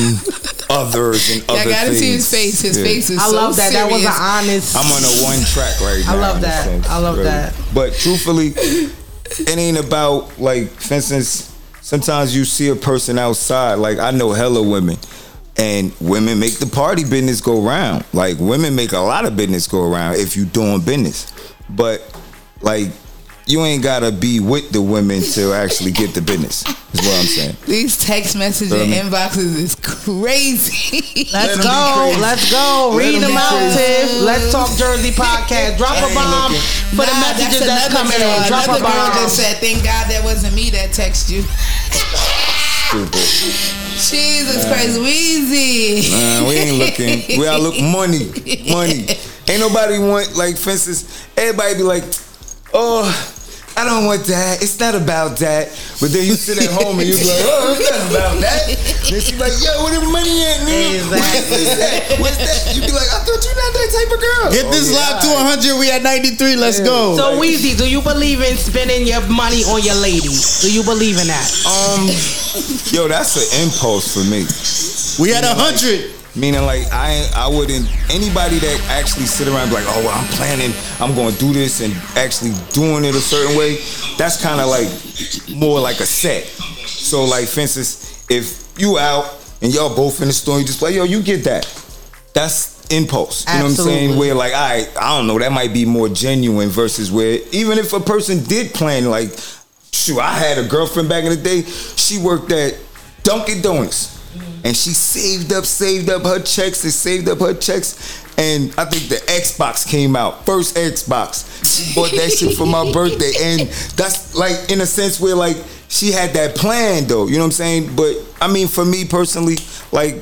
others and Yeah, I gotta things. see his face. His Yeah. face is I so love that. That was an honest. I'm on a one track right now. I love that. sense, I love that. But truthfully, it ain't about like, for instance, sometimes you see a person outside. Like I know hella women, and women make the party business go round. Like women make a lot of business go around if you doing business. But like, you ain't gotta be with the women to actually get the business. Is what I'm saying. These text message Feel and me? inboxes is crazy. Let's them be go. crazy. Let's go. Let Read them them out. Tiff. Let's talk Jersey podcast. Drop a bomb looking. for the messages that's that's coming girl. in. Drop Another a girl bomb. just said, "Thank God that wasn't me that texted you." Stupid. Jesus Christ, Weazy. Man, we ain't looking. We all look money, money. Ain't nobody want like, fences. instance, everybody be like, oh. I don't want that. It's not about that. But then you sit at home and you be like, oh, it's not about that. Then she's like, yo, where the money at, nigga? What's that? What's that? You be like, I thought you not that type of girl. Get this Oh, live to yeah. hundred. We at ninety three. Let's go. So Weazy, do you believe in spending your money on your lady? Do you believe in that? Um, yo, that's an impulse for me. we at Meaning like- hundred. Meaning like I I wouldn't anybody that actually sit around and be like, oh well, I'm planning, I'm gonna do this and actually doing it a certain way, that's kinda like more like a set. So like for instance, if you out and y'all both in the store, you just like, yo, you get that. That's impulse. You know what I'm saying? Where like I I don't know, that might be more genuine versus where even if a person did plan like shoot, I had a girlfriend back in the day, she worked at Dunkin' Donuts. And she saved up, saved up her checks and saved up her checks. And I think the Xbox came out. First Xbox. She bought that shit for my birthday. And that's like in a sense where like she had that plan though. You know what I'm saying? But I mean for me personally, like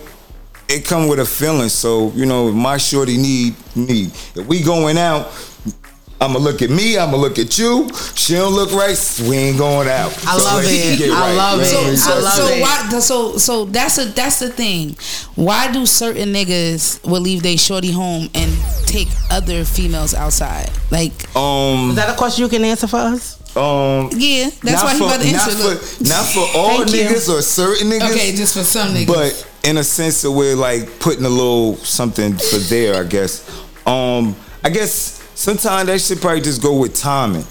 it come with a feeling. So, you know, my shorty need need. If we going out, I'ma look at me, I'ma look at you. She don't look right, we ain't going out. I love let's it. get I love You it. So, I love so it. why? So, so that's a that's the thing. Why do certain niggas will leave their shorty home and take other females outside? Like, Um Is that a question you can answer for us? Um, yeah, that's not why he for, about to not answer. for, Look. not for all Thank you. niggas or certain niggas. Okay, just for some niggas. But in a sense that we're like putting a little something for there, I guess. Um, I guess sometimes that should probably just go with timing.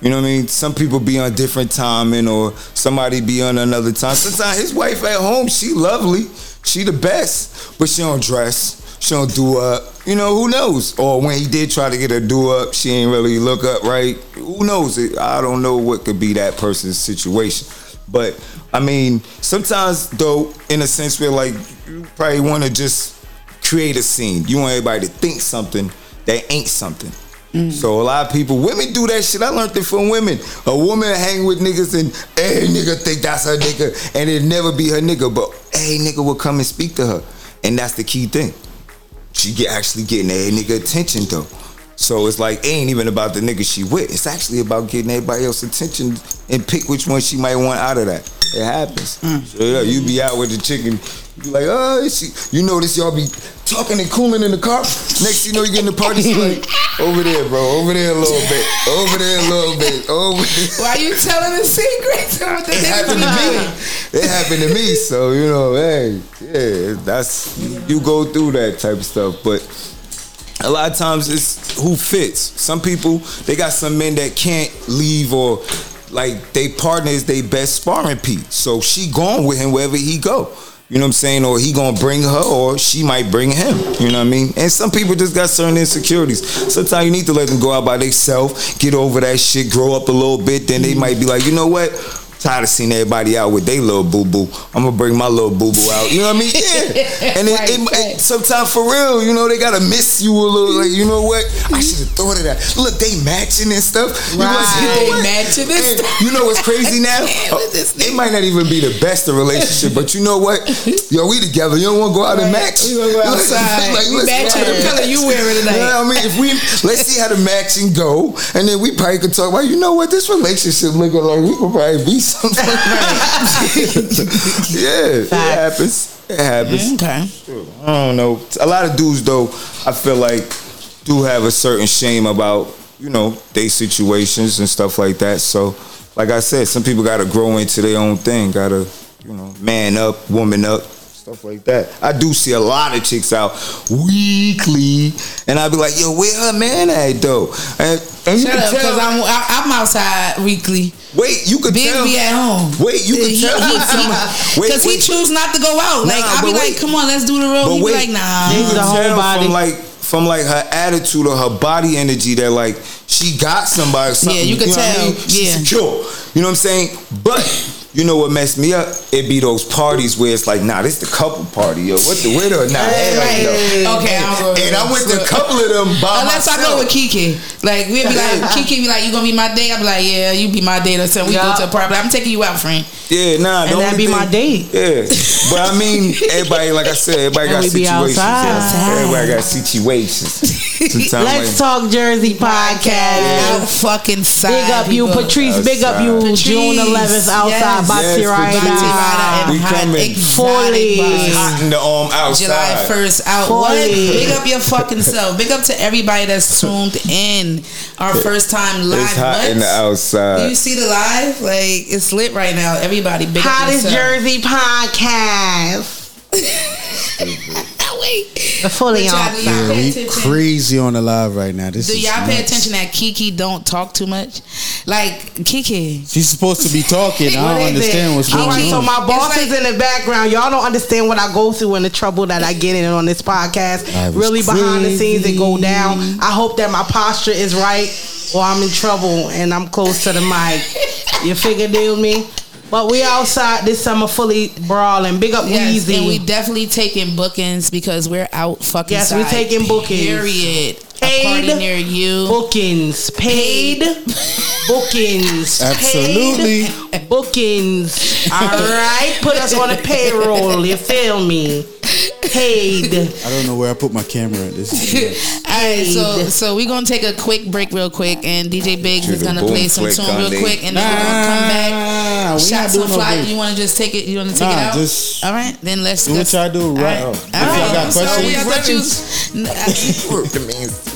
You know what I mean? Some people be on different timing or somebody be on another time. Sometimes his wife at home, she lovely. She the best, but she don't dress. She don't do up. You know, who knows? Or when he did try to get her do up, she ain't really look up right. Who knows? I don't know what could be that person's situation. But I mean, sometimes though, in a sense where like you probably want to just create a scene. You want everybody to think something that ain't something. So a lot of people, women do that shit. I learned it from women. A woman hang with niggas and hey nigga think that's her nigga, and it never be her nigga, but hey nigga will come and speak to her, and that's the key thing. She get actually getting a nigga attention though. So it's like it ain't even about the nigga she with. It's actually about getting everybody else attention and pick which one she might want out of that. It happens. Mm. So yeah, you be out with the chicken, you like, oh, is she, you notice y'all be talking and cooling in the car. Next you know you get in the party, she like, over there, bro, over there a little bit, over there a little bit, over there. Why you telling the secrets? what the It happened to me. It happened to me. So you know, hey, yeah, that's you go through that type of stuff. But a lot of times it's who fits. Some people they got some men that can't leave or like they partners, their best sparring piece. So she going with him wherever he go. You know what I'm saying? Or he gonna bring her, or she might bring him. You know what I mean? And some people just got certain insecurities. Sometimes you need to let them go out by themselves, get over that shit, grow up a little bit. Then they might be like, you know what? Tired of seeing everybody out with their little boo boo. I'm gonna bring my little boo boo out. You know what I mean? Yeah. And it, it, it, sometimes for real, you know, they gotta miss you a little. Like, you know what? I mm-hmm. should have thought of that. Look, they matching and stuff. You know what's- you know Right. what? Matching and stuff. You know what's crazy now? Oh, it might not even be the best of relationship, but you know what? Yo, we together. You don't want to go out and match. We gonna go outside. We matching go the color you wearing tonight. You know what I mean? If we let's see how the matching go, and then we probably could talk about. You know what? This relationship looking like we could probably be something. yeah, it happens. It happens. Okay. I don't know. A lot of dudes though, I feel like do have a certain shame about, you know, their situations and stuff like that. So, like I said, some people gotta grow into their own thing, gotta, you know, man up, woman up, stuff like that. I do see a lot of chicks out weekly, and I'd be like, yo, where her man at though? And, and you Shut can up, tell- because I'm I- I'm outside weekly. Wait, you could Big tell. be at home. Wait, you can He- tell. he- from- he- wait, Cause he choose not to go out. Like Nah, I'll be but like, come on, let's do the road. But He be wait, like, nah. you can tell from like from like her attitude or her body energy that like she got somebody. Something, Yeah, you can know what I tell. mean? She's Yeah. secure. You know what I'm saying? But. You know what messed me up? It be those parties where it's like, nah, this the couple party, yo. What the where the nah, hell Right. no. Okay, I'm And I went to a couple of them by Unless I go with Kiki. Like we'd be like Kiki be like, You gonna be my date? I'm like, Yeah, you be my date or something. We Yeah. go to a party. I'm taking you out, friend. Yeah, nah, And that'd only be my thing- Yeah, but I mean, everybody, like I said, everybody got we be situations. outside. Everybody got situations. Let's like- talk Jersey podcast. Out fucking side. Big up you, people. Patrice. Big up you, Patrice, June 11th outside. yes. Bati Yes, Rider. Patrice. Rider and hot coming. exotic bus. Hot in the arm um, outside. July 1st out. Fully. What? Big up your fucking self. Big up to everybody that's tuned in. Our first time live. It's hot What? in the Do outside. you see the live? Like it's lit right now. Everybody, big Hottest up yourself. Jersey podcast. Wait. Fully But y'all on. Yeah, we crazy on the live right now. This Do y'all pay nuts. attention that Kiki don't talk too much? Like Kiki. She's supposed to be talking. I don't understand it? what's going right, so my boss is in the background. Y'all don't understand what I go through and the trouble that I get in on this podcast. That was Really behind the scenes, it go down. I hope that my posture is right, or I'm in trouble and I'm close to the mic. You figure deal me? But we outside this summer fully brawling. Big up Yes, Weazy. and we definitely taking bookings because we're out fucking. Yes, we side, taking bookings. Period. Paid a party near you. bookings paid bookings Absolutely. paid bookings all right put us on the payroll you feel me paid I don't know where I put my camera at. This is. All right, so so we're gonna take a quick break real quick, and DJ Biggs is gonna play some flick tune real quick, and then we're gonna come back. Nah, we not Shots doing on no fly. break. You want to just take it? You want to take it out? just All right, then let's do what let's- y'all do. all Right. right. If All y'all right, got sorry, I questions, thought you was-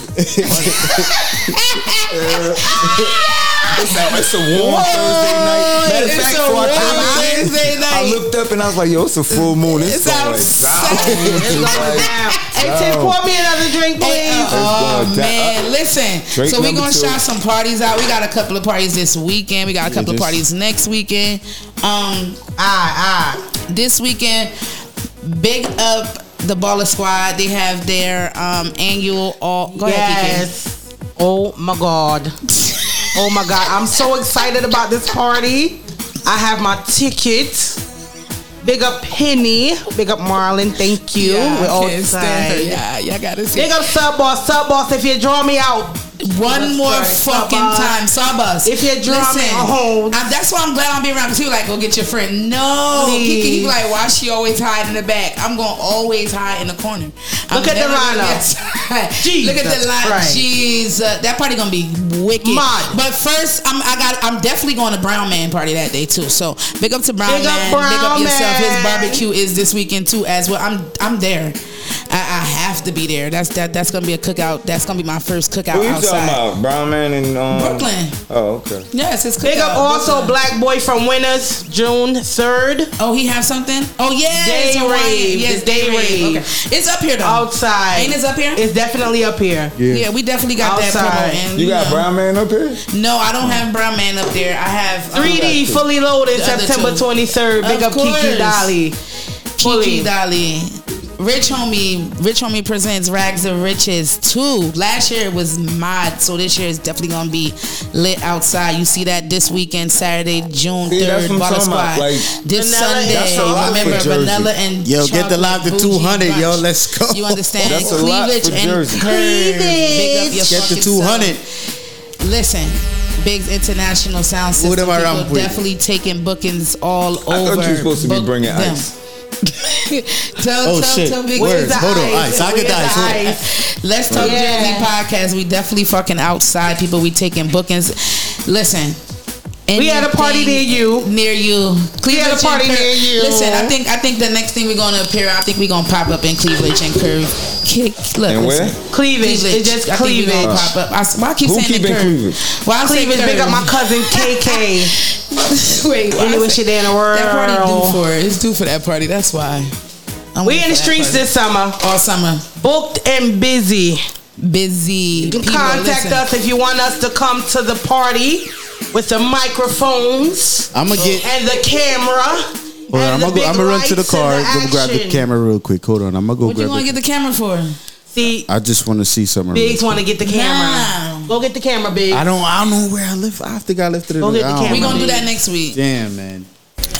It's a, it's a warm Thursday night. Matter of It's fact, a before I warm came in, Thursday I looked up and I was like, yo, it's a full moon. It's, It's going down. It's going like- down. hey Tim pour me another drink please Oh going down. man, listen. Drake so we're gonna two. shout some parties out. We got a couple of parties this weekend. We got a couple of just- parties next weekend. Um, ah ah this weekend, big up the Baller Squad. They have their um annual all. Go ahead, yes oh my god oh my god i'm so excited about this party i have my ticket Big up Penny. Big up Marlon. Thank you. Yeah, We're all can't stand her. excited. Yeah, y'all gotta see. Big up Sub Boss. Sub Boss, if you draw me out. One more fucking time, Sawbus. If you're me Listen, out. I- that's why I'm glad I'm being around. He like, go get your friend. No, Please. Kiki, he be like, why she always hide in the back? I'm gonna always hide in the corner. I'm Look at the lineup. Look at the line. Christ. Jesus, uh, that party gonna be wicked. Mad. But first, I'm I got I'm definitely going to Brown Man party that day too. So big up to Brown Big up Man. big up Brown yourself. Man. His barbecue is this weekend too as well. I'm I'm there. I, I have to be there. That's that. That's gonna be a cookout. That's gonna be my first cookout Who you outside. talking about? Brown man and um, Brooklyn. Oh, okay. Yes, it's Big up cookout. also Brooklyn. Black Boy from Winners, June 3rd. Oh, he have something? Oh yeah, Day it's Hawaiian. rave. Yes, the day rave. Okay. It's up here though. Outside. Ain't it up here? It's definitely up here. Yeah. we definitely got that Outside. promo. And, You got know, brown man up here? No, I don't have Brown Man up there. I have um, 3D fully loaded September 23rd. Big Of up Kiki. Dolly. Kiki Dolly. Rich Homie, Rich Homie presents Rags of Riches 2. Last year it was mod, so this year is definitely gonna be lit outside. You see that this weekend, Saturday, June 3rd, what I'm Baller Squad. like- this Vanilla Sunday, That's a lot for remember vanilla and Yo, get the live to bougie 200, yo. Let's go. You understand? That's a lot Cleavage for and Jersey. curve. Big up your Get the 200. self. Listen, Big's International Sound Who System. them I people ramp with? definitely taking bookings all I over. thought you were supposed to be bringing them. ice. tell, Oh, tell, shit. tell Big Word. Where's the Hold on, ice? ice. I get the Where's ice. the ice? Let's talk Yeah. Jersey podcast. We definitely fucking outside people. We taking bookings. Listen. We had a party near you. Near you. Cleveland had a party near you. Listen, I think I think the next thing we're gonna appear. I think we're gonna pop up in Cleveland and Curve. Kick. Look. And listen. where? Cleavage. It's just I think we cleavage. gonna pop up. I, why I keep Who saying keep the in Curve? cleavage? Why I say Cleavage. Big up Curve? my cousin KK. Wait, why I Anyway, say- shit in the world. That party due for it. It's due for that party. That's why. I'm We waiting in the for that streets party. this summer. all summer. Booked and busy. Busy. You can People, contact listen. us if you want us to come to the party with the microphones I'm gonna get. and the camera. Hold on, I'm gonna go. I'm gonna run to the lights and car. the Go grab the camera real quick. Hold on, I'm gonna go What you grab gonna the. get the camera for? See, I just want to see something. real Biggs quick. want to get the camera. Nah. Go get the camera, Biggs. I don't. I don't know where I live. I think I lifted it. Go get the I camera. We know. gonna do that next week. Damn, man.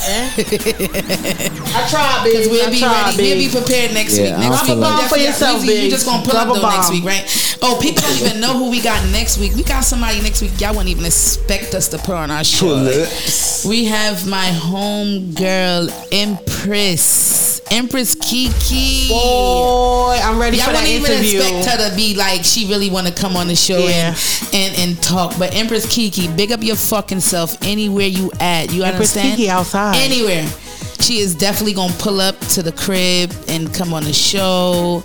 Eh? I tried, Biggs. Cause we'll I be tried, ready. We'll be prepared next Yeah, week. I Next week, feel we like- Bomb for definitely- yourself, Weazy, You Biggs. just gonna pull Drop up a though next week, right? Oh, people don't even know who we got next week. We got somebody next week. Y'all wouldn't even expect us to put on our show. Tulips. We have my home girl, Empress, Empress Kiki. Boy, I'm ready Y'all for that wouldn't even expect her to be like she really want to come on the show Yeah. and, and and talk. But Empress Kiki, big up your fucking self anywhere you at. You Empress understand? Kiki outside. Anywhere. She is definitely gonna pull up to the crib and come on the show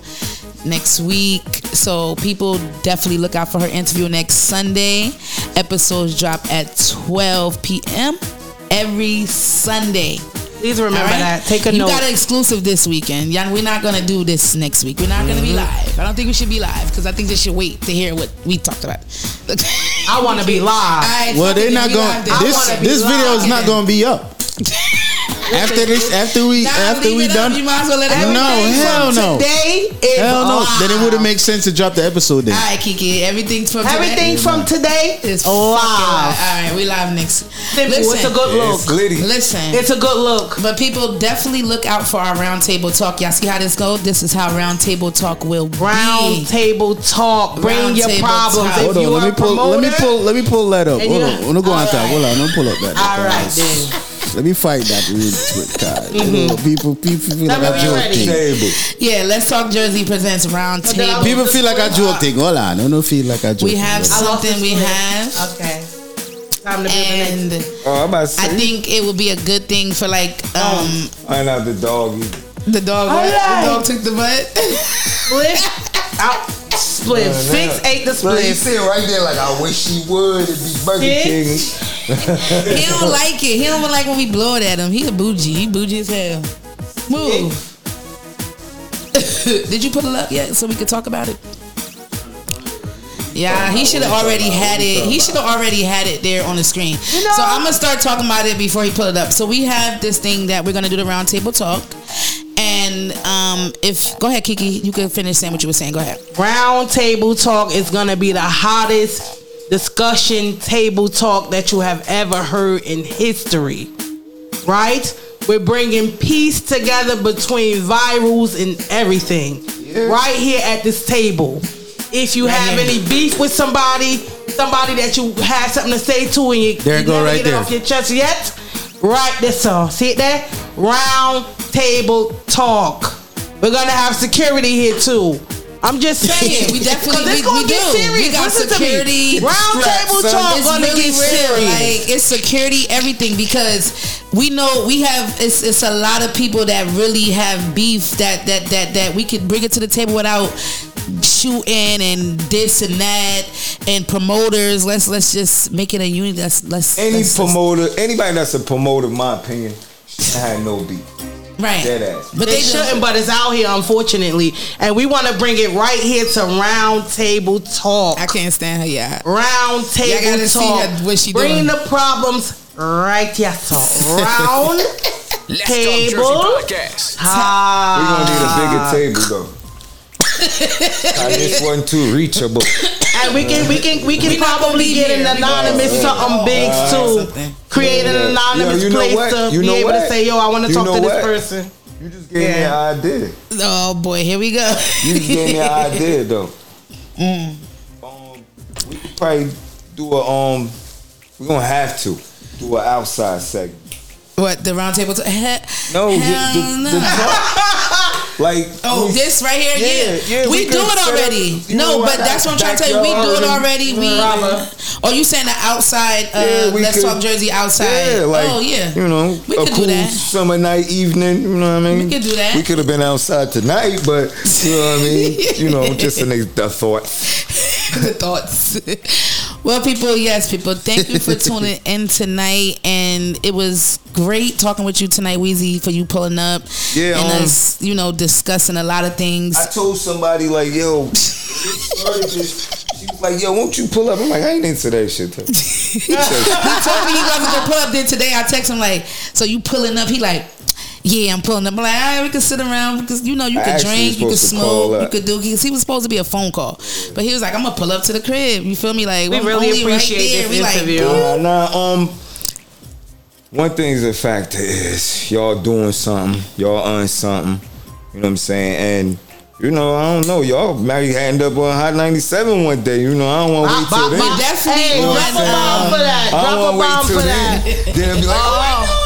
next week. So people definitely look out for her interview next Sunday. Episodes drop at 12 p.m. every Sunday. Please remember All right? that. Take a you note. You got an exclusive this weekend. Yeah, we're not gonna do this next week. We're not gonna be Mm-hmm. live. I don't think we should be live because I think they should wait to hear what we talked about. I want to be live. Alright, Well, they're not going. live then. I This wanna this video is not going to be up. after this, after we, Nah, after we it up. done. You might as well let it no, everything hell from no. Today is Hell no. live. Then it would have made sense to drop the episode then. All right, Kiki. Everything from Everything today from today is is live. live. All right, we live next. Simple. It's a good look. It's glitty. Listen, It's a good look. But people definitely look out for our roundtable talk. Y'all see how this goes? This is how roundtable talk will Round be. table talk. Bring Round your table problems. talk. If Hold on, you let me a pull. Let me pull. Let me pull that up. Hold on. Let me go on top. Hold on. Let me pull up that. All right, then. Let me fight that real quick, God. You know, People, people feel like Tell I me when joking. Table. Yeah, Let's Talk Jersey presents roundtable. People feel like I joking. Hold on. I don't feel like I joke. We have I lost something the we have. Okay. Time to build the next. And Oh, I'm about to I say. think it would be a good thing for like um Find out the dog. the dog. All what? right. The dog took the butt. Split out. Split. Six, eight the Look, split. you see it right there like I wish she would. It'd be Burger King. he don't like it. He don't like when we blow it at him. He a bougie. He bougie as hell. Move. Did you put it up yet so we could talk about it? Yeah, he should have already had it. He should have already had it there on the screen. so I'm gonna start talking about it before he pull it up. So we have this thing that we're gonna do the round table talk, and um, if go ahead, Kiki, you can finish saying what you were saying. Go ahead. Round table talk is gonna be the hottest discussion table talk that you have ever heard in history. Right? We're bringing peace together between virals and everything. Right here at this table. If you have any beef with somebody, somebody that you have something to say to, and you, There you go right get it there. off your chest yet, right this all. See it there? Round table talk. We're gonna have security here too. I'm just saying. We definitely we, gonna we get do. serious. We got Listen security. me. Round table talk It's gonna really get real. serious. Like it's security, everything because we know we have. It's it's a lot of people that really have beef that that that that we could bring it to the table without shooting and this and that and promoters. Let's let's just make it a unit. Let's let's Any let's- promoter, anybody that's a promoter, in my opinion, should have no beat. Right. Dead ass. But they, shouldn't, but it's out here, unfortunately. And we want to bring it right here to round table talk. I can't stand her, yet. Round Y'all table gotta see talk. her, what she bring doing. the problems right here, so round Let's table. Talk Jersey podcast. We're gonna need a bigger table though. Nah, this one too reachable. And we can we can we can We probably get an anonymous Yeah. something big Uh, too. something. Create an anonymous Yo, place what? to You be know able to say, "Yo, I want to talk to this what? person." You just gave me an idea. Oh boy, here we go. You just gave me an idea though. Mm. Um, we could probably do a um. We're gonna have to do an outside segment. What the roundtable? T- he- No, the, hell the, the talk, like Oh, we- this right here, yeah, Yeah, yeah, we, we do it set up- already. no, but that's what I'm trying to tell you. We do it already. We. Oh, you saying the outside? Uh, Yeah, we let's could- talk Jersey outside. Yeah, like oh yeah, you know, We a could do that. summer night evening. You know what I mean? We could do that. We could have been outside tonight, but you know what I mean. You know, just an, a thought. the thoughts. well, people, yes, people, thank you for tuning in tonight, and it was great talking with you tonight, Weazy, for you pulling up Yeah, and um, us, you know, discussing a lot of things. I told somebody like, yo, she was like, yo, won't you pull up? I'm like, I ain't into that shit. he told me he wasn't gonna pull up. Then today I text him like, "So you pulling up?" He like, "Yeah, I'm pulling up." I'm like, "All right, we can sit around because you know you I could drink, you could was supposed to call smoke, you could do." Because he was supposed to be a phone call, but he was like, "I'm gonna pull up to the crib." You feel me? Like We I'm really appreciate right this We interview. "Boop." Nah, nah, um, one thing's a fact is y'all doing something, y'all on something. You know what I'm saying? And you know, I don't know, y'all might end up on Hot 97 one day. You know, I don't want to wait till Bop, then. bop. definitely Hey, drop a bomb for that. Drop a bomb for that. then. Then be like, oh, I know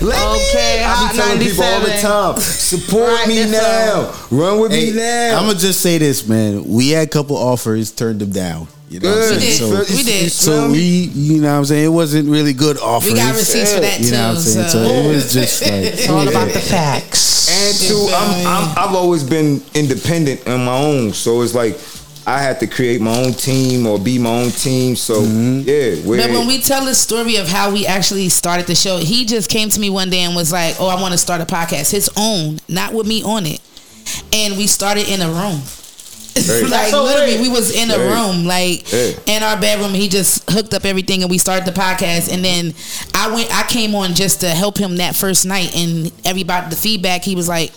them. Let Okay, me. I Hot be telling people all the time, support Right, me this now. Run with me now. I'm gonna just say this, man. We had a couple offers, turned them down. You know what I'm Good. saying? We did. So, We did. so we, you know what I'm saying? It wasn't really good offers. We got receipts for that You know what I'm too. saying? So, So it was just like It's all about the facts. And two, I'm, I'm, I've always been independent on my own, so it's like I had to create my own team or be my own team. So Mm-hmm. yeah, we're, But when we tell the story of how we actually started the show, he just came to me one day and was like, "Oh, I want to start a podcast, his own, not with me on it." And we started in a room. Right. like so literally, weird. we was in a Right. room, like Yeah. in our bedroom. He just hooked up everything, and we started the podcast. And then I went, I came on just to help him that first night, and everybody, the feedback, he was like,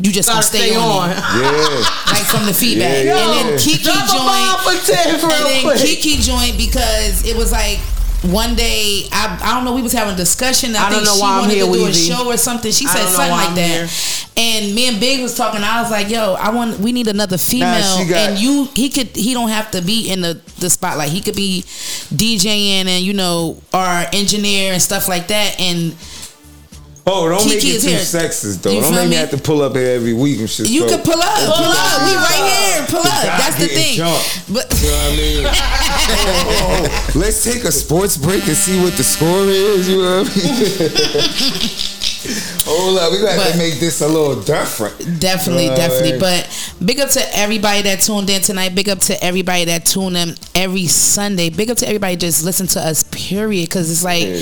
"You just gonna Gotta stay, stay on, on. yeah, like from the feedback. Yeah, and then yeah. Kiki joined bomb for 10 real and then quick. Kiki joined because it was like one day I, I don't know we was having a discussion. I, I don't think know she wanted here, to do a show or something. She said something like I'm that. And me and Big was talking. I was like, "Yo, I want we need another female." got- and you, he could, he don't have to be in the the spotlight. He could be DJing and you know our engineer and stuff like that. And Oh, don't make it too here. sexist though. You Don't make me me? have to pull up here every week and shit. you so- could pull up, pull up. We right here, pull up. That's the thing. jumped. But You know what I mean? Oh, let's take a sports break and see what the score is. You know what I mean? Hold up, we got But- to make this a little different. Definitely, Right. definitely. But big up to everybody that tuned in tonight. Big up to everybody that tuned in every Sunday. Big up to everybody just listen to us. Period. Because it's like Yeah,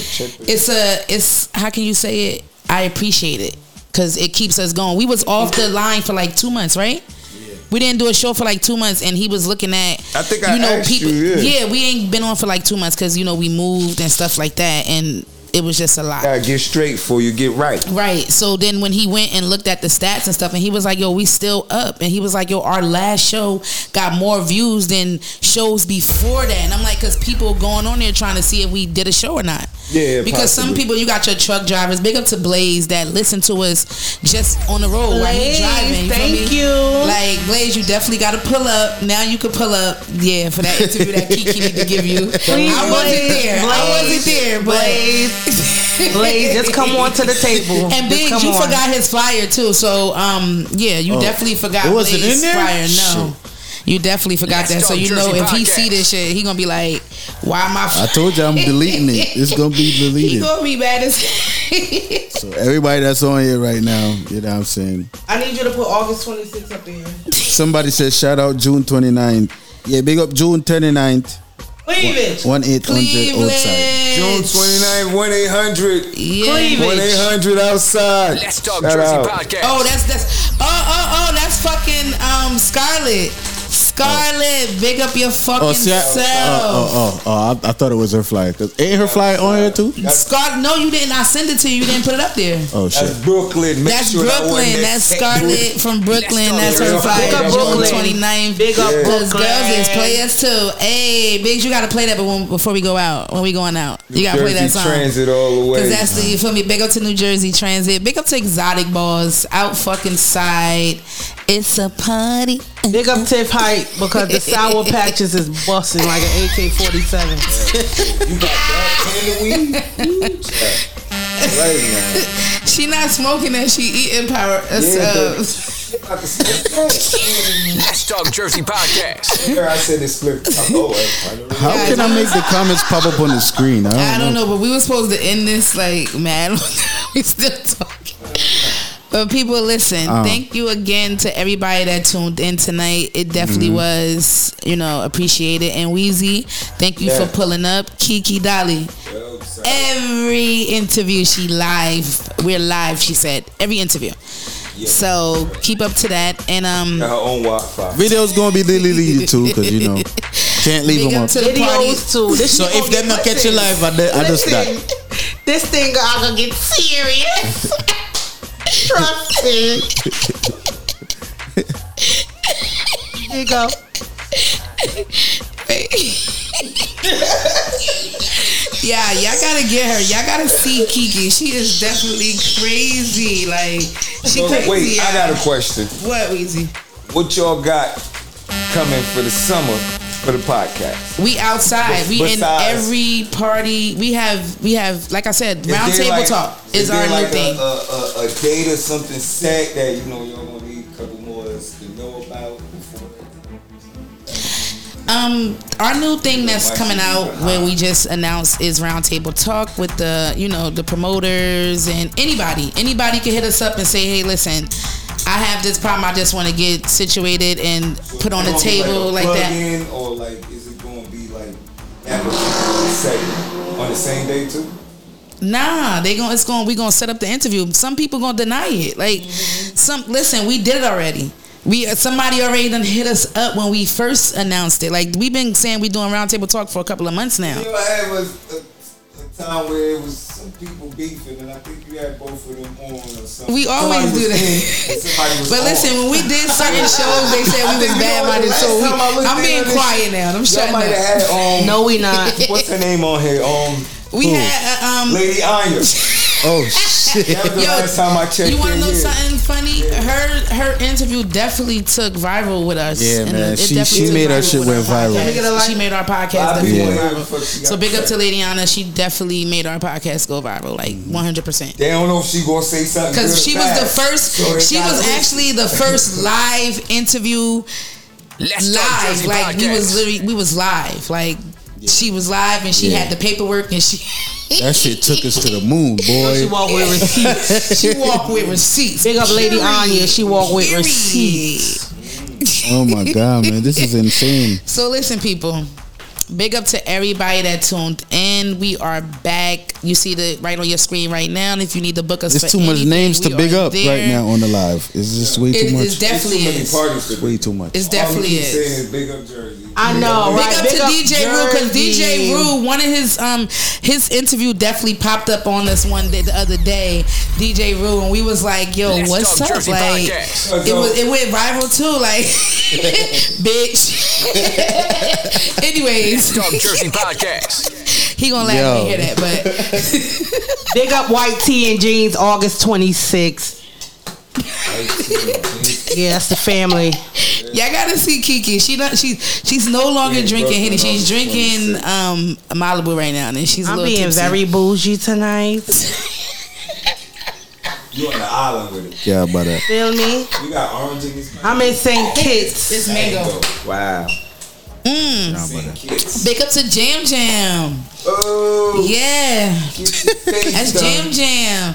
it's a it's how can you say it? I appreciate it because it keeps us going. We was off the line for like two months, right? Yeah. We didn't do a show for like two months, and he was looking at. I think I asked you, yeah. we ain't been on for like two months because you know we moved and stuff like that, and it was just a lot. Gotta get straight before you get right. Right. So then when he went and looked at the stats and stuff, and he was like, "Yo, we still up," and he was like, "Yo, our last show got more views than shows before that," and I'm like, "Cause people going on there trying to see if we did a show or not." Yeah, Because some people, you got your truck drivers. Big up to Blaze that listen to us just on the road while he Blaze, driving. You thank you. Like Blaze, you definitely got to pull up. Now you could pull up. Yeah, for that interview that Kiki need to give you. Please, I wasn't Blaze, there. I Blaze, wasn't there, but. Blaze, just come on to the table. And Big, you on. forgot his flyer too. So um, yeah, you Oh, definitely forgot. it wasn't Blaze's in there? Flyer. No. You definitely forgot Let's that. So Talk you know Jersey if he see this shit, he gonna be like, "Why am I?" I told you I'm deleting it. It's gonna be he deleted. gonna be mad as. So everybody that's on here right now, you know what I'm saying. I need you to put August 26th up there. Somebody says shout out June 29th. Yeah, big up June 29th. Cleavage. One eight hundred outside. June 29, 1 800. Yeah. 1 800 outside. Let's Talk Shout Jersey out. podcast. Oh, that's that's. Oh, oh, oh, that's fucking um Scarlett. Scarlett, big up your fucking Oh, see, I, self. oh, oh, oh, oh, I, I thought it was her flyer. Cause ain't her flyer on here too? Scar, no, you didn't. I sent it to you. You didn't put it up there. Oh shit. That's Brooklyn. Make That's sure Brooklyn. next- That's Scarlett from Brooklyn. That's her Let's flyer. talk June Brooklyn. 29th. Big up Yeah. Those Brooklyn. girls is players too. Hey, Biggs, you gotta play that but before we go out. When we going out, you gotta play that song. Transit all the way. Cause that's the you feel me. Big up to New Jersey Transit. Big up to Exotic Balls out fucking side. It's a party. Big up Tiff Height because the sour patches is busting like an AK 47. you got that and the weed? right now. She not smoking that. She eating power. Uh, yeah, uh, herself. Jersey podcast. Here I said it's split. Oh. How can I make the comments pop up on the screen? I don't, I don't know, but we were supposed to end this like mad. we still talking. But people, listen. Uh. thank you again to everybody that tuned in tonight. It definitely Mhm. was, you know, appreciated. And Weazy, thank you Yeah. for pulling up. Kiki Dolly. Every interview she live. We're live, she said. Every interview. So keep up to that. And um Got her own Wi-Fi. Video's gonna be deleted too, because you know can't leave Big them up up. to the party. Videos too. This So if gonna not catch you live, I, de- I just listen, die. This thing I gonna get serious. Trust me. Here you go. Yeah, y'all gotta get her. Y'all gotta see Kiki. She is definitely crazy. Like she So, crazy. wait, I got a question. What, Weazy? What y'all got coming for the summer for the podcast? We outside. We in every party. We have we have like I said, Is round table like- talk is there our new thing. A, a, a, a date or something set that you know y'all gonna need a couple more to know about before. Um, our new thing that's coming out where we just announced is roundtable talk with the you know the promoters and anybody. Anybody can hit us up and say, hey, listen, I have this problem. I just want to get situated and put on the It's gonna be table like a that. plug-in, or like is it gonna be like on the same day too? Nah, they going it's going we gonna set up the interview. Some people gonna deny it. Like mm-hmm. some listen, we did it already. We uh, somebody already done hit us up when we first announced it. Like we've been saying we doing roundtable talk for a couple of months now. You know, time where it was some people beefing, and I think you had both of them on or something. We always Somebody do that. in, and somebody was But on. listen, when we did certain shows, they said we was bad minded. So we, I'm being quiet now. I'm Y'all shutting might have had up. um, No, we not. What's her name on here? Um, We who? had uh, um. Lady Anya. Oh shit! That was the Yo, last time I checked You want to know here. something funny? Her her interview definitely took viral with us. Yeah, And man. it She- definitely she took made her viral shit went viral. podcast. She made our podcast definitely people go viral. So big up to Lady Anna. She definitely made our podcast go viral, like mm. 100. percent They don't know if she gonna say something. Because good or she was the first. So she was listen. actually the first live interview Let's live. Like we was literally we was live. Like she was live and she Yeah. had the paperwork and she. That shit took us to the moon, boy. She walked with receipts. she walked with receipts. Big up Lady Period. Anya. She walked with receipts. Oh my god, man, this is insane. So listen, people. Big up to everybody that tuned in. We are back. You see the right on your screen right now. And if you need to book us, There's for too much names to big up there. right now on the live. It's just way It- too much. it's definitely Too many is. parties to way too much. It's definitely keep is. saying big up Jersey. I know, Big right? up Big to up DJ Rue because DJ Jersey. Rue, one of his um his interview definitely popped up on this one day the other day. DJ Rue and we was like, "Yo, Let's what's up?" Jersey like podcast. it was it went viral too. Like, bitch. Anyways, Talk Jersey podcast. he gonna laugh Yo. when he hear that, but Big up White Tee and Jeans, August 26th. Yeah, that's the family. Y'all gotta see Kiki. She not she she's no longer Yeah, drinking Brooklyn Henny. She's on the drinking um Malibu right now, and she's a I'm being tipsy. very bougie tonight. You on the island with it. Yeah, but uh, Feel me? You got orange in this. I'm in St. Kitts. It's mango. Wow. Mm. Big up to Jam Jam. Oh. Yeah. That's Jam Jam.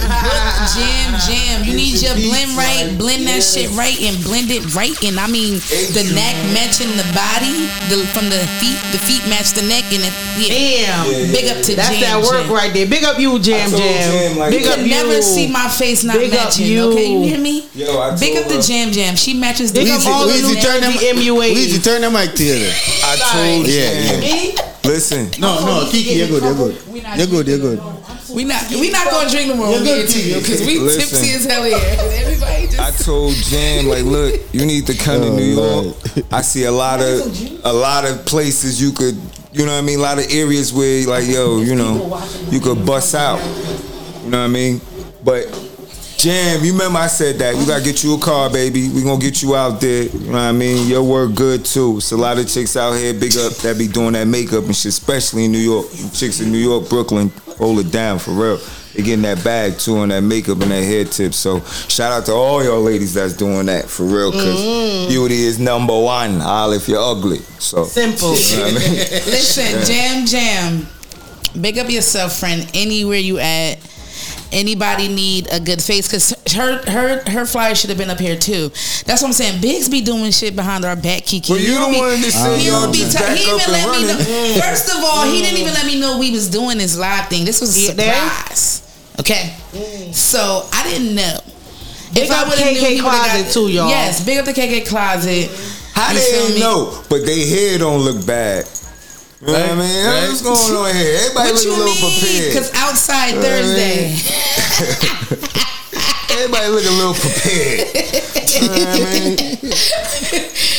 Jam Jam. You need your blend right. Blend that shit right and blend it right. And I mean the neck matching the body. The from the feet. The feet match the neck and it, yeah. Damn. Big up to That's Jam that work Jam. right there. Big up you, Jam told Jam. Jam, like, Big You up can you. never see my face not Big matching. you. Okay, you hear me? Yo, I Big up told to Jam Jam. She matches the Big up all the Weazy, new turn them- MUA. Weazy, turn the mic to you. I told Yeah, yeah. Listen. No, no, Kiki, you're good, you're good. You're good, you're good. We not we not gonna drink no more You're when we good, get to you Kiki. because we Listen. tipsy as hell here. Everybody just I told Jam like, look, you need to come to Oh, New York. I see a lot of a lot of places you could, you know what I mean, a lot of areas where like, yo, you know, you could bust out. You know what I mean? But Jam, you remember I said that you gotta get you a car, baby. We gonna get you out there. You know what I mean? Your work good too. It's a lot of chicks out here, big up that be doing that makeup and shit, especially in New York. Chicks in New York, Brooklyn, hold it down for real. They getting that bag too and that makeup and that hair tip. So shout out to all y'all ladies that's doing that for real, cause Mm. beauty is number one. All if you're ugly. So Simple. You know what I mean? listen, Jam Jam. Big up yourself, friend. Anywhere you at. Anybody need a good face? Cause her her her flyer should have been up here too. That's what I'm saying. Biggs be doing shit behind our back, Kiki. Well, you don't the be- one that said he y'all don't be just t- back he even and let me know. Mm. First of all, he didn't even let me know we was doing this live thing. This was a surprise. Okay, mm. so I didn't know. Big up would've knew, KK he would've Closet too, y'all. Yes, big up the KK Closet. How You they feel me? know, but they hair don't look bad. You know what I mean? Right. What's going on here? Everybody What look you a little mean? prepared. Because outside You know what I Thursday. Everybody look a little prepared. You know what I mean?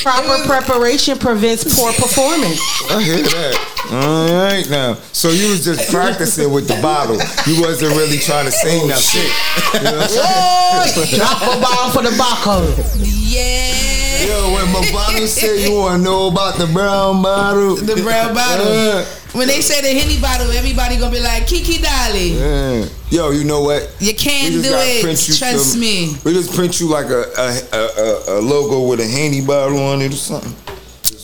Proper preparation prevents poor performance. I hear that. All right now. So you was just practicing with the bottle. You wasn't really trying to say nothing. You know what I'm saying? drop a bomb for the bottle. Yeah. Yo, when my bottle said you want to know about the brown bottle. The brown bottle. Uh, When they say the Henny bottle, everybody gonna be like, Kiki Dolly. yeah. Yo, you know what? You can't do it. Trust some- me. We just print you like a a, a, a, logo with a Henny bottle on it or something.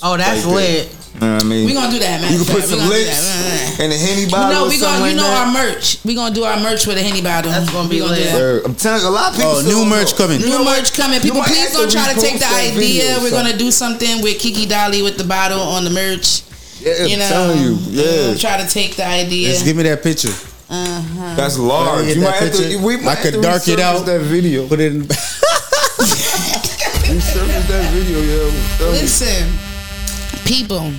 Oh, that's Like that. Lit. You know what I mean? We gonna do that, man. You can put some gonna lips that. and a henny You bottle know, we something gonna, you know that. our merch. We gonna do our merch with a Henny bottle. That's gonna be lit. I'm telling you, a lot of people. Oh, new don't merch know. coming. You New know merch coming. You People, please don't try to take the that video idea. We're gonna do something with Kiki Dolly with the bottle on the merch. Yeah, You I'm know, telling you. Yeah, gonna try to take the idea. Just give me that picture. Uh-huh. that's large. get You that might have to. We might I have could to dark it out. That video. Put it in. Resurface that video, yo. I'm telling you. Listen, people.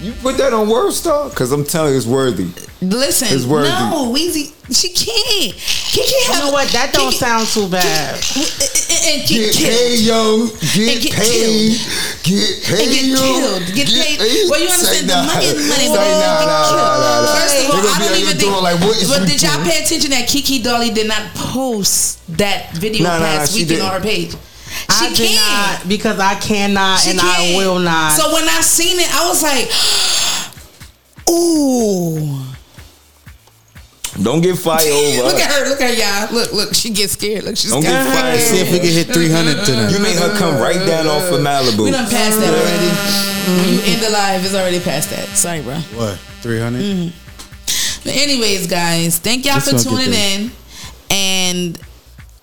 You put that on Wordstar? Because I'm telling you, it's worthy. Listen, It's worthy. no, Weazy, she can't. Kiki You know what? That don't sound too bad. and Get get paid, killed. young. Get, get paid. Get paid, And get young. killed. Get paid. Well, you Say understand the money is money, Say but nah, nah, nah, nah, nah. First of all, I don't even think. like, what is but did y'all pay attention that Kiki Dolly did not post that video Nah, nah, nah, weekend didn't. on her page? She I did can't. because I cannot She and I can't. will not. So when I seen it, I was like, "Ooh." Don't get fired over. Look at her. Look at y'all. Look, look. She gets scared. Look, she's Don't scared. get fired. Let's see if we can hit 300 tonight. You made her come right down off of Malibu. We done passed that already. When you end the live, it's already past that. Sorry, bro. What? 300? But mm-hmm. anyways, guys, thank y'all Let's for tuning in. And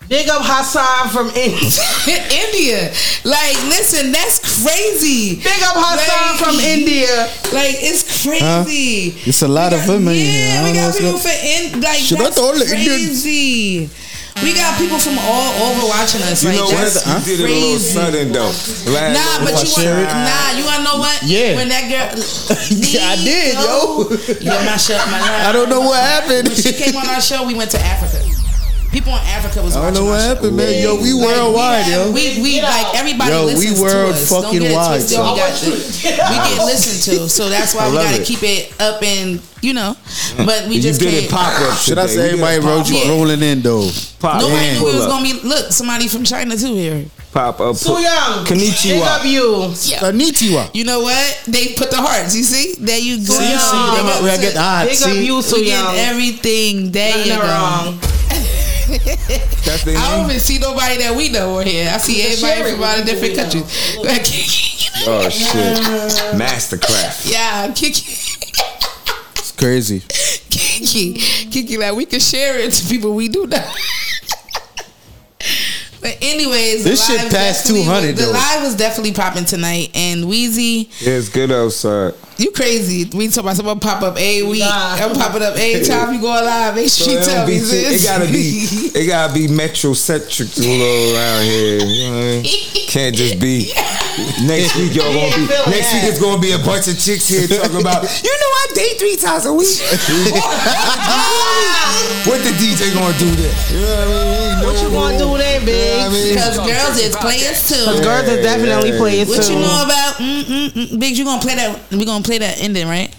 Big up Hassan from India. India, like, listen, that's crazy. Big up Hassan Like- from India. Like, it's crazy. It's a lot of them in here. I don't we know got what's people going- for in like Should that's tell the crazy. We got people from all over watching us. You like know what? that's You did it a little crazy. sudden though. Last Nah, but you want, it? nah, you wanna know what? Yeah. When that girl, I did, yo. You mash up my life. I don't know what happened. When she came on our show, we went to Africa. People in Africa was I don't know what happened, man. Yo, we Like, worldwide, we, yo. We we like everybody Yo, we listens world to us. fucking Don't get it wide, twisted. son. We got the, we get listened to, so that's why we gotta keep it up and you know. But we You just did it pop up. Should I say everybody a roll, pop-up. rolling in though? Pop. Nobody Damn. knew it was up. gonna be. Look, somebody from China too here. Pop up. Su Young. Big Konnichiwa. up you. Konnichiwa. You know what? They put the hearts. You see? There you go. See, see, Big them up up- we to- get the hearts, Big up you, Su We get Young. everything. There Nothing you go. wrong. That's the I don't even see nobody that we know over here. I see You everybody from with out of different we countries. Oh shit. Mastercraft. yeah, Kiki, It's crazy. Kiki, Kiki, like we can share it to people we do know. But anyways, This shit live passed 200 The though. live was definitely popping tonight, and Weazy, Yeah, it's good outside. You crazy? We talk about someone pop up a week. Nah. I'm popping up every time you go live. Make So sure you tell me too, this. it gotta be it gotta be metrocentric a little around here. You know I mean? Can't just be next week y'all gonna be next week it's gonna be a bunch of chicks here talking about you know I date three times a week. what the DJ gonna do there? You know what I mean? What you gonna do then, big? Because girls is players too. Because girls are definitely players too. What you know about mm, mm, mm, Biggs? You gonna play that? We gonna play that ending, right?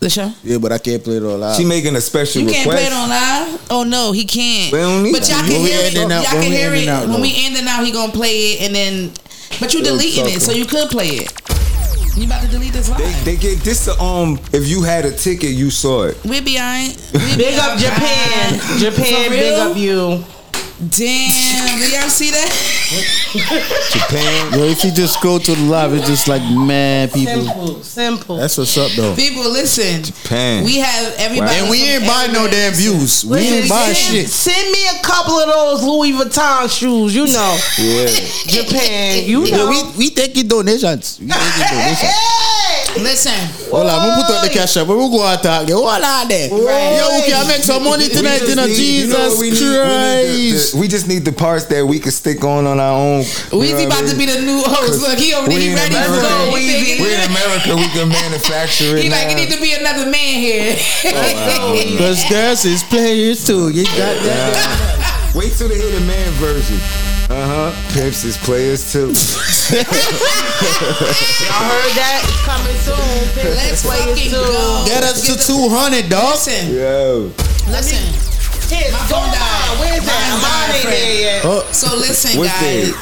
The show. Yeah, but I can't play it all live. She making a special You request. can't play it on live. Oh no, he can't. We but y'all can When hear it. ending Y'all can when we hear it ending out, when though. we ending out. He gonna play it and then. But you Still deleting it, so you could play it. You about to delete this live? They, they get this the, um if you had a ticket you saw it. We be alright. We be Big up Japan. alright. Japan, big up you. Damn, do y'all see that? Japan. Yo, if you just scroll to the live, it's just like man, people. Simple, simple. That's what's up though. People, listen. Japan. We have everybody. And we ain't buying no damn views. We Listen, ain't buying send, shit. Send me a couple of those Louis Vuitton shoes. You know, Yeah. Japan. You Yeah, know. we we taking donations. We taking donations. Listen, Hold on, we put out the cash up, but we'll go out talk. Hold on there. Yo, okay, I make some money tonight, We you know, just you know Jesus what we need? We need the- Christ. the- We just need the parts that we can stick on on our own. You Weazy about to be the new host. Look, he over there. We He in ready to America. go. He thinking- We in America, we can manufacture it He like, now. it need to be another man here. Because girls is players too. You got that? Wait till they hear the man version. Uh huh. Pimps is players too. Y'all heard that? It's coming soon. Let's fucking go. Get us to 200, dog. Listen, Yo. listen. Hit, My phone died. Where's that? Mine's Mine ain't there yet. Oh, So listen, What's guys.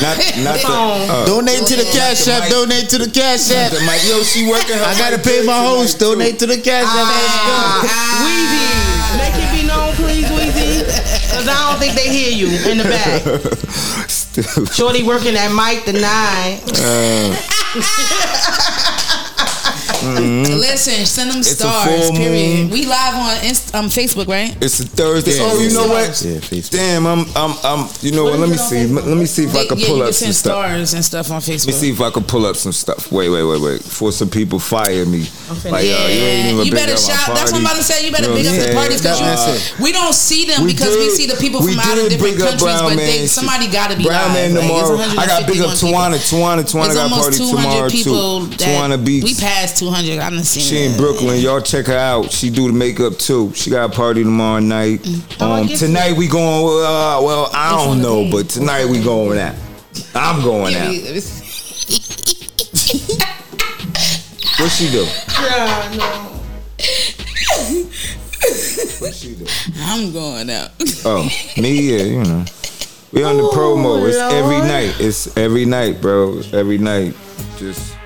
Not, not the. Phone. Uh, donate to the cash app. Donate to the cash app. the mic. Yo, she working I gotta pay my host. Donate to the cash app. Ah, Weazy, Because I don't think they hear you in the back. Shorty working at Mike the Nine. Uh, Listen, send them It's a stars. full Period. moon. We live on Inst- um, Facebook, right? It's a Thursday. Yeah, oh, you know what? Yeah, Facebook. Damn, I'm, I'm, I'm. You know what? Let me see. Let me see if I They- can yeah, pull you up can some send stuff. stars and stuff on Facebook. Let me see if I can pull up some stuff. Wait, wait, wait, wait. For some people fire me. finna- Like, yeah, uh, you ain't even you better up shout. That's what I'm about to say. You better know big what up I'm the parties because That's we don't see them We because we see the people from out of different countries. But they, somebody got to be Brown live. Man Like, tomorrow. I got to big up 151 Tawana. Tawana, Tawana got almost party tomorrow people. too. that- Tawana Beats. We passed 200. I done seen She in Brooklyn. Y'all check her out. She do the makeup too. She got a party tomorrow night. Oh, Um, tonight we going. Uh, well, I It's don't know, but tonight we going out. I'm going out. What she do? Yeah, no. What she do? I'm going out. Oh, me, yeah, you know. We on the promo. It's every Lord. night. It's every night, bro. It's every night. Just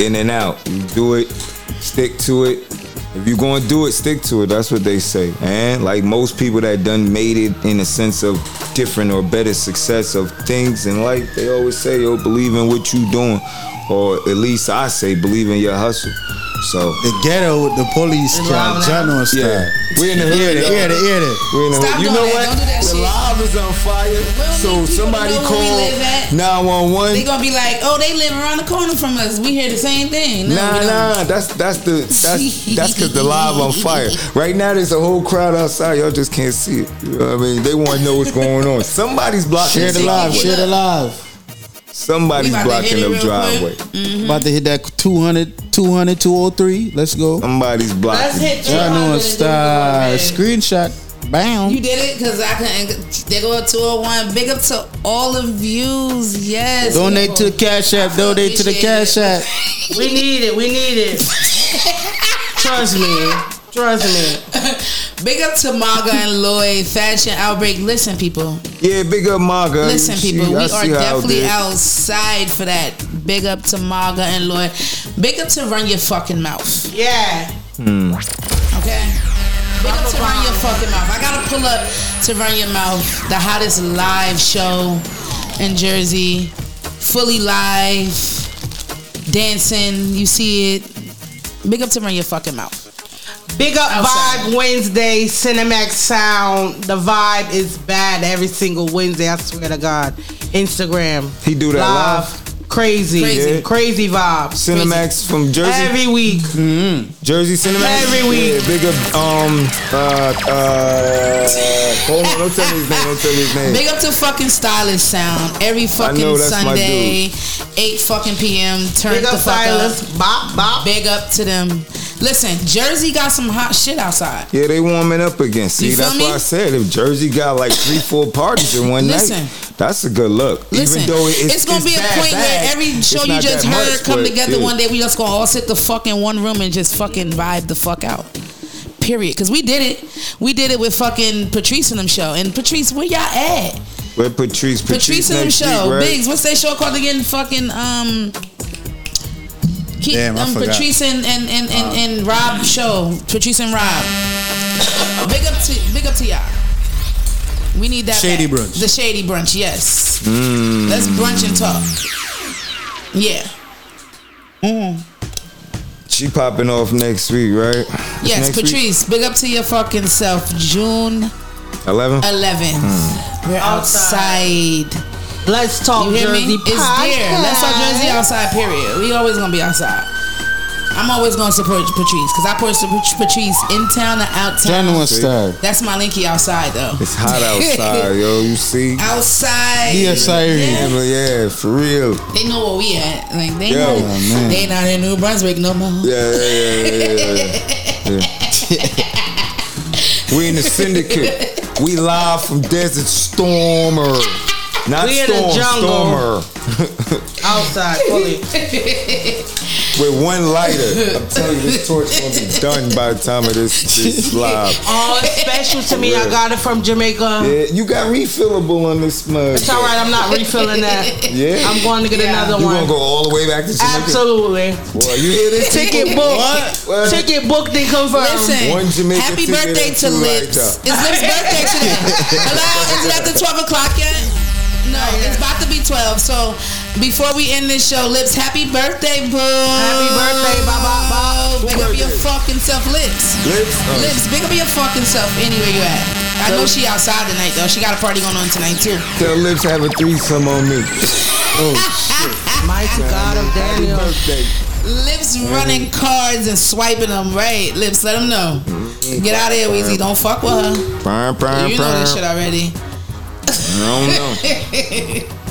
in and out. You do it, stick to it. If you're gonna do it, stick to it. That's what they say. And like most people that done made it in a sense of different or better success of things in life, they always say, yo, believe in what you doing. Or at least I say, believe in your hustle. So The ghetto with the police Loud cat, now. Jano style. yeah, we in the hood. Hear it, y'all. hear it. We in the Stop hood. You know that. what? Don't do that the shit. live is on fire. don't So need people to somebody know where we call live at. 911. They gonna be like, oh, they live around the corner from us. We hear the same thing. No, Nah, nah, that's that's the that's that's because the live on fire. Right now, there's a whole crowd outside. Y'all just can't see it. You know what I mean? They want to know what's going on. Somebody's blocking Share the live, driveway. share the live. Somebody's We about to hit blocking the real driveway. quick. Mm-hmm. About to hit that 200, 200, 203. Let's go. Somebody's blocking. Let's hit Jano 200 and style. do it. Screenshot. Bam. You did it because I couldn't. They go to 201. Big up to all the views. Yes. Donate to the Cash App. Donate to the Cash App. We need it. We need it. Trust me. Trust me. Big up to Maga and Lloyd. Fashion Outbreak. Listen, people. Yeah, big up Maga. Listen, She- people. I We are see her out definitely outside for that. Big up to Maga and Lloyd. Big up to Run Your Fucking Mouth. Yeah. Hmm. Okay. Big up to Run Your Fucking Mouth. I gotta pull up to Run Your Mouth, the hottest live show in Jersey. Fully live. Dancing. You see it. Big up to Run Your Fucking Mouth. Big up Outside. Vibe Wednesday, Cinemax Sound. The vibe is bad every single Wednesday. I swear to God. Instagram. He do that live? Crazy. Crazy. Crazy. Crazy vibe. Cinemax from Jersey. Every week. mmm Jersey Cinemax. Every week. Yeah, big up. Um. Uh. Uh. Hold on. Don't tell me his name. Don't tell me his name. Big up to fucking Stylist Sound every fucking know, that's my Sunday, eight fucking p.m. Turn Big the up fuck Stylist. up. Bop, bop. Big up to them. Listen, Jersey got some hot shit outside. Yeah, they warming up again. See, that's me? why I said if Jersey got like three, four parties in one Listen. night, that's a good look. Listen, Even though it's, it's, gonna be a point bag, where every show you just heard much, come together yeah. one day. We just gonna all sit the fuck in one room and just fucking vibe the fuck out. Period. Cause we did it. We did it with fucking Patrice and them show. And Patrice, where y'all at? Where Patrice, Patrice, Patrice and them show. week, right? Biggs, what's that show called again? Fucking um. Keep, Damn, I um, forgot. Patrice and and, and, and, and Rob show. Patrice and Rob. Big up to big up to y'all. We need that. Shady back. brunch. The shady brunch. Yes. Mm. Let's brunch and talk. Yeah. Mm. She popping off next week, right? Yes, next week? Patrice. Big up to your fucking self. June 11? 11th. Hmm. We're outside. Let's talk You hear me? Jersey It's there. Let's talk podcast. Jersey outside. Period. We always gonna be outside. I'm always gonna support Patrice because I support Patrice in town and out town. Genuine style. That's my linky outside though. It's hot outside, yo. You see? Outside. He a siren. Yeah, yeah, for real. They know where we at. Like they Yo. know. Oh, they not in New Brunswick no more. Yeah, yeah, yeah, yeah, yeah. yeah. we in the syndicate. We live from Desert Stormer. Not We in the Storm, jungle. Stormer. Outside, fully. With one lighter. I'm telling you, this torch gonna be done by the time of this, this live. Oh, it's special to me. I got it from Jamaica. Yeah, you got refillable on this mug. It's all right. I'm not refilling that. Yeah. I'm going to get another one. You one. gonna go all the way back to Jamaica? Absolutely. Well, you hear this? Ticket people? booked. What? Ticket booked and confirmed. Listen, One Jamaica happy birthday to two Lips. lighter. It's Lips' birthday today. Hello, is it after 12 o'clock yet? No, it's about to be 12. So before we end this show, Lips, happy birthday, boo. Happy birthday, ba ba ba. Big up your fucking self, Lips. Lips? Oh. Lips, big up your fucking self anywhere you at. I know she outside tonight though. She got a party going on tonight too. Tell Lips have a threesome on me. Oh shit. Mighty God of Happy Daniel. birthday. Lips mm-hmm. running cards and swiping them. Right, Lips, let them know. Mm-hmm. Get out of here, Weazy. Don't fuck with her. Prime, prime, You know this shit already. I don't know.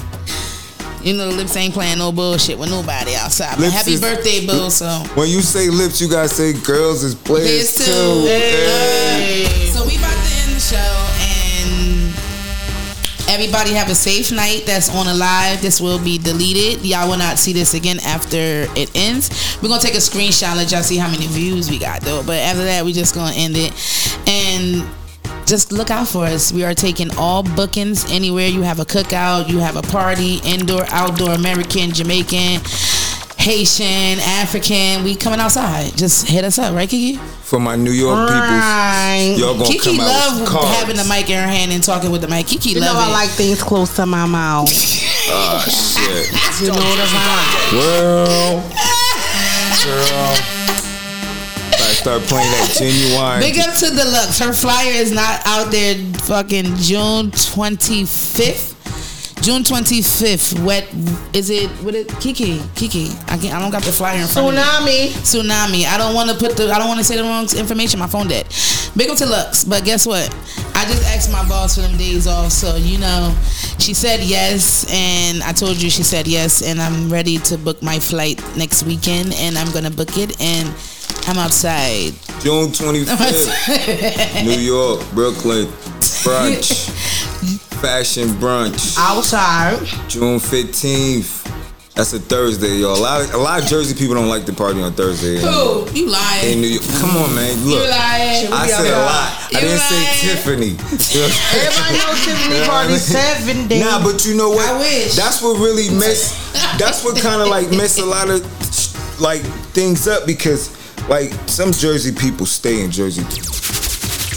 You know, Lips ain't playing no bullshit with nobody outside. But Lips happy is- birthday, Boo. So, When you say lips, you gotta say girls is players too. too. Okay. so we about to end the show, and everybody have a safe night. That's on a live. This will be deleted. Y'all will not see this again after it ends. We're gonna take a screenshot, let y'all see how many views we got though. But after that, we're just gonna end it, and just look out for us. We are taking all bookings anywhere you have a cookout, you have a party, indoor, outdoor, American, Jamaican, Haitian, African. We coming outside. Just hit us up, right, Kiki? For my New York Right. people, y'all gonna Kiki come out love with cards. having the mic in her hand and talking with the mic. Kiki You love know it. I like things close to my mouth. Ah, shit. You know the vibe. Well, girl. I start playing that genuine. Big up to Deluxe. Her flyer is not out there fucking June 25th. June 25th. Wet is it what it Kiki? Kiki. I can't I don't got the flyer in front of me. Tsunami. Tsunami. I don't want to put the I don't want to say the wrong information. My phone dead. Big up to Lux, but guess what? I just asked my boss for them days off, so you know, she said yes, and I told you she said yes, and I'm ready to book my flight next weekend, and I'm gonna book it, and I'm outside June 25th, New York, Brooklyn, brunch, fashion brunch. Outside. June 15th. That's a Thursday, y'all. A lot, of, a lot of Jersey people don't like to party on Thursday. Who? You lying. In New York. Come on, man. Look. You lying. I said a lot. I didn't lying. say Tiffany. Everybody knows Tiffany party seven days. Nah, but you know what? I wish. That's what really mess. That's what kind of like mess a lot of like things up because like some Jersey people stay in Jersey.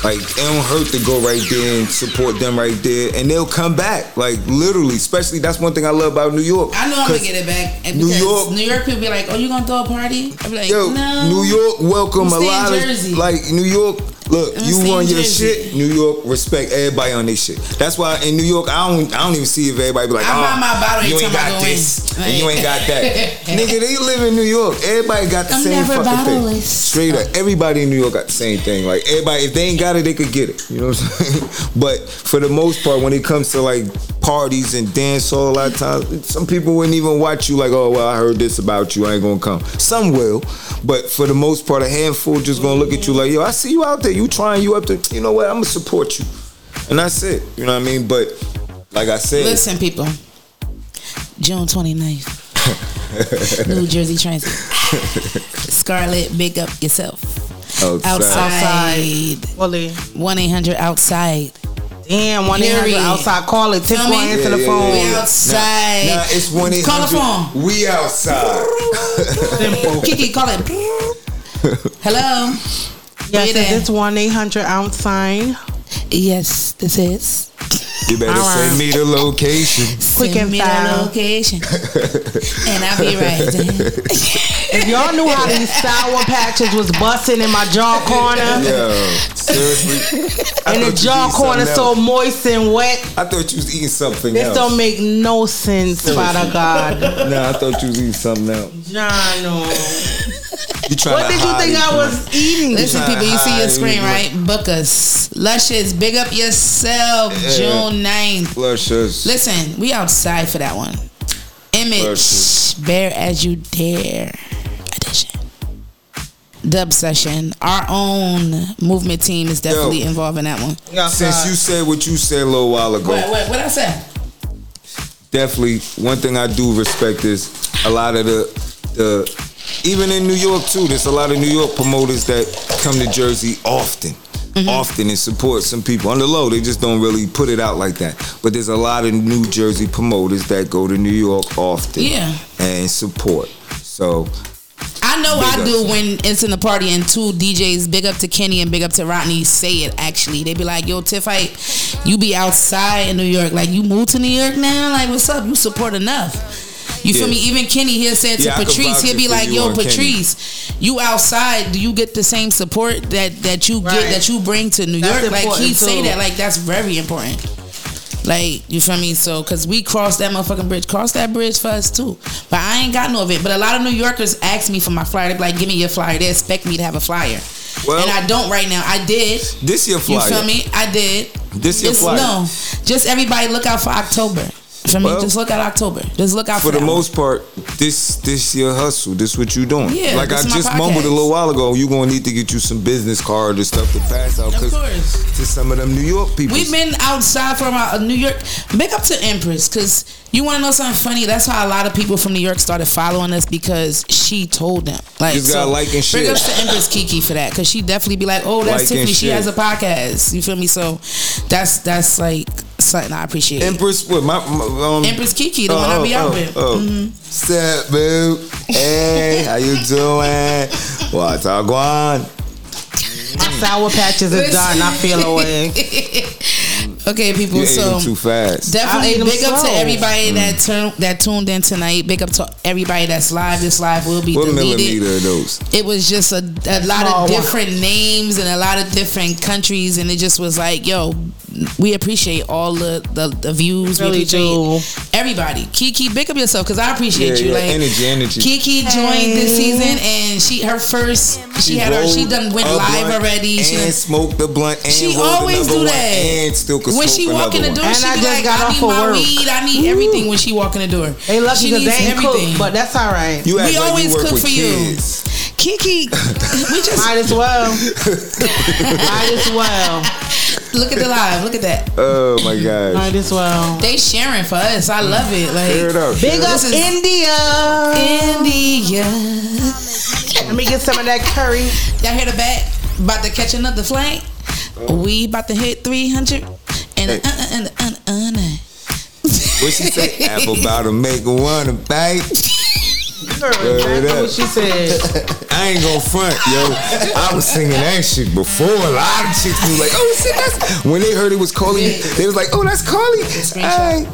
Like it don't hurt to go right there and support them right there, and they'll come back. Like literally, especially that's one thing I love about New York. I know I'm gonna get it back. New York- New York people be like, "Oh, you gonna throw a party?" I be like, Yo, "No." New York welcome I'm a lot of like New York. Look, you run your shit. New York respect everybody on their shit. That's why in New York, I don't, I don't even see if everybody be like, I oh, buy my bottle you ain't got go in." this, and you ain't got that. Nigga, they live in New York. Everybody got the I'm same never fucking thing. Straight up, everybody in New York got the same thing. Like everybody, if they ain't got it, they could get it. You know what I'm saying? But for the most part, when it comes to like parties and dance hall, a lot of times, some people wouldn't even watch you. Like, oh well, I heard this about you. I ain't gonna come. Some will, but for the most part, a handful just gonna look at you like, yo, I see you out there. You trying, you up to. You know what? I'm gonna support you, and that's it. You know what I mean? But like I said, Listen, people. June 29th, New Jersey Transit. Scarlett, big up yourself. Outside. One eight hundred outside. Damn, one eight hundred outside. Call it. Tip Feel me? one answer the phone. yeah, yeah. We outside. Nah, nah, it's one eight Call the phone. We outside. Kiki, call it. Hello. Yes, is this one eight hundred outside? Yes, this is. You better All right. send me the location. Quick Send and me fast. the location, and I'll be right there. If y'all knew how these sour patches was busting in my jaw corner, Yo, seriously. I and the jaw corner something so else. moist and wet, I thought you was eating something this else. don't make no sense, Father God. Nah, I thought you was eating something else. John, no. You trying What to did you think I man. was eating? Listen, people, you see your screen, right? Book us. Luscious, big up yourself. Yeah. June 9th. Flush us. Listen, we outside for that one. Image, Luscious. bear as you dare. Edition. Dub session. Our own movement team is definitely Yo. involved in that one. Since you said what you said a little while ago, What, what, what I say? definitely one thing I do respect is a lot of the the even in New York too. There's a lot of New York promoters that come to Jersey often. Mm-hmm. Often and support some people on the low. They just don't really put it out like that. But there's a lot of New Jersey promoters that go to New York often Yeah. and support. So I know Big I do when it's in the party and two DJs, big up to Kenny and big up to Rodney, say it actually. They be like, yo, Tiff Hype, you be outside in New York. Like, you moved to New York now? Like, what's up? You support enough. You feel me? Even Kenny, he'll say it to Yeah, Patrice. He'll be for like, you yo, on Kenny. Patrice, you outside, do you get the same support that, that you Right. get, that you bring to New That's York? Like, he important, say that. Like, that's very important. Like, you feel me? So, cause we crossed that motherfucking bridge. Cross that bridge for us too. But I ain't got no of it. But a lot of New Yorkers ask me for my flyer. They be like, give me your flyer. They expect me to have a flyer. Well- and I don't right now. I did. this year flyer You feel me? I did. This your It's- flyer. No. Just everybody look out for October. For me, Well, just look at October. Just look out for, for the that one. most part, this this your hustle. This what you doing. Yeah, like I just mumbled a little while ago. You gonna need to get you some business card or stuff to pass out. Of course. To some of them New York people. We've been outside from uh, New York. Big up to Empress, cause you want to know something funny? That's how a lot of people from New York started following us because she told them. Like, Just gotta like and Big share. ups to Empress Kiki for that, cause she definitely be like, "Oh, that's Like Tiffany. She has a podcast." You feel me? So that's that's like something I appreciate. Empress, what my, my um, Empress Kiki, the one I be out with. Oh, Mhm. Step boo. Hey, how you doing? What's up, Guan? Sour patches is done. I feel away. okay, people. You ate so them too fast. I ate Definitely 'em big up to slow. everybody mm. that turn that tuned in tonight. Big up to everybody that's live. This live will be What deleted. millimeter are those? It was just a, a lot Small of one. different names and a lot of different countries, and it just was like, yo, we appreciate all the the, the views. Really we appreciate everybody. Kiki, big up yourself because I appreciate Yeah, you. yeah, Like energy, energy. Kiki joined this season, and she her first she, had her she done went live blunt already. She and done, smoked the blunt and She always do that. and still could when smoke she walk in the another door, one. And she I be just like, got I off need of my work. weed. I need everything when she walk in the door. They lucky She because they needs ain't cooked, but that's all right. You act we like you always cook for kids. you. Kiki, we just might as well. might as well. Look at the live. Look at that. Oh my gosh. Might as well. They sharing for us. I love it. Like Share it up, Big share it up India. India. Let me get some of that curry. Y'all hear the bat? About to catch another flight. We about to hit 300. And uh, uh, and uh, uh, uh, uh. What she say? Apple about to make one a bite. Word That's what she said. I ain't gonna front, yo. I was singing that shit before. A lot of chicks was like, "Oh shit, that's." When they heard it was Carly, they was like, "Oh, that's Carly." Hey,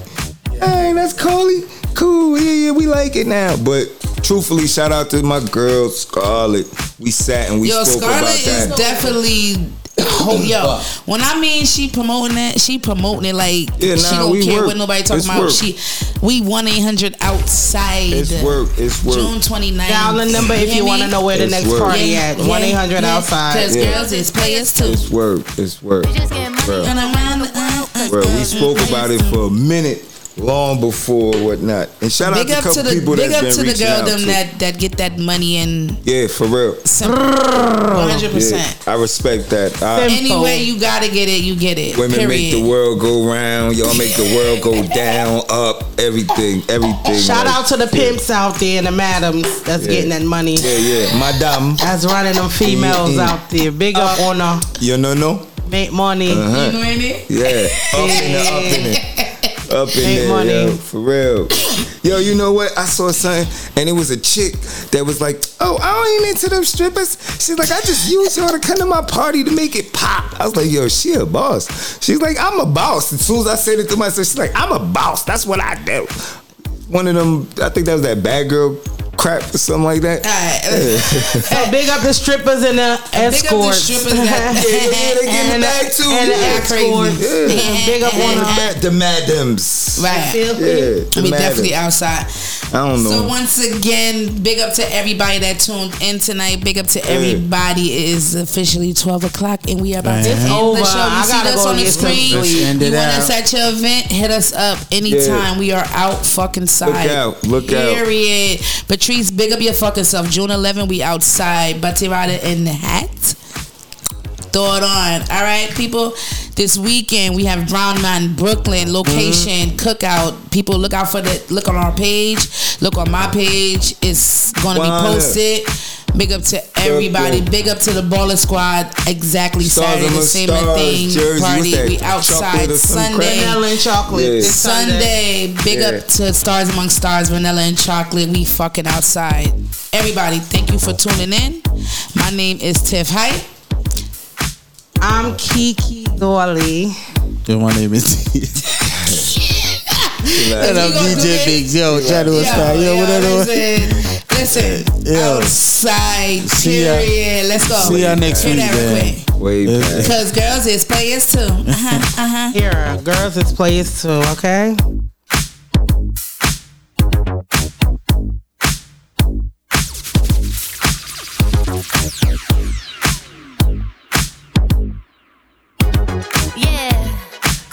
hey, that's Carly. Cool, yeah, yeah, we like it now. But truthfully, shout out to my girl Scarlett. We sat and we Yo, spoke Scarlett about is definitely. Oh, yo, when I mean she promoting that, she promoting it like Yeah, she don't we care work. what nobody talking It's about. work. She, we one eight hundred outside. It's work. It's work. June 29th. Dial the number if you want to know where the It's next work. party at. One eight hundred outside. Because Yeah. girls is players too. It's work. It's work. Bro. And around the, uh, uh, Bro, we spoke about it for a minute, long before whatnot. And shout big out to a to the people big that's up been to the girl out them to. that that get that money and Yeah, for real. one hundred percent. Yeah, I respect that. I, Anyway, you gotta get it. You get it. women period. make the world go round. Y'all make the world go down, up, everything, everything. Shout like- out to the pimps out there and the madams that's Yeah. getting that money. Yeah, yeah, madam. That's running them females Mm-mm. out there. Big up on her. You know, no. Make money. Uh-huh. You know it? Yeah, up in there, up in there. Up in Make there, money. yo, for real. Yo, you know what? I saw something, and it was a chick that was like, "Oh, I ain't into them strippers." She's like, "I just use y'all to come to my party to make it pop." I was like, "Yo, she a boss." She's like, "I'm a boss." As soon as I said it to myself, she's like, "I'm a boss. That's what I do." One of them, I think that was that bad girl crap or something like that. Yeah. So big up the strippers and the escorts. strippers that- Yeah, yeah, they getting and, back the, too. and the escorts. Yeah. Big up on the, them. the madams. Right. Yeah, I mean, madams. definitely outside. I don't know. So once again, big up to everybody that tuned in tonight. Big up to everybody. It is officially twelve o'clock, and we are about to end over. the show. You I see us on the screen. sleep. Let's end You want out. us at your event? Hit us up anytime. Yeah. We are out fucking side. out. Look out. Period. Patrice, big up your fucking self. June 11, we outside. Bati Rider in the hat. Throw it on. All right, people. This weekend we have Brown Man Brooklyn location Mm-hmm. cookout. People look out for the look on our page. Look on my page. It's gonna be posted. Big up to everybody. yeah. Big up to the baller squad. Exactly. Stars Saturday the same stars, thing. Jersey, Party. We Chocolate outside Sunday. Vanilla and chocolate. Yeah. This Sunday. Big Yeah. up to Stars Among Stars, Vanilla and Chocolate. We fucking outside. Everybody, thank you for tuning in. My name is Tiff Height. I'm Kiki Dolly. Yo, my name is And I'm You gonna do DJ it? Biggs. Yo, try to style. Yo, what I do? listen, listen. Yo. Outside, See ya. period. Let's go. See y'all next Hear week, that real man. quick. Way back. Cause girls is players too. Uh-huh, uh-huh. Here, girls is players too, okay? Yeah,